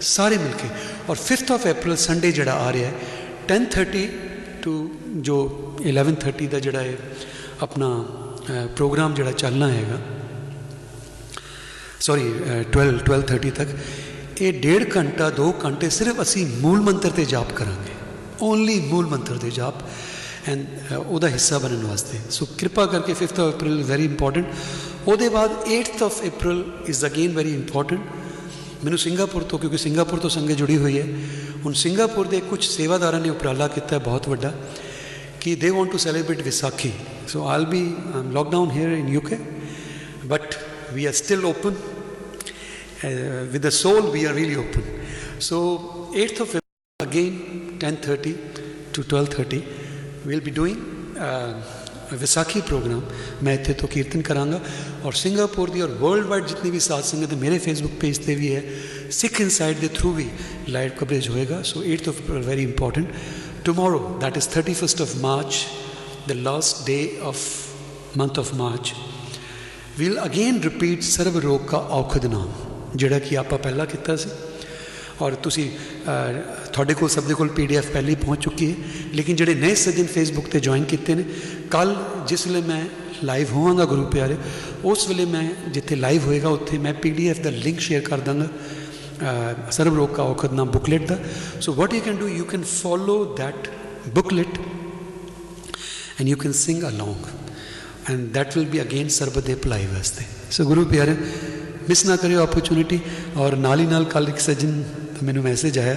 S1: ਸਾਰੇ ਮਿਲ ਕੇ। ਔਰ 5th ਆਫ April ਸੰਡੇ ਜਿਹੜਾ ਆ ਰਿਹਾ ਹੈ 10:30 ਟੂ ਜੋ 11:30 ਦਾ ਜਿਹੜਾ ਹੈ ਆਪਣਾ ਪ੍ਰੋਗਰਾਮ ਜਿਹੜਾ ਚੱਲਣਾ ਹੈਗਾ ਸੌਰੀ 12 12:30 ਤੱਕ, ਇਹ ਡੇਢ ਘੰਟਾ 2 ਘੰਟੇ ਸਿਰਫ ਅਸੀਂ ਮੂਲ ਮੰਤਰ ਤੇ ਜਾਪ ਕਰਾਂਗੇ। ਓਨਲੀ ਮੂਲ ਮੰਤਰ ਦੇ ਜਾਪ। ਐਂਡ ਉਹਦਾ ਹਿੱਸਾ ਬਣਨ ਵਾਸਤੇ। ਸੋ ਕਿਰਪਾ ਕਰਕੇ 5th of April very important ਉਹਦੇ ਬਾਅਦ 8th of April is again very important ਮੈਨੂੰ ਸਿੰਗਾਪੁਰ ਤੋਂ, ਕਿਉਂਕਿ ਸਿੰਗਾਪੁਰ ਤੋਂ ਸੰਗਤ ਜੁੜੀ ਹੋਈ ਹੈ। ਹੁਣ ਸਿੰਗਾਪੁਰ ਦੇ ਕੁਝ ਸੇਵਾਦਾਰਾਂ ਨੇ ਉਪਰਾਲਾ ਕੀਤਾ ਬਹੁਤ ਵੱਡਾ ਕਿ they want to celebrate Vaisakhi so all be am lockdown here in UK but we are still open with with soul we are are open so so 8th of April again 10:30 to 12:30 we'll be doing uh, Vaisakhi program ਮੈਂ ਇੱਥੇ ਤੋਂ ਕੀਰਤਨ ਕਰਾਂਗਾ ਔਰ Singapore ਦੀ ਔਰ world wide ਜਿੰਨੀ ਵੀ ਸਾਧ ਸੰਗਤ ਮੇਰੇ ਫੇਸਬੁੱਕ ਪੇਜ ਤੇ ਵੀ ਹੈ ਸਿੱਖ ਇਨਸਾਈਡ ਦੇ ਥਰੂ ਵੀ ਲਾਈਵ ਕਵਰੇਜ ਹੋਏਗਾ so 8th of April very important tomorrow, that is 31st of March, the last day of month of March, we'll again repeat ਸਰਬ ਰੋਗ ਕਾ ਔਖਦ ਨਾਮ ਜਿਹੜਾ ਕਿ ਆਪਾਂ ਪਹਿਲਾਂ ਕੀਤਾ ਸੀ ਔਰ ਤੁਸੀਂ ਅਹ, ਤੁਹਾਡੇ ਕੋਲ ਸਭ ਦੇ ਕੋਲ ਪੀਡੀਐਫ ਪਹਿਲੇ ਹੀ ਪਹੁੰਚ ਚੁੱਕੀ ਹੈ ਲੇਕਿਨ ਜਿਹੜੇ ਨਵੇਂ ਸੱਜਣ ਫੇਸਬੁੱਕ ਤੇ ਜੁਆਇਨ ਕੀਤੇ ਨੇ ਕੱਲ ਜਿਸ ਵੇਲੇ ਮੈਂ ਲਾਈਵ ਹੋਵਾਂਗਾ ਗੁਰੂ ਪਿਆਰੇ ਉਸ ਵੇਲੇ ਮੈਂ ਜਿੱਥੇ ਲਾਈਵ ਹੋਏਗਾ ਉੱਥੇ ਮੈਂ ਪੀਡੀਐਫ ਦਾ ਲਿੰਕ ਸ਼ੇਅਰ ਕਰ ਦਾਂਗਾ ਅਹ, ਸਰਬ ਰੋਗ ਕਾ ਔਖਦ ਨਾਮ booklet the so what you can do you can follow that booklet and you can sing along. And that will be again ਸਰਬਤ ਦੇ ਭਲਾਈ ਵਾਸਤੇ ਸੋ ਗੁਰੂ ਪਿਆਰੇ ਮਿਸ ਨਾ ਕਰਿਓ opportunity. ਔਰ ਨਾਲ ਹੀ ਨਾਲ ਕੱਲ ਇੱਕ ਸੱਜਣ ਦਾ ਮੈਨੂੰ ਮੈਸੇਜ ਆਇਆ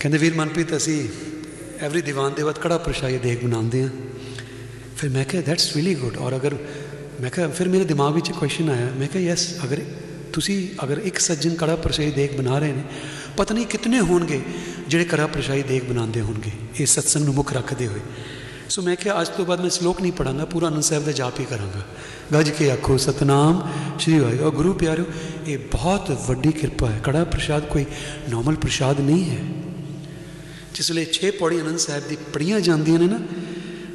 S1: ਕਹਿੰਦੇ ਵੀਰ ਮਨਪ੍ਰੀਤ ਅਸੀਂ ਐਵਰੀ ਦੀਵਾਨ ਦੇ ਬਾਅਦ ਕੜਾ ਪ੍ਰਸ਼ਾਈ ਦੇਖ ਬਣਾਉਂਦੇ ਆ ਫਿਰ ਮੈਂ ਕਿਹਾ ਦੈਟਸ ਰੀਲੀ ਗੁੱਡ ਔਰ ਅਗਰ ਮੈਂ ਕਿਹਾ ਫਿਰ ਮੇਰੇ ਦਿਮਾਗ ਵਿੱਚ ਕੁਐਸਚਨ ਆਇਆ ਮੈਂ ਕਿਹਾ ਯੈਸ ਅਗਰ ਤੁਸੀਂ ਅਗਰ ਇੱਕ ਸੱਜਣ ਕੜਾ ਪ੍ਰਸ਼ਾਈ ਦੇਖ ਬਣਾ ਰਹੇ ਨੇ, ਪਤਾ ਨਹੀਂ ਕਿਤਨੇ ਹੋਣਗੇ ਜਿਹੜੇ ਕੜਾ ਪ੍ਰਸ਼ਾਈ ਦੇਖ ਬਣਾਉਂਦੇ ਹੋਣਗੇ, ਇਹ ਸਤਸੰਗ ਨੂੰ ਮੁੱਖ ਰੱਖਦੇ ਹੋਏ। ਸੋ ਮੈਂ ਕਿਹਾ, ਅੱਜ ਤੋਂ ਬਾਅਦ ਮੈਂ ਸ਼ਲੋਕ ਨਹੀਂ ਪੜਾਂਗਾ ਪੂਰਾ ਆਨੰਦ ਸਾਹਿਬ ਦਾ ਜਾਪ ਹੀ ਕਰਾਂਗਾ। ਗੱਜ ਕੇ ਆਖੋ, ਸਤਨਾਮ, ਸ਼੍ਰੀ ਵਾਹਿਗੁਰੂ। ਗੁਰੂ ਪਿਆਰਿਓ, ਇਹ ਬਹੁਤ ਵੱਡੀ ਕਿਰਪਾ ਹੈ। ਕੜਾ ਪ੍ਰਸ਼ਾਦ ਕੋਈ ਨਾਰਮਲ ਪ੍ਰਸ਼ਾਦ ਨਹੀਂ ਹੈ। ਜਿਸ ਵੇਲੇ 6 ਪੌੜੀ ਆਨੰਦ ਸਾਹਿਬ ਦੀ ਪੜੀਆਂ ਜਾਂਦੀਆਂ ਨੇ ਨਾ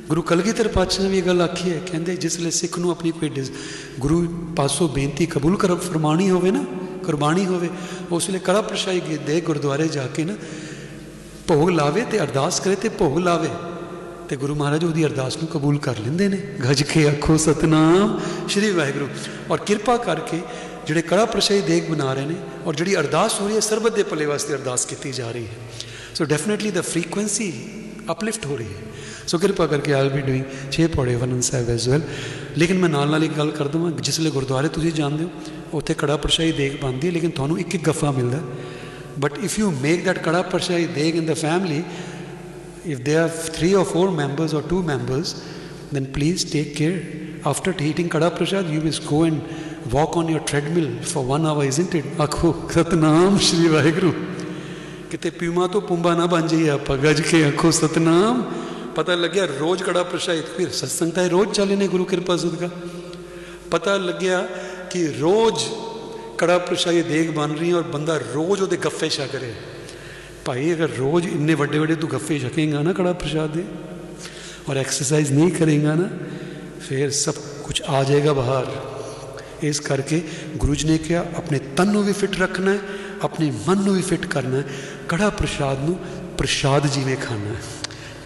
S1: ਗੁਰੂ ਕਲਗੀਧਰ ਪਾਤਸ਼ਾਹ ਨੇ ਵੀ ਇਹ ਗੱਲ ਆਖੀ ਹੈ, ਕਹਿੰਦੇ ਜਿਸ ਵੇਲੇ ਸਿੱਖ ਨੂੰ ਆਪਣੀ ਕੋਈ ਡਿਸ- ਗੁਰੂ ਪਾਸੋਂ ਬੇਨਤੀ ਕਬੂਲ ਕਰ ਫਰਮਾਣੀ ਹੋਵੇ ਨਾ, ਕੁਰਬਾਨੀ ਹੋਵੇ, ਉਸ ਵੇਲੇ ਕੜਾ ਪ੍ਰਸ਼ਾਈ ਦੇ ਗੁਰਦੁਆਰੇ ਜਾ ਕੇ ਨਾ, ਭੋਗ ਲਾਵੇ ਤੇ ਅਰਦਾਸ ਕਰੇ ਤੇ ਭੋਗ ਲਾਵੇ। ਤੇ ਗੁਰੂ ਮਹਾਰਾਜ ਉਹਦੀ ਅਰਦਾਸ ਨੂੰ ਕਬੂਲ ਕਰ ਲੈਂਦੇ ਨੇ। ਗੱਜ ਕੇ ਆਖੋ, ਸਤਨਾਮ, ਸ਼੍ਰੀ ਵਾਹਿਗੁਰੂ। ਔਰ ਕਿਰਪਾ ਕਰਕੇ ਜਿਹੜੇ ਕੜਾ ਪ੍ਰਸ਼ਾਈ ਦੇਗ ਬਣਾ ਰਹੇ ਨੇ ਔਰ ਜਿਹੜੀ ਅਰਦਾਸ ਹੋ ਰਹੀ ਹੈ, ਸਰਬਤ ਦੇ ਭਲੇ ਵਾਸਤੇ ਅਰਦਾਸ ਕੀਤੀ ਜਾ ਰਹੀ ਹੈ। So definitely the frequency uplift ਹੋ ਰਹੀ ਹੈ ਸੋ ਕਿਰਪਾ ਕਰਕੇ ਆਲ ਬੀ ਡੂਇੰਗ 6 ਪੌੜੇ ਵਨਨ ਸਾਹਿਬ ਐਸ ਵੈਲ ਲੇਕਿਨ ਮੈਂ ਨਾਲ ਨਾਲ ਇੱਕ ਗੱਲ ਕਰ ਦਵਾਂ ਜਿਸ ਵੇਲੇ ਗੁਰਦੁਆਰੇ ਤੁਸੀਂ ਜਾਣਦੇ ਹੋ ਉੱਥੇ ਕੜਾ ਪ੍ਰਸ਼ਾਈ ਦੇਖ ਪਾਉਂਦੀ ਹੈ ਲੇਕਿਨ ਤੁਹਾਨੂੰ ਇੱਕ ਇੱਕ ਗੱਫਾ ਮਿਲਦਾ but if you make that karah prashad deg in the family if there are three or four members or two members, then please take care. After eating kada prasad, you must go and walk on your treadmill for one hour, isn't it? ਆਖੋ ਸਤਨਾਮ ਸ਼੍ਰੀ ਵਾਹਿਗੁਰੂ ਕਿਤੇ ਪੀਮਾ ਤੋਂ ਪੁੰਬਾ ਨਾ ਬਣ ਜਾਈਏ ਆਪਾਂ, ਗੱਜ ਕੇ ਆਖੋ, ਸਤਨਾਮ। ਪਤਾ ਲੱਗਿਆ ਰੋਜ਼ ਕੜਾ ਪ੍ਰਸ਼ਾਦ ਫਿਰ ਸਤਸੰਗ ਤਾਂ ਰੋਜ਼ ਚੱਲੇ ਨੇ ਗੁਰੂ ਕਿਰਪਾ ਸਦਕਾ। ਪਤਾ ਲੱਗਿਆ ਕਿ ਰੋਜ਼ ਕੜਾ ਪ੍ਰਸ਼ਾਦ ਦੇਗ ਬਣ ਰਹੀ ਹੈ ਔਰ ਬੰਦਾ ਰੋਜ਼ ਉਹਦੇ ਗੱਫੇ ਛਕ ਰਿਹਾ ਭਾਈ, ਅਗਰ ਰੋਜ਼ ਇੰਨੇ ਵੱਡੇ ਵੱਡੇ ਤੂੰ ਗੱਫੇ ਛਕੇਗਾ ਨਾ ਕੜਾ ਪ੍ਰਸ਼ਾਦ ਦੇ ਔਰ ਐਕਸਰਸਾਈਜ਼ ਨਹੀਂ ਕਰੇਗਾ ਨਾ, ਫਿਰ ਸਭ ਕੁਝ ਆ ਜਾਏਗਾ ਬਾਹਰ। ਇਸ ਕਰਕੇ ਗੁਰੂ ਜੀ ਨੇ ਕਿਹਾ, ਆਪਣੇ ਤਨ ਨੂੰ ਵੀ ਫਿੱਟ ਰੱਖਣਾ ਹੈ ਆਪਣੇ ਮਨ ਨੂੰ ਵੀ ਫਿੱਟ ਕਰਨਾ ਹੈ, ਕੜਾ ਪ੍ਰਸ਼ਾਦ ਨੂੰ ਪ੍ਰਸ਼ਾਦ ਜਿਵੇਂ ਖਾਣਾ ਹੈ।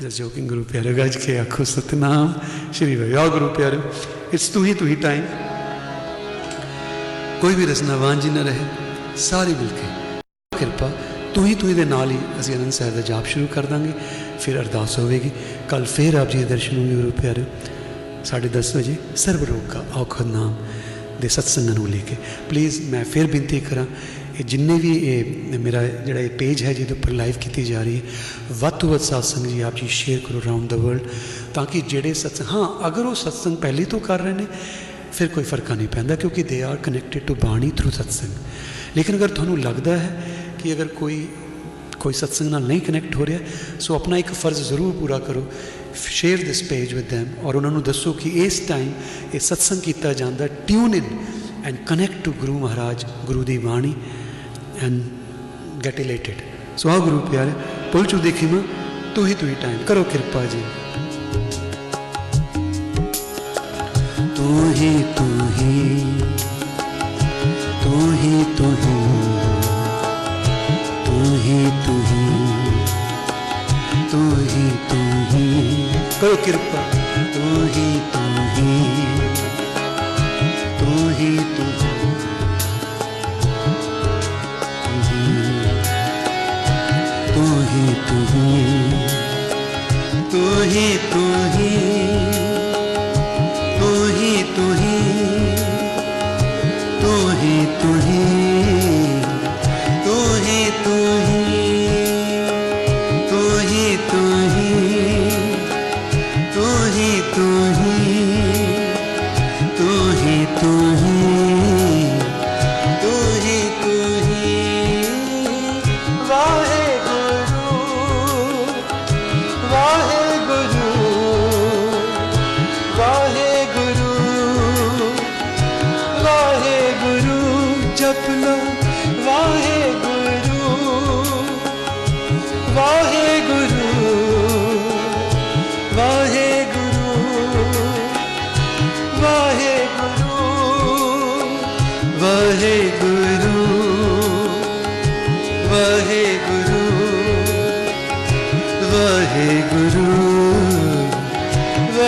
S1: ਜਸ ਜੋਕਿੰਗ ਗੁਰੂ ਪਿਆਰੇ ਗੱਜ ਕੇ ਆਖੋ, ਸਤਨਾਮ ਸ਼੍ਰੀ ਵਾਹਿਗੁਰੂ। ਗੁਰੂ ਪਿਆਰੇ ਇਟਸ ਤੂੰ ਹੀ ਤੂੰ ਹੀ ਟਾਈਮ ਕੋਈ ਵੀ ਰਸਨਾ ਵਾਂਝੀ ਨਾ ਰਹੇ, ਸਾਰੇ ਮਿਲ ਕੇ। ਕਿਰਪਾ, ਤੂੰ ਹੀ ਤੂੰ ਹੀ ਦੇ ਨਾਲ ਹੀ ਅਸੀਂ ਅਨੰਦ ਸਾਹਿਬ ਦਾ ਜਾਪ ਸ਼ੁਰੂ ਕਰ ਦਾਂਗੇ, ਫਿਰ ਅਰਦਾਸ ਹੋਵੇਗੀ। ਕੱਲ ਫਿਰ ਆਪ ਜੀ ਦੇ ਦਰਸ਼ਨ ਹੋਣਗੇ ਗੁਰੂ ਪਿਆਰੇ। ਸਾਢੇ 10 ਵਜੇ ਸਰਬ ਰੋਗ ਦਾ ਔਖਦ ਨਾਮ ਦੇ ਸਤਸੰਗ ਨੂੰ ਲੈ ਕੇ। ਪਲੀਜ਼ ਮੈਂ ਫਿਰ ਬੇਨਤੀ ਕਰਾਂ ਇਹ ਜਿੰਨੇ ਵੀ ਇਹ ਮੇਰਾ ਜਿਹੜਾ ਇਹ ਪੇਜ ਹੈ ਜਿਹਦੇ ਉੱਪਰ ਲਾਈਵ ਕੀਤੀ ਜਾ ਰਹੀ ਹੈ, ਵੱਧ ਤੋਂ ਵੱਧ ਸਤਸੰਗ ਜੀ ਆਪ ਜੀ ਸ਼ੇਅਰ ਕਰੋ ਅਰਾਊਂਡ ਦਾ ਵਰਲਡ ਤਾਂ ਕਿ ਜਿਹੜੇ ਸਤਸੰਗ ਹਾਂ, ਅਗਰ ਉਹ ਸਤਸੰਗ ਪਹਿਲੇ ਤੋਂ ਕਰ ਰਹੇ ਨੇ, ਫਿਰ ਕੋਈ ਫ਼ਰਕ ਨਹੀਂ ਪੈਂਦਾ ਕਿਉਂਕਿ they are connected to bani through satsang ਲੇਕਿਨ ਅਗਰ ਤੁਹਾਨੂੰ ਲੱਗਦਾ ਹੈ ਕਿ ਅਗਰ ਕੋਈ ਕੋਈ ਸਤਸੰਗ ਨਾਲ ਨਹੀਂ ਕਨੈਕਟ ਹੋ ਰਿਹਾ, ਸੋ ਆਪਣਾ ਇੱਕ ਫਰਜ਼ ਜ਼ਰੂਰ ਪੂਰਾ ਕਰੋ share this page with them ਔਰ ਉਹਨਾਂ ਨੂੰ ਦੱਸੋ ਕਿ ਇਸ ਟਾਈਮ ਇਹ ਸਤਸੰਗ ਕੀਤਾ ਜਾਂਦਾ tune in and connect to Guru Maharaj Guru ਦੀ ਬਾਣੀ and get elated. So, how Guru Pyare, Polchu Dekhima, Tuhi Tuhi time. Karo Kirpa Ji. Tuhi Tuhi, Tuhi Tuhi, Tuhi Tuhi, Tuhi Tuhi, Karo Kirpa, Tuhi Tuhi. नहीं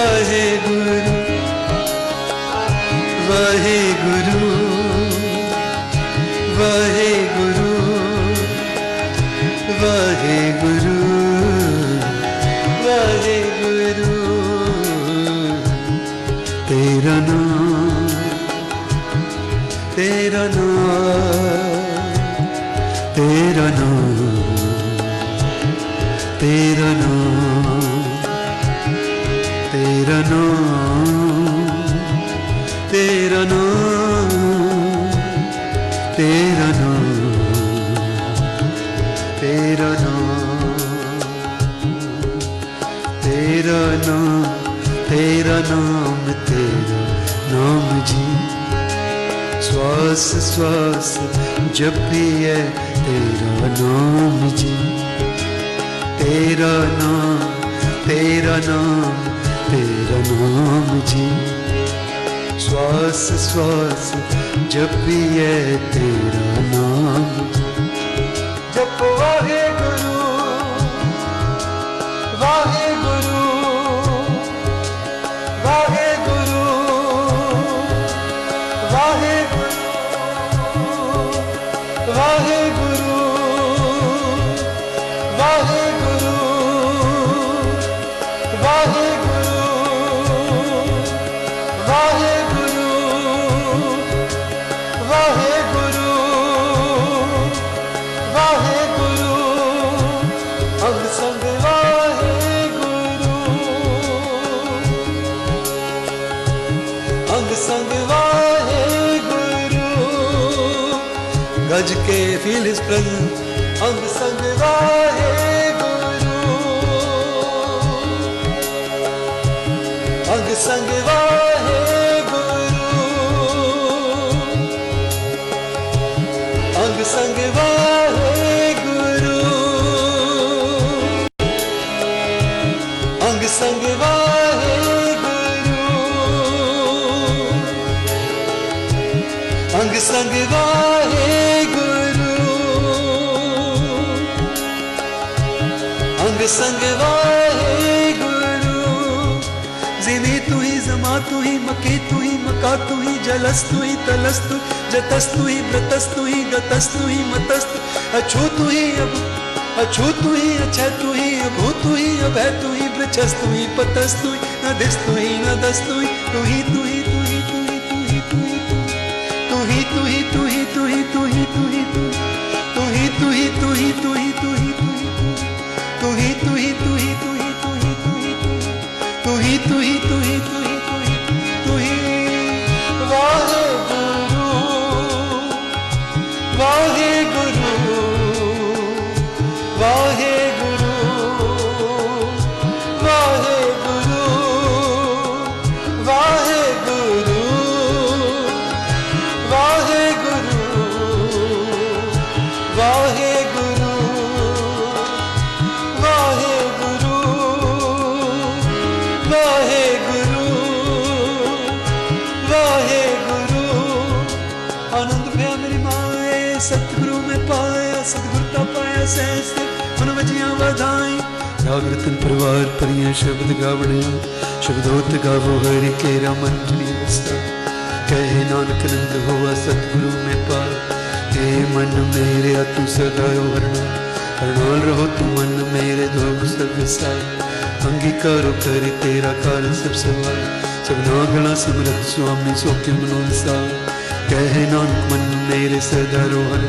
S1: ਵਾਹਿਗੁਰੂ ਵਾਹਿਗੁਰੂ। ਸਵਾਸ ਸਵਾਸ ਜਪੀਏ ਤੇਰਾ ਨਾਮ ਜੀ ਤੇਰਾ ਨਾਮ ਤੇਰਾ ਨਾਮ ਤੇਰਾ ਨਾਮ ਜੀ ਸਵਾਸ ਸਵਾਸ ਜਪੀਏ ਤੇਰਾ Oh. अलस्तु हि तलस्तु जतस्तु हि व्रतस्तु हि गतस्तु हि मतस्तु अछूतु हि अब अछूतु हि अछतु हि अभूतु हि अभैतु हि वृक्षस्तु हि पतस्तु हि नदिस्तु हि नदस्तु हि तु हि तु सतगुरु में पाया सतगुरु का पाया सहस मन वजिया वधाई जागृतन परिवार परिया शब्द गावणे शब्दोत गावो हरि केरा मन कहे नानक नंद होवा सतगुरु में पा ते मन मेरे तू सदा वरण हरणाल रहो तू मन मेरे धोख सब विसार अंगीकार करे तेरा कारण सब सवाल सब नागणा सुमरत स्वामी, सो क्यों मनोसार कहनान सदारोहन,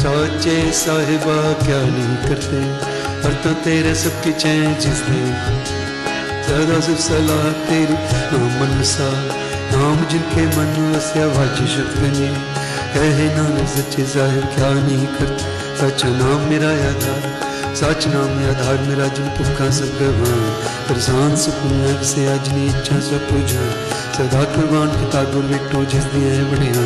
S1: साचे साहिबा क्या नहीं करते पर तो तेरे सबकी चैन जिसने सदा सिर्फ़ सलाह तेरी नाम मनसा नाम जिनके मन वस्या वाची शब्द ने कहनान सच्चे साहिब क्या नहीं करते सच नाम मेरा आधार सच नाम आधार, मेरा जिन पुखा सब गवान पर सुकून से आज नी इच्छा सब पुझा ਚੌਦਾ ਕੁਰਬਾਨ ਪਿਤਾ ਗੁਰ ਵਿਟੋ ਜਿਸ ਦੀ ਐ ਬਣਿਆ।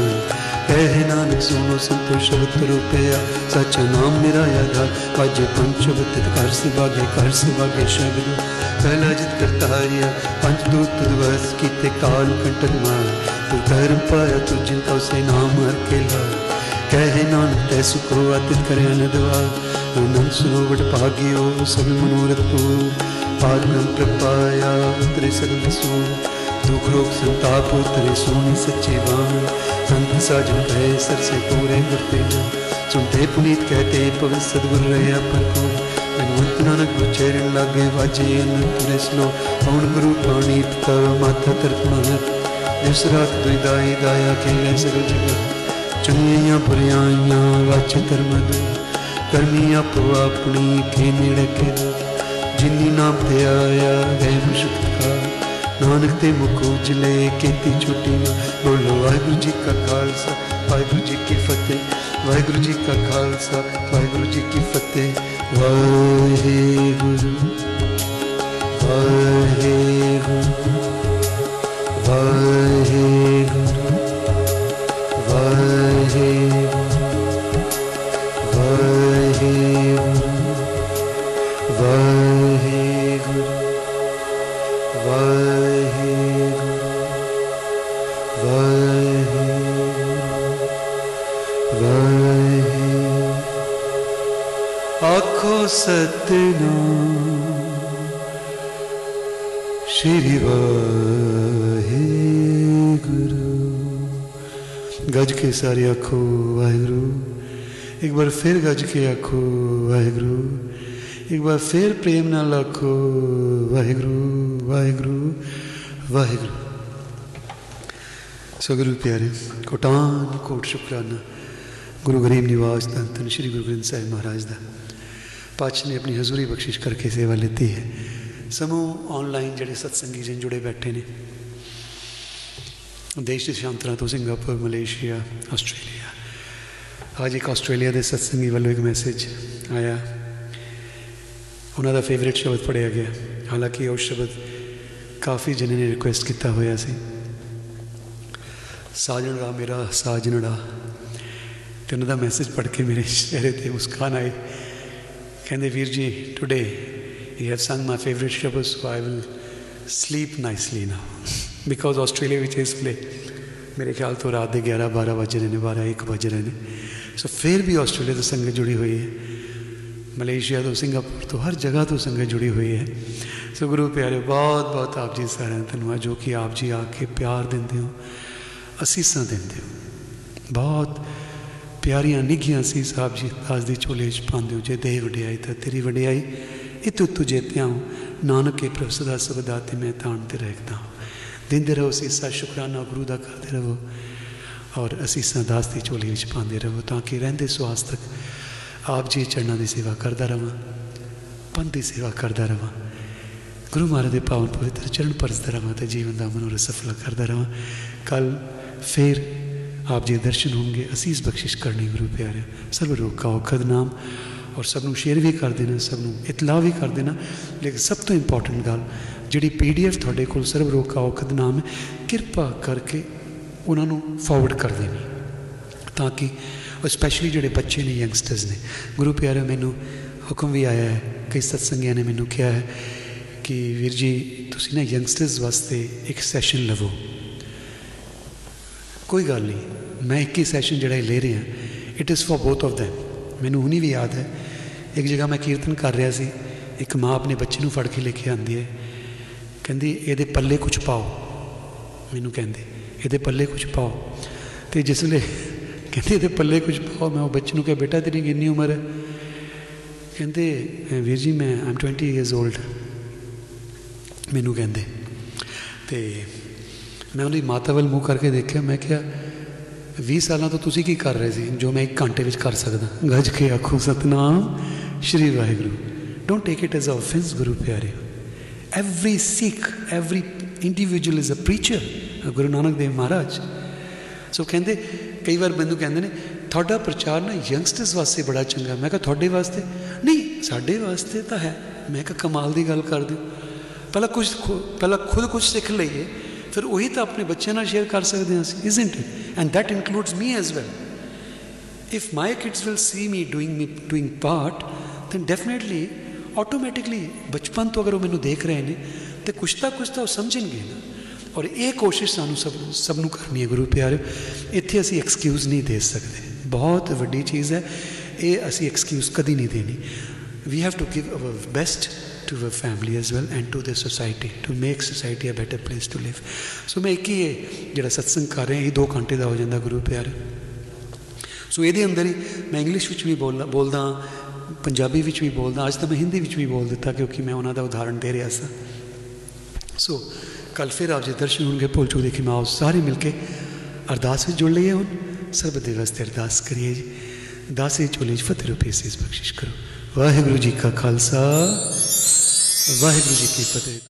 S1: ਇਹ ਨਾਨਕ ਸੁਣੋ ਸੰਤੋ ਸ਼ਬਦ ਰੂਪਿਆ। ਸਚ ਨਾਮ ਮੇਰਾ ਆਧਾਰ ਅਜ ਪੰਚਵਤਿਤ ਕਰ ਸਿਵਾਗੇ ਕਰ ਸਿਵਾਗੇ ਸ਼ਬਦ। ਪਹਿਲਾ ਜਿਤ ਕਰਤਾ ਹਰਿਆ ਪੰਜ ਦੂਤ ਦਿਵਸ ਕੀਤੇ ਕਾਲ ਕੰਟਨ ਮਾਰ ਤੂੰ ਧਰਮ ਪਾਇਆ, ਤੂੰ ਜਿਨ ਕਉ ਸੇ ਨਾਮ ਹਰ ਕੇ ਲਾ ਕਹਿ ਨਾਨਕ, ਤੈ ਸੁਖੋ ਅਤਿਤ ਕਰਿਆ ਨ ਦਵਾ। ਅਨੰਦ ਸਰੋਵਰ ਭਾਗਿਓ, ਸਭ ਮਨੋਰਥ ਤੂੰ। ਪਾਗਨ ਪ੍ਰਪਾਇਆ ਤ੍ਰਿਸਗਨ ਸੂ। ਦੁਖ ਰੋਗ ਸੰਤਾਪ ਉਤਰੇ ਸੋਹਣੀ ਸੱਚੇ ਬਾਣ ਸੰਤ ਸਾਜਨ ਭੈ ਸਰਸੇ ਪੂਰੇ ਗੁਰਤੇ ਸੁਣਤੇ ਪੁਨੀਤ ਕਹਤੇ ਪਵਿੱਤਰ ਸਤਿਗੁਰ ਰਹਿਆ ਪਰਪੂਰ ਮਨੁੱਤ ਨਾਨਕ ਗੁਚਰਨ ਲਾਗੇ ਵਾਜੇ ਅਨੰਤੁਰੇ ਸਲੋ ਪਉਣ ਗੁਰੂ ਬਾਣੀ ਪਿਤਾ ਮਾਤਾ ਤਰਤ ਮਹਤ ਜਿਸ ਰਾਤ ਦੁਇਦਾਈ ਦਾਇਆ ਖੇਲੇ ਸਗਲ ਜਗਤ ਚੁਣੀਆਂ ਪੁਰਿਆਈਆਂ ਵਾਚ ਧਰਮ ਦੂ ਕਰਮੀ ਆਪੋ ਆਪਣੀ ਕੇ ਨੇੜੇ ਕੇ ਜਿਨੀ ਨਾਮ ਤੇ ਆਇਆ ਗਏ ਮੁਸ਼ਕ ਕਾ ਨਾਨਕ ਤੇ ਮੁਖ ਲੈ ਕੀਤੀ ਛੁੱਟੀ ਬੋਲੋ ਵਾਹਿਗੁਰੂ ਜੀ ਕਾ ਖਾਲਸਾ, ਵਾਹਿਗੁਰੂ ਜੀ ਕੀ ਫਤਿਹ, ਵਾਹਿਗੁਰੂ ਜੀ ਕਾ ਖਾਲਸਾ, ਵਾਹਿਗੁਰੂ ਜੀ ਕੀ ਫਤਿਹ। ਵਾਹਿਗੁਰੂ ਵਾਹਿਗੁਰੂ। ਗੱਜ ਆਖੋ ਵਾਹਿਗੁਰੂ। ਇੱਕ ਵਾਰ ਫਿਰ ਗੱਜ ਕੇ ਆਖੋ, ਵਾਹਿਗੁਰੂ। ਇੱਕ ਵਾਰ ਫਿਰ ਪ੍ਰੇਮ ਨਾਲ ਆਖੋ, ਵਾਹਿਗੁਰੂ ਵਾਹਿਗੁਰੂ ਵਾਹਿਗੁਰੂ। ਸੋ ਗੁਰੂ ਪਿਆਰੇ, ਕੋਟਾਨ ਕੋਟ ਸ਼ੁਕਰਾਨਾ। ਗੁਰੂ ਗਰੀਬ ਨਿਵਾਸ ਧੰਨ ਧੰਨ ਸ਼੍ਰੀ ਗੁਰੂ ਗ੍ਰੰਥ ਸਾਹਿਬ ਮਹਾਰਾਜ ਦਾ। ਪਾਚ ਨੇ ਆਪਣੀ ਹਜ਼ੂਰੀ ਬਖਸ਼ਿਸ਼ ਕਰਕੇ ਸੇਵਾ ਲਈ ਹੈ। ਸਮੂਹ ਆਨਲਾਈਨ ਜਿਹੜੇ ਸਤਸੰਗੀ ਜਨ ਜੁੜੇ ਬੈਠੇ ਨੇ। ਦੇਸ਼ ਦੇ ਸ਼ਾਂਤਰਾ ਤੋਂ ਸਿੰਗਾਪੁਰ, ਮਲੇਸ਼ੀਆ, ਆਸਟ੍ਰੇਲੀਆ। ਅੱਜ ਇੱਕ ਆਸਟ੍ਰੇਲੀਆ ਦੇ ਸਤਸੰਗੀ ਵੱਲੋਂ ਇੱਕ ਮੈਸੇਜ ਆਇਆ। ਉਹਨਾਂ ਦਾ ਫੇਵਰਿਟ ਸ਼ਬਦ ਪੜਿਆ ਗਿਆ। ਹਾਲਾਂਕਿ ਉਹ ਸ਼ਬਦ ਕਾਫੀ ਜਣੇ ਨੇ ਰਿਕੁਐਸਟ ਕੀਤਾ ਹੋਇਆ ਸੀ। ਸਾਜਣੜਾ ਮੇਰਾ ਸਾਜਣੜਾ ਤੇ ਉਹਨਾਂ ਦਾ ਮੈਸੇਜ ਪੜ੍ਹ ਕੇ ਮੇਰੇ ਚਿਹਰੇ ਤੇ ਮੁਸਕਾਨ ਆਈ ਕਹਿੰਦੇ, ਵੀਰ ਜੀ today you have sung my favourite shabad so I will sleep nicely now because Australia ਵਿੱਚ ਇਸ ਵੇਲੇ ਮੇਰੇ ਖਿਆਲ ਤੋਂ ਰਾਤ ਦੇ 11 12 ਵਜ ਰਹੇ ਨੇ 12 1 ਵਜ ਰਹੇ ਨੇ। ਸੋ ਫਿਰ ਵੀ ਆਸਟ੍ਰੇਲੀਆ ਤੋਂ ਸੰਗਤ ਜੁੜੀ ਹੋਈ ਹੈ। ਮਲੇਸ਼ੀਆ ਤੋਂ, ਸਿੰਗਾਪੁਰ ਤੋਂ, ਹਰ ਜਗ੍ਹਾ ਤੋਂ ਸੰਗਤ ਜੁੜੀ ਹੋਈ ਹੈ। ਸੋ ਗੁਰੂ ਪਿਆਰੇ, ਬਹੁਤ ਬਹੁਤ ਆਪ ਜੀ ਸਾਰਿਆਂ ਦਾ ਧੰਨਵਾਦ, ਜੋ ਕਿ ਆਪ ਜੀ ਆ ਕੇ ਪਿਆਰ ਦਿੰਦੇ ਹੋ, ਅਸੀਸਾਂ ਦਿੰਦੇ ਹੋ। ਬਹੁਤ ਪਿਆਰੀਆਂ, ਨਿੱਘੀਆਂ ਸੀ ਸਾਹਿਬ ਜੀ ਦਾਸ ਦੀ ਝੋਲੇ 'ਚ ਪਾਉਂਦੇ ਹੋ। ਜੇ ਦੇਹ ਵਡਿਆਈ, ਤਾਂ ਤੇਰੀ ਵਡਿਆਈ ਇਤੁ ਤੁਝੇ ਧਿਆਉ ਨਾਨਕ ਕੇ ਪ੍ਰਭ ਸਦਾ ਸਬਦਾ ਤੇ ਮੈਂ ਤਾਣ ਤੇ ਰਹਿਦਾ ਦਿੰਦੇ ਰਹੋ ਸੀਸਾ ਸ਼ੁਕਰਾਨਾ ਗੁਰੂ ਦਾ ਕਰਦੇ ਰਹੋ ਔਰ ਅਸੀਸਾਂ ਦਾਸ ਦੀ ਝੋਲੀ ਵਿੱਚ ਪਾਉਂਦੇ ਰਹੋ ਤਾਂ ਕਿ ਰਹਿੰਦੇ ਸੁਆਸ ਤੱਕ ਆਪ ਜੀ ਚਰਨਾਂ ਦੀ ਸੇਵਾ ਕਰਦਾ ਰਵਾਂ ਪੰਥ ਦੀ ਸੇਵਾ ਕਰਦਾ ਰਵਾਂ, ਗੁਰੂ ਮਹਾਰਾਜ ਦੇ ਪਾਵਨ ਪਵਿੱਤਰ ਚਰਨ ਪਰਸਦਾ ਰਵਾਂ ਤੇ ਜੀਵਨ ਦਾ ਮਨੋਰਥ ਸਫਲ ਕਰਦਾ ਰਵਾਂ। ਕੱਲ ਫਿਰ ਆਪ ਜੀ ਦਰਸ਼ਨ ਹੋਣਗੇ ਅਸੀਸ ਬਖਸ਼ਿਸ਼ ਕਰਨੀ ਗੁਰੂ ਪਿਆਰੇ ਸਰਬ ਰੋਗ ਕਾ ਔਖਦ ਨਾਮ ਔਰ ਸਭ ਨੂੰ ਸ਼ੇਅਰ ਵੀ ਕਰ ਦੇਣਾ, ਸਭ ਨੂੰ ਇਤਲਾਹ ਵੀ ਕਰ ਦੇਣਾ। ਲੇਕਿਨ ਸਭ ਤੋਂ ਇੰਪੋਰਟੈਂਟ ਗੱਲ ਜਿਹੜੀ ਪੀਡੀਐਫ ਤੁਹਾਡੇ ਕੋਲ ਸਰਬ ਰੋਗ ਕਾ ਔਖਦ ਨਾਮ ਹੈ, ਕਿਰਪਾ ਕਰਕੇ ਉਹਨਾਂ ਨੂੰ ਫਾਰਵਰਡ ਕਰ ਦੇਣੀ। ਤਾਂ ਕਿ ਉਹ ਸਪੈਸ਼ਲੀ ਜਿਹੜੇ ਬੱਚੇ ਨੇ ਯੰਗਸਟਰਸ ਨੇ, ਗੁਰੂ ਪਿਆਰੇ ਮੈਨੂੰ ਹੁਕਮ ਵੀ ਆਇਆ ਹੈ ਕਈ ਸਤਸੰਗੀਆਂ ਨੇ ਮੈਨੂੰ ਕਿਹਾ ਹੈ ਕਿ ਵੀਰ ਜੀ, ਤੁਸੀਂ ਨਾ ਯੰਗਸਟਰਸ ਵਾਸਤੇ ਇੱਕ ਸੈਸ਼ਨ ਲਵੋ। ਕੋਈ ਗੱਲ ਨਹੀਂ, ਮੈਂ ਇੱਕ ਹੀ ਸੈਸ਼ਨ ਜਿਹੜਾ ਲੈ ਰਿਹਾ it is for both of them ਮੈਨੂੰ ਹੁਣੀ ਵੀ ਯਾਦ ਹੈ, ਇੱਕ ਜਗ੍ਹਾ ਮੈਂ ਕੀਰਤਨ ਕਰ ਰਿਹਾ ਸੀ, ਇੱਕ ਮਾਂ ਆਪਣੇ ਬੱਚੇ ਨੂੰ ਫੜ ਕੇ ਲੈ ਕੇ ਆਂਦੀ ਹੈ। ਕਹਿੰਦੀ, ਇਹਦੇ ਪੱਲੇ ਕੁਝ ਪਾਓ। ਮੈਨੂੰ ਕਹਿੰਦੇ, ਇਹਦੇ ਪੱਲੇ ਕੁਝ ਪਾਓ। ਤੇ ਜਿਸ ਵੇਲੇ ਕਹਿੰਦੇ, ਇਹਦੇ ਪੱਲੇ ਕੁਝ ਪਾਓ, ਮੈਂ ਉਹ ਬੱਚੇ ਨੂੰ ਕਿਹਾ, ਬੇਟਾ, ਤੇਰੀ ਕਿੰਨੀ ਉਮਰ? ਹੈ ਕਹਿੰਦੇ ਵੀਰ ਜੀ, ਮੈਂ ਆਮ 20 ਇਅਰਸ 올ਡ ਮੈਨੂੰ ਕਹਿੰਦੇ, ਤੇ ਮੈਂ ਉਹਦੀ ਮਾਤਾ ਵੱਲ ਮੂੰਹ ਕਰਕੇ ਦੇਖਿਆ, ਮੈਂ ਕਿਹਾ 20 ਸਾਲਾਂ ਤੋਂ ਤੁਸੀਂ ਕੀ ਕਰ ਰਹੇ ਸੀ? ਜੋ ਮੈਂ 1 ਘੰਟੇ ਵਿੱਚ ਕਰ ਸਕਦਾ। ਗੱਜ ਕੇ ਆਖੋ, Satnam, Shri Waheguru. Don't take it as a offence Guru ਪਿਆਰੇ। Every Sikh every individual is a preacher Guru Nanak Dev Maharaj ਸੋ ਕਹਿੰਦੇ ਕਈ ਵਾਰ ਮੈਨੂੰ ਕਹਿੰਦੇ ਨੇ ਤੁਹਾਡਾ ਪ੍ਰਚਾਰ ਨਾ ਯੰਗਸਟਰਸ ਵਾਸਤੇ ਬੜਾ ਚੰਗਾ ਮੈਂ ਕਿਹਾ ਤੁਹਾਡੇ ਵਾਸਤੇ ਨਹੀਂ ਸਾਡੇ ਵਾਸਤੇ ਤਾਂ ਹੈ ਮੈਂ ਕਿਹਾ ਕਮਾਲ ਦੀ ਗੱਲ ਕਰਦੇ ਪਹਿਲਾਂ ਕੁਝ ਪਹਿਲਾਂ ਖੁਦ ਕੁਝ ਸਿੱਖ ਲਈਏ ਫਿਰ ਉਹੀ ਤਾਂ ਆਪਣੇ ਬੱਚਿਆਂ ਨਾਲ ਸ਼ੇਅਰ ਕਰ ਸਕਦੇ ਹਾਂ ਅਸੀਂ isn't it and that includes me as well. If my kids will see me doing me doing part then definitely automatically ਬਚਪਨ ਤੋਂ ਅਗਰ ਉਹ ਮੈਨੂੰ ਦੇਖ ਰਹੇ ਨੇ, ਤੇ ਕੁਛ ਤਾਂ ਕੁਛ ਤਾਂ ਉਹ ਸਮਝਣਗੇ ਨਾ। ਔਰ ਇਹ ਕੋਸ਼ਿਸ਼ ਸਾਨੂੰ ਸਭ ਸਭ ਨੂੰ ਕਰਨੀ ਹੈ, ਗੁਰੂ ਪਿਆਰਿਓ। ਇੱਥੇ ਅਸੀਂ ਐਕਸਕਿਊਜ਼ ਨਹੀਂ ਦੇ ਸਕਦੇ। ਬਹੁਤ ਵੱਡੀ ਚੀਜ਼ ਹੈ। ਇਹ ਅਸੀਂ ਐਕਸਕਿਊਜ਼ ਕਦੀ ਨਹੀਂ ਦੇਣੀ। We have to give our best to our family as well and to the society, to make society a better place to live. So ਮੈਂ ਇੱਕ ਹੀ ਇਹ ਜਿਹੜਾ ਸਤਸੰਗ ਕਰ ਰਿਹਾ, ਇਹ 2 ਘੰਟੇ ਦਾ ਹੋ ਜਾਂਦਾ, ਗੁਰੂ ਪਿਆਰੇ ਸੋ ਇਹਦੇ ਅੰਦਰ ਹੀ ਮੈਂ ਇੰਗਲਿਸ਼ ਵਿੱਚ ਵੀ ਬੋਲਦਾ ਬੋਲਦਾ ਪੰਜਾਬੀ ਵਿੱਚ ਵੀ ਬੋਲਦਾ, ਅੱਜ ਤਾਂ ਮੈਂ ਹਿੰਦੀ ਵਿੱਚ ਵੀ ਬੋਲ ਦਿੱਤਾ ਕਿਉਂਕਿ ਮੈਂ ਉਹਨਾਂ ਦਾ ਉਦਾਹਰਣ ਦੇ ਰਿਹਾ ਸਾਂ। ਸੋ ਕੱਲ ਫਿਰ ਆਪ ਜੀ ਦਰਸ਼ਨ ਹੋਣਗੇ ਭੁੱਲ ਦੇ ਕਿ ਮੈਂ ਆਓ ਸਾਰੇ ਮਿਲ ਕੇ ਅਰਦਾਸ ਵਿੱਚ ਜੁੜ ਲਈਏ ਹੁਣ। ਸਰਬ ਦੇ ਵਾਸਤੇ ਅਰਦਾਸ ਕਰੀਏ ਜੀ। ਦਾਸੇ ਚੋਲੇ ਚ ਫਤਿਹ ਰੂਪੇ ਸੇ ਬਖਸ਼ਿਸ਼ ਕਰੋ। ਵਾਹਿਗੁਰੂ ਜੀ ਕਾ ਖਾਲਸਾ, ਵਾਹਿਗੁਰੂ ਜੀ ਕੀ ਫਤਿਹ।